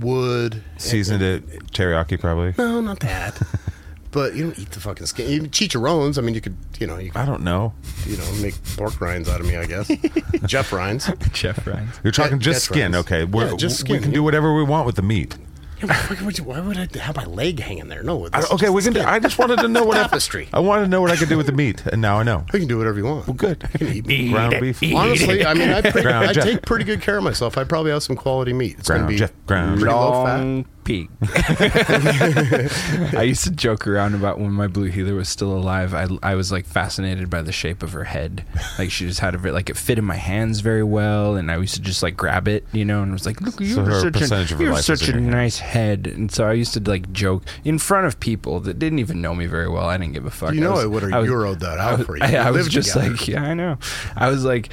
wood.
Seasoned it teriyaki probably.
No, not that. but you don't eat the fucking skin. You chicharrones. I mean, you could you know you could,
I don't know.
you know make pork rinds out of me. I guess Jeff rinds.
Chef Ryan.
You're talking
Get-
just skin,
rice.
okay? We're,
Yeah, just
We
skin.
can do whatever we want with the meat.
Yeah, why, would you- why would I have my leg hanging there? No.
I,
this is
okay, we can. Do,
skin.
I just wanted to know what
Tapestry.
I, I wanted to know what I could do with the meat, and now I know.
We can do whatever you want.
Well, good.
You can eat meat.
Ground beef.
Honestly, I mean, I, pretty, I take pretty good care of myself. I probably have some quality meat. It's going to
Ground
be
Jeff. Ground.
pretty low fat.
Long peak. I used to joke around about when my blue heeler was still alive. I, I was like fascinated by the shape of her head. Like she just had a like it fit in my hands very well, and I used to just like grab it, you know, and was like, "Look, you
So
have such
percentage
a you
life
have such a
your
nice head." And so I used to like joke in front of people that didn't even know me very well. I didn't give a fuck.
You know
was-
I would've
was-
euroed that
I
out
was-
for you.
I,
We
I was just
together.
like, yeah, I know. I was like,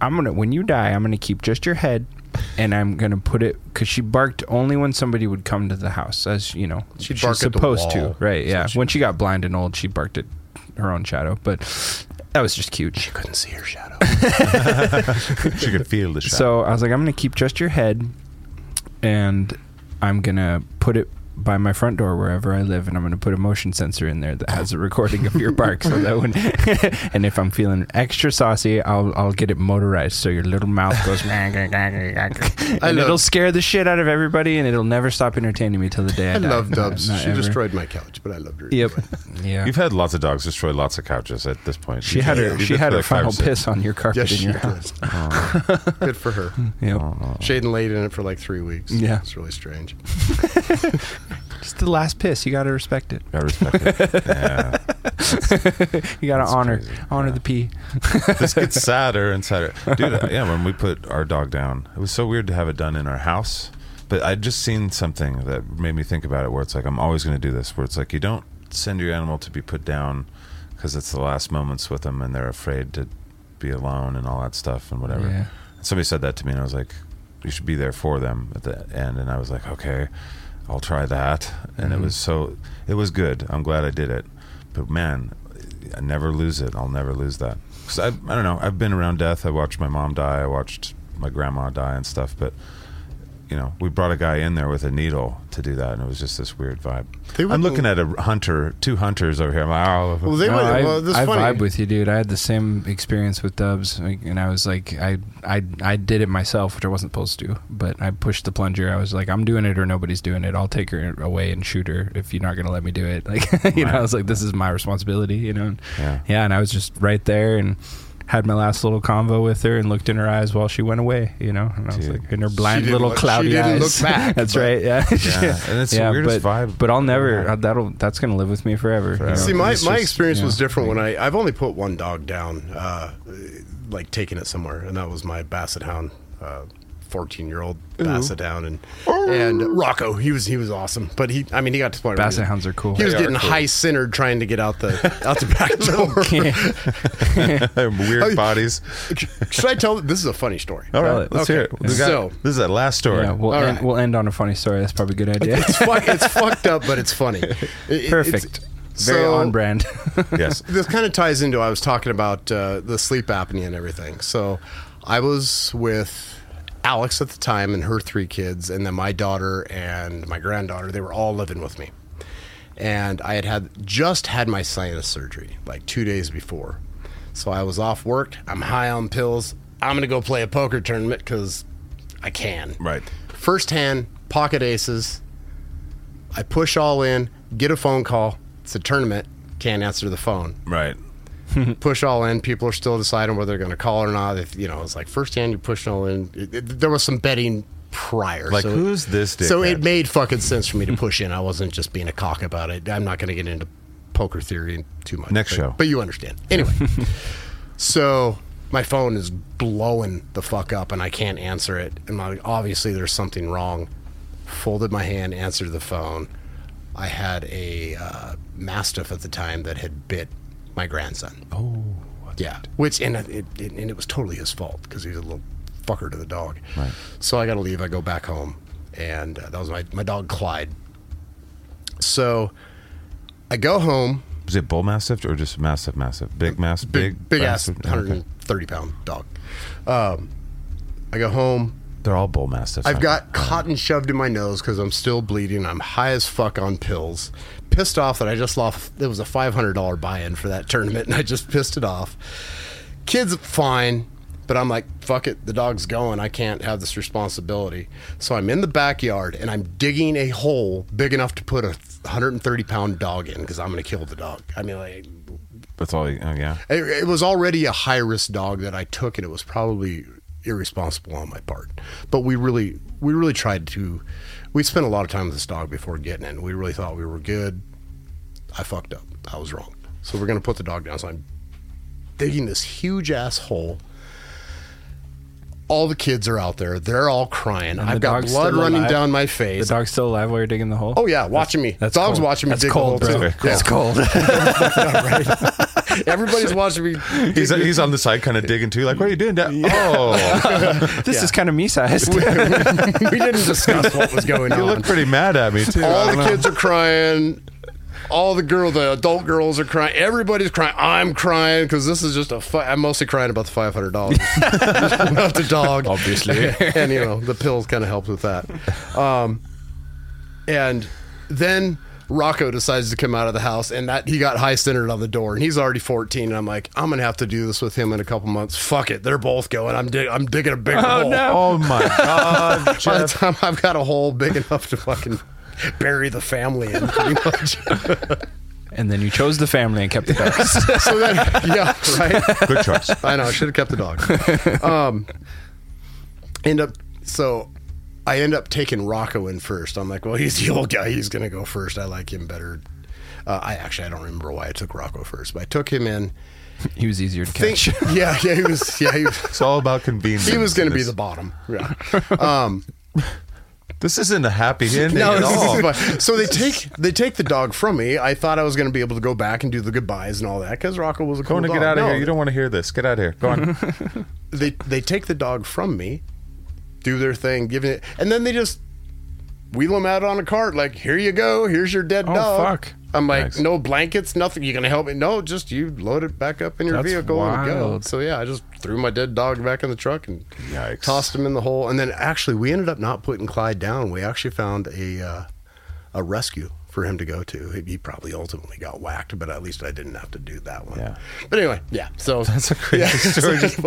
I'm gonna when you die, I'm gonna keep just your head, and I'm gonna put it because she barked only when somebody would come to the house, as you know,
She'd
she's
bark at the
supposed
wall.
to, right? Yeah.
So she-
when she got blind and old, she barked at her own shadow, but that was just cute.
She couldn't see her shadow.
She could feel the shadow.
So I was like, I'm gonna keep just your head, and I'm gonna put it by my front door wherever I live, and I'm gonna put a motion sensor in there that has a recording of your bark, so that when and if I'm feeling extra saucy, I'll I'll get it motorized, so your little mouth goes, and
love-
it'll scare the shit out of everybody, and it'll never stop entertaining me till the day I,
I
die.
love Dubs.
not
she
ever.
destroyed my couch, but I loved her.
Yep.
anyway.
Yeah.
You've had lots of dogs destroy lots of couches at this point.
she had her.
You've
She had her
like five or
final
six.
piss on your carpet
Yes,
in your
did.
house. Oh.
Good for her.
Yep.
Oh. Shaiden laid in it for like three weeks.
Yeah.
It's really strange.
It's the last piss. You got to respect it.
I respect it. Yeah.
You got to
That's
honor
crazy.
honor
Yeah.
the pee.
this gets sadder and sadder. Dude, uh, yeah, when we put our dog down, it was so weird to have it done in our house. But I'd just seen something that made me think about it where it's like, I'm always going to do this. Where it's like, you don't send your animal to be put down because it's the last moments with them and they're afraid to be alone and all that stuff and whatever.
Yeah.
Somebody said that to me and I was like, you should be there for them at the end. And I was like, okay, I'll try that. And
Mhm.
it was so, it was good. I'm glad I did it. But man, I never lose it. I'll never lose that. Cause I, I don't know. I've been around death. I watched my mom die. I watched my grandma die and stuff. But you know, we brought a guy in there with a needle to do that, and it was just this weird vibe.
They
I'm looking at a hunter, two hunters over here. I'm like, oh,
Well, they
No,
would.
I,
well, this
I
funny.
vibe with you, dude. I had the same experience with Dubs, and I was like, I, I, I did it myself, which I wasn't supposed to, but I pushed the plunger. I was like, I'm doing it or nobody's doing it. I'll take her away and shoot her if you're not gonna let me do it. Like, you know, I was like, this is my responsibility, you know.
Yeah.
yeah, and I was just right there and had my last little convo with her and looked in her eyes while she went away, you know. And I was
Dude.
like, in her blind little
look-
cloudy eyes.
look back,
That's right. Yeah.
Yeah, and it's the weirdest
but,
vibe.
But I'll never.
Yeah.
uh, that'll. That's gonna live with me forever. you know,
See,
'cause
my, my
just,
experience
you know,
was different when I I've only put one dog down, uh, like taking it somewhere, and that was my Basset Hound, fourteen year old Basset Hound, and and Rocco. He was he was awesome, but he I mean he got to the point where
Basset
he,
hounds are cool.
he was
They are
getting
cool.
high centered trying to get out the out the back door.
weird
Oh,
bodies.
Should I tell? This is a funny story.
All
Tell
right,
it.
let's
Okay.
hear it. We got-
So-
this is that last story.
Yeah, we'll
All
end,
right.
we'll end on a funny story. That's probably a good idea.
It's fuck, it's fucked up, but it's funny. It- it-
Perfect.
it's-
Very
So-
on brand.
yes.
this kind of ties into I was talking about uh, the sleep apnea and everything. So I was with Alex at the time and her three kids, and then my daughter and my granddaughter. They were all living with me, and I had had just had my sinus surgery like two days before. So I was off work. I'm high on pills. I'm gonna go play a poker tournament because I can.
Right.
First hand, pocket aces. I push all in, get a phone call. It's a tournament. Can't answer the phone.
Right.
Push all in. People are still deciding whether they're going to call or not. If you know, it's like first hand, you push all in. It, it- there was some betting prior.
Like,
so
who's this
dude.
So
it made fucking sense for me to push in. I wasn't just being a cock about it. I'm not going to get into poker theory too much.
Next
but,
show.
but you understand. Anyway, so my phone is blowing the fuck up, and I can't answer it. And like, obviously, there's something wrong. Folded my hand, answered the phone. I had a uh, mastiff at the time that had bit my grandson.
Oh.
Yeah, which and it, it and it was totally his fault because he was a little fucker to the dog.
Right.
So I got to leave. I go back home, and uh, that was my my dog Clyde. So I go home,
Was it bull mastiff or just massive, massive, big mastiff,
big
big,
big, ass, 130 pound dog. Um, I go home.
They're all bull mastiffs.
I've got cotton shoved in my nose because I'm still bleeding. I'm high as fuck on pills. Pissed off that I just lost. It was a $500 buy-in for that tournament, and I just pissed it off. Kids fine, but I'm like, fuck it. The dog's going. I can't have this responsibility. So I'm in the backyard and I'm digging a hole big enough to put a 130 pound dog in because I'm going to kill the dog. I mean, like.
That's all. You, oh, yeah.
it, it was already a high risk dog that I took, and it was probably irresponsible on my part. But we really, we really tried to. We spent a lot of time with this dog before getting in. We really thought we were good. I fucked up. I was wrong. So we're gonna put the dog down. So I'm digging this huge ass hole. All the kids are out there. They're all crying.
the
I've got blood running
alive?
down my face.
the dog's still alive while you're digging the hole.
Oh yeah, watching me.
That's
Dog's
cold.
watching me
That's
dig
cold,
the hole
bro.
too.
That's cold.
Everybody's watching me.
He's, he's on the side, kind of digging too. Like, what are you doing? Dad? Oh,
this is kind of me sized.
we didn't discuss what was going on.
you
on.
look pretty mad at me too.
All the
know.
kids are crying. All the girl, the adult girls are crying. Everybody's crying. I'm crying because this is just a. Fi- I'm mostly crying about the five hundred dollars, not the dog,
Obviously.
and you know the pills kind of helped with that. Um, and then Rocco decides to come out of the house, and that he got high centered on the door, and he's already 14. And I'm like, I'm gonna have to do this with him in a couple months. Fuck it, they're both going. I'm dig- I'm digging a bigger hole.
Oh my god,
By the time I've got a hole big enough to fucking bury the family in, pretty much.
and then you chose the family and kept the dogs.
so then, yeah, right.
Good choice.
I know. I should have kept the dog. Um, end up so. I end up taking Rocco in first. I'm like, well, he's the old guy. He's gonna go first. I like him better. Uh, I actually I don't remember why I took Rocco first, but I took him in.
he was easier to
Think,
catch.
yeah, yeah, he was. Yeah, he was.
It's all about convenience.
He was going to be the bottom. Yeah. Um,
This isn't a happy ending
No,
at all.
so they take they take the dog from me. I thought I was going to be able to go back and do the goodbyes and all that because Rocco was a cool
Going to
dog.
get out of
No,
here. You don't want to hear this. Get out of here. Go on.
They they take the dog from me, do their thing, give it, and then they just wheel them out on a cart. Like here you go. Here's your dead
Oh,
dog.
fuck.
I'm like,
Nice.
no blankets, nothing. You gonna help me? No, just you load it back up in your
That's
vehicle and go. So yeah, I just threw my dead dog back in the truck and
Yikes.
tossed him in the hole. And then actually, we ended up not putting Clyde down. We actually found a uh, a rescue for him to go to. He, he probably ultimately got whacked, but at least I didn't have to do that one.
Yeah.
But anyway, yeah. So
That's a crazy story. Just,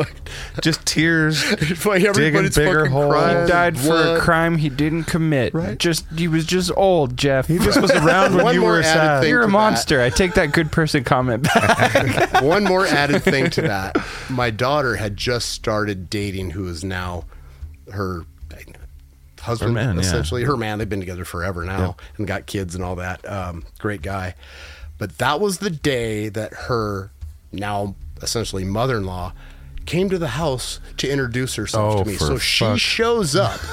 just tears.
It's like everybody's
bigger
fucking
hole.
crying,
He died for a crime he didn't commit.
Right.
Just he was just old, Jeff.
He just was around when
One
you
more
were
added
sad.
You're a
to
monster. I take that good person comment back.
One more added thing to that. My daughter had just started dating who is now her husband,
Her man, yeah.
essentially. Her man. They've been together forever now and got kids and all that. Um, great guy. But that was the day that her now essentially mother in law came to the house to introduce herself
Oh,
to me. So she
fuck.
shows up.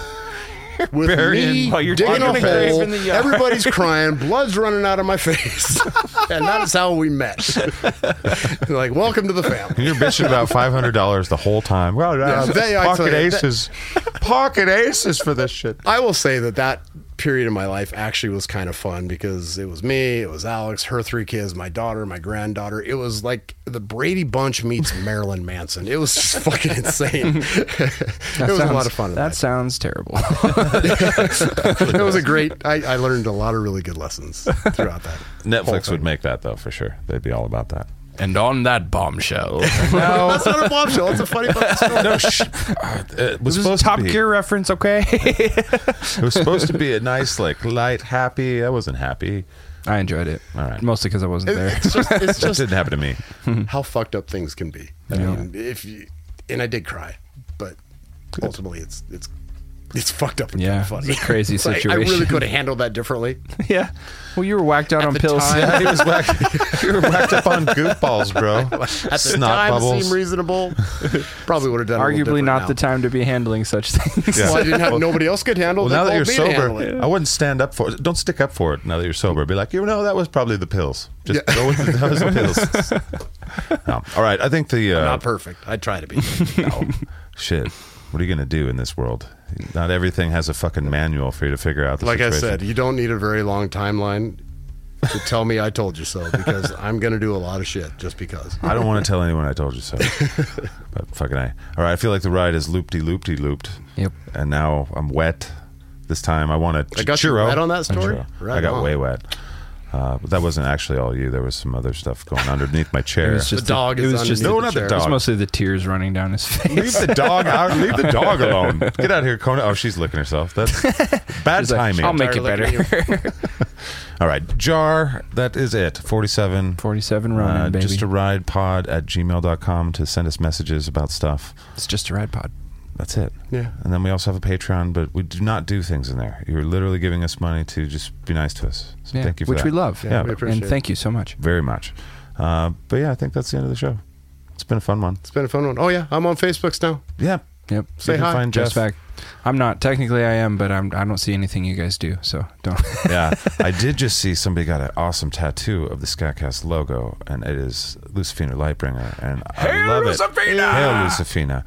With
Burying
me
while you're
digging
digging
a
a grave
hole,
in the yard.
everybody's crying, blood's running out of my face, and that is how we met. like, welcome to the family.
And you're bitching about five hundred dollars the whole time. Well, uh,
Yeah, they- I tell
pocket
you, that-
aces, pocket aces for this shit.
I will say that that period of my life actually was kind of fun because it was me, it was Alex, her three kids, my daughter, my granddaughter. It was like the Brady Bunch meets Marilyn Manson. It was just fucking insane. it was a lot of fun.
That
that.
sounds terrible.
it was a great. I, I learned a lot of really good lessons throughout that.
Netflix would make that though for sure. They'd be all about that.
And on that bombshell,
No,
That's not a bombshell. It's a funny fucking story.
no. Sh- uh, it was
this is
supposed
Top
to be.
Gear reference, okay?
It was supposed to be a nice, like light, happy. I wasn't happy.
I enjoyed it.
All right.
Mostly because I wasn't there.
It's just, it's
That didn't happen to me.
how fucked up things can be. I mean, if you, and I did cry, but ultimately it's it's it's fucked up and
Yeah,
kinda funny.
it's a crazy
It's like, I really could have handled that differently.
yeah. Well, you were whacked out on
the
pills.
time-
Yeah, he was whacked. you were whacked up on goofballs, bro.
At the
Snot
time, it
bubbles.
seemed reasonable. Probably would have done. it a
Arguably not
now.
the time to be handling such things.
Yeah.
Well, I didn't have nobody else could handle.
Well,
it.
now that you're
called me to handle
sober. I wouldn't stand up for it. Don't stick up for it now that you're sober. Be like, you know, that was probably the pills. Just go with the, that was the pills. No. All right, I think the uh,
not perfect. I try to be.
no. shit. What are you gonna do in this world? Not everything has a fucking manual for you to figure out. The
like I said, you don't need a very long timeline to tell me I told you so because I'm going to do a lot of shit just because.
I don't want to tell anyone I told you so. but fucking I. All right, I feel like the ride is loopty loopty looped.
Yep.
And now I'm wet. This time I want to.
I got you
churro.
wet on that story? Right
I got
on.
way wet. Uh, but that wasn't actually all you. There was some other stuff going underneath my chair.
It was just
The dog
It was just
No,
the
not the
chair.
It was mostly the tears running down his face.
Leave the dog out. Leave the dog alone. Get out of here, Kona. Oh, she's licking herself. That's bad
She's like,
timing.
I'll make it better.
All right, jar. That is it. Forty-seven.
47 running,
Uh,
baby.
just a ride pod at gmail.com to send us messages about stuff.
it's just a ride pod.
That's it.
Yeah.
And then we also have a Patreon, but we do not do things in there. You're literally giving us money to just be nice to us. So
Yeah,
thank you for
which
that.
we love.
Yeah,
we appreciate
and
it.
thank you so much.
very much. Uh, but yeah, I think that's the end of the show. It's been a fun one.
It's been a fun one. Oh yeah, I'm on Facebooks now.
Yeah.
Yep.
Say
you can
hi.
Find
Just
Jeff.
back. I'm not technically I am, but I'm I don't see anything you guys do, so don't.
yeah, I did just see somebody got an awesome tattoo of the Skatcast logo, and it is Lucifina Lightbringer, and I love it. Hail Lucifina!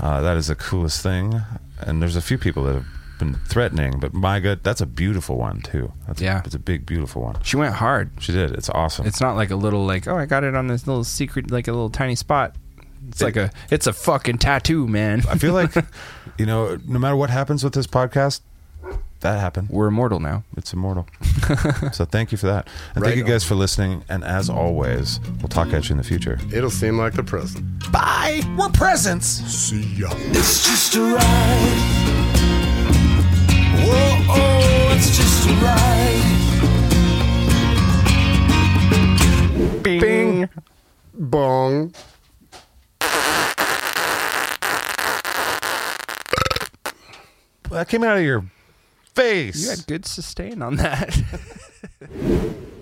Uh, that is the coolest thing. And there's a few people that have been threatening, but my God, that's a beautiful one too. That's
Yeah.
a, it's a big, beautiful one.
she went hard.
She did. It's awesome.
It's not like a little like oh I got it on this little secret like a little tiny spot. It's
It-
like a it's a fucking tattoo, man.
I feel like, you know, no matter what happens with this podcast, that happened.
We're immortal now.
It's immortal. so thank you for that. And
Right
thank you
on.
guys for listening. And as always, we'll talk at you in the future.
It'll seem like the present.
Bye. We're presents.
See ya.
It's just a ride. Whoa, oh, it's just a ride.
Bing.
Bong.
That came out of your face.
You had good sustain on that.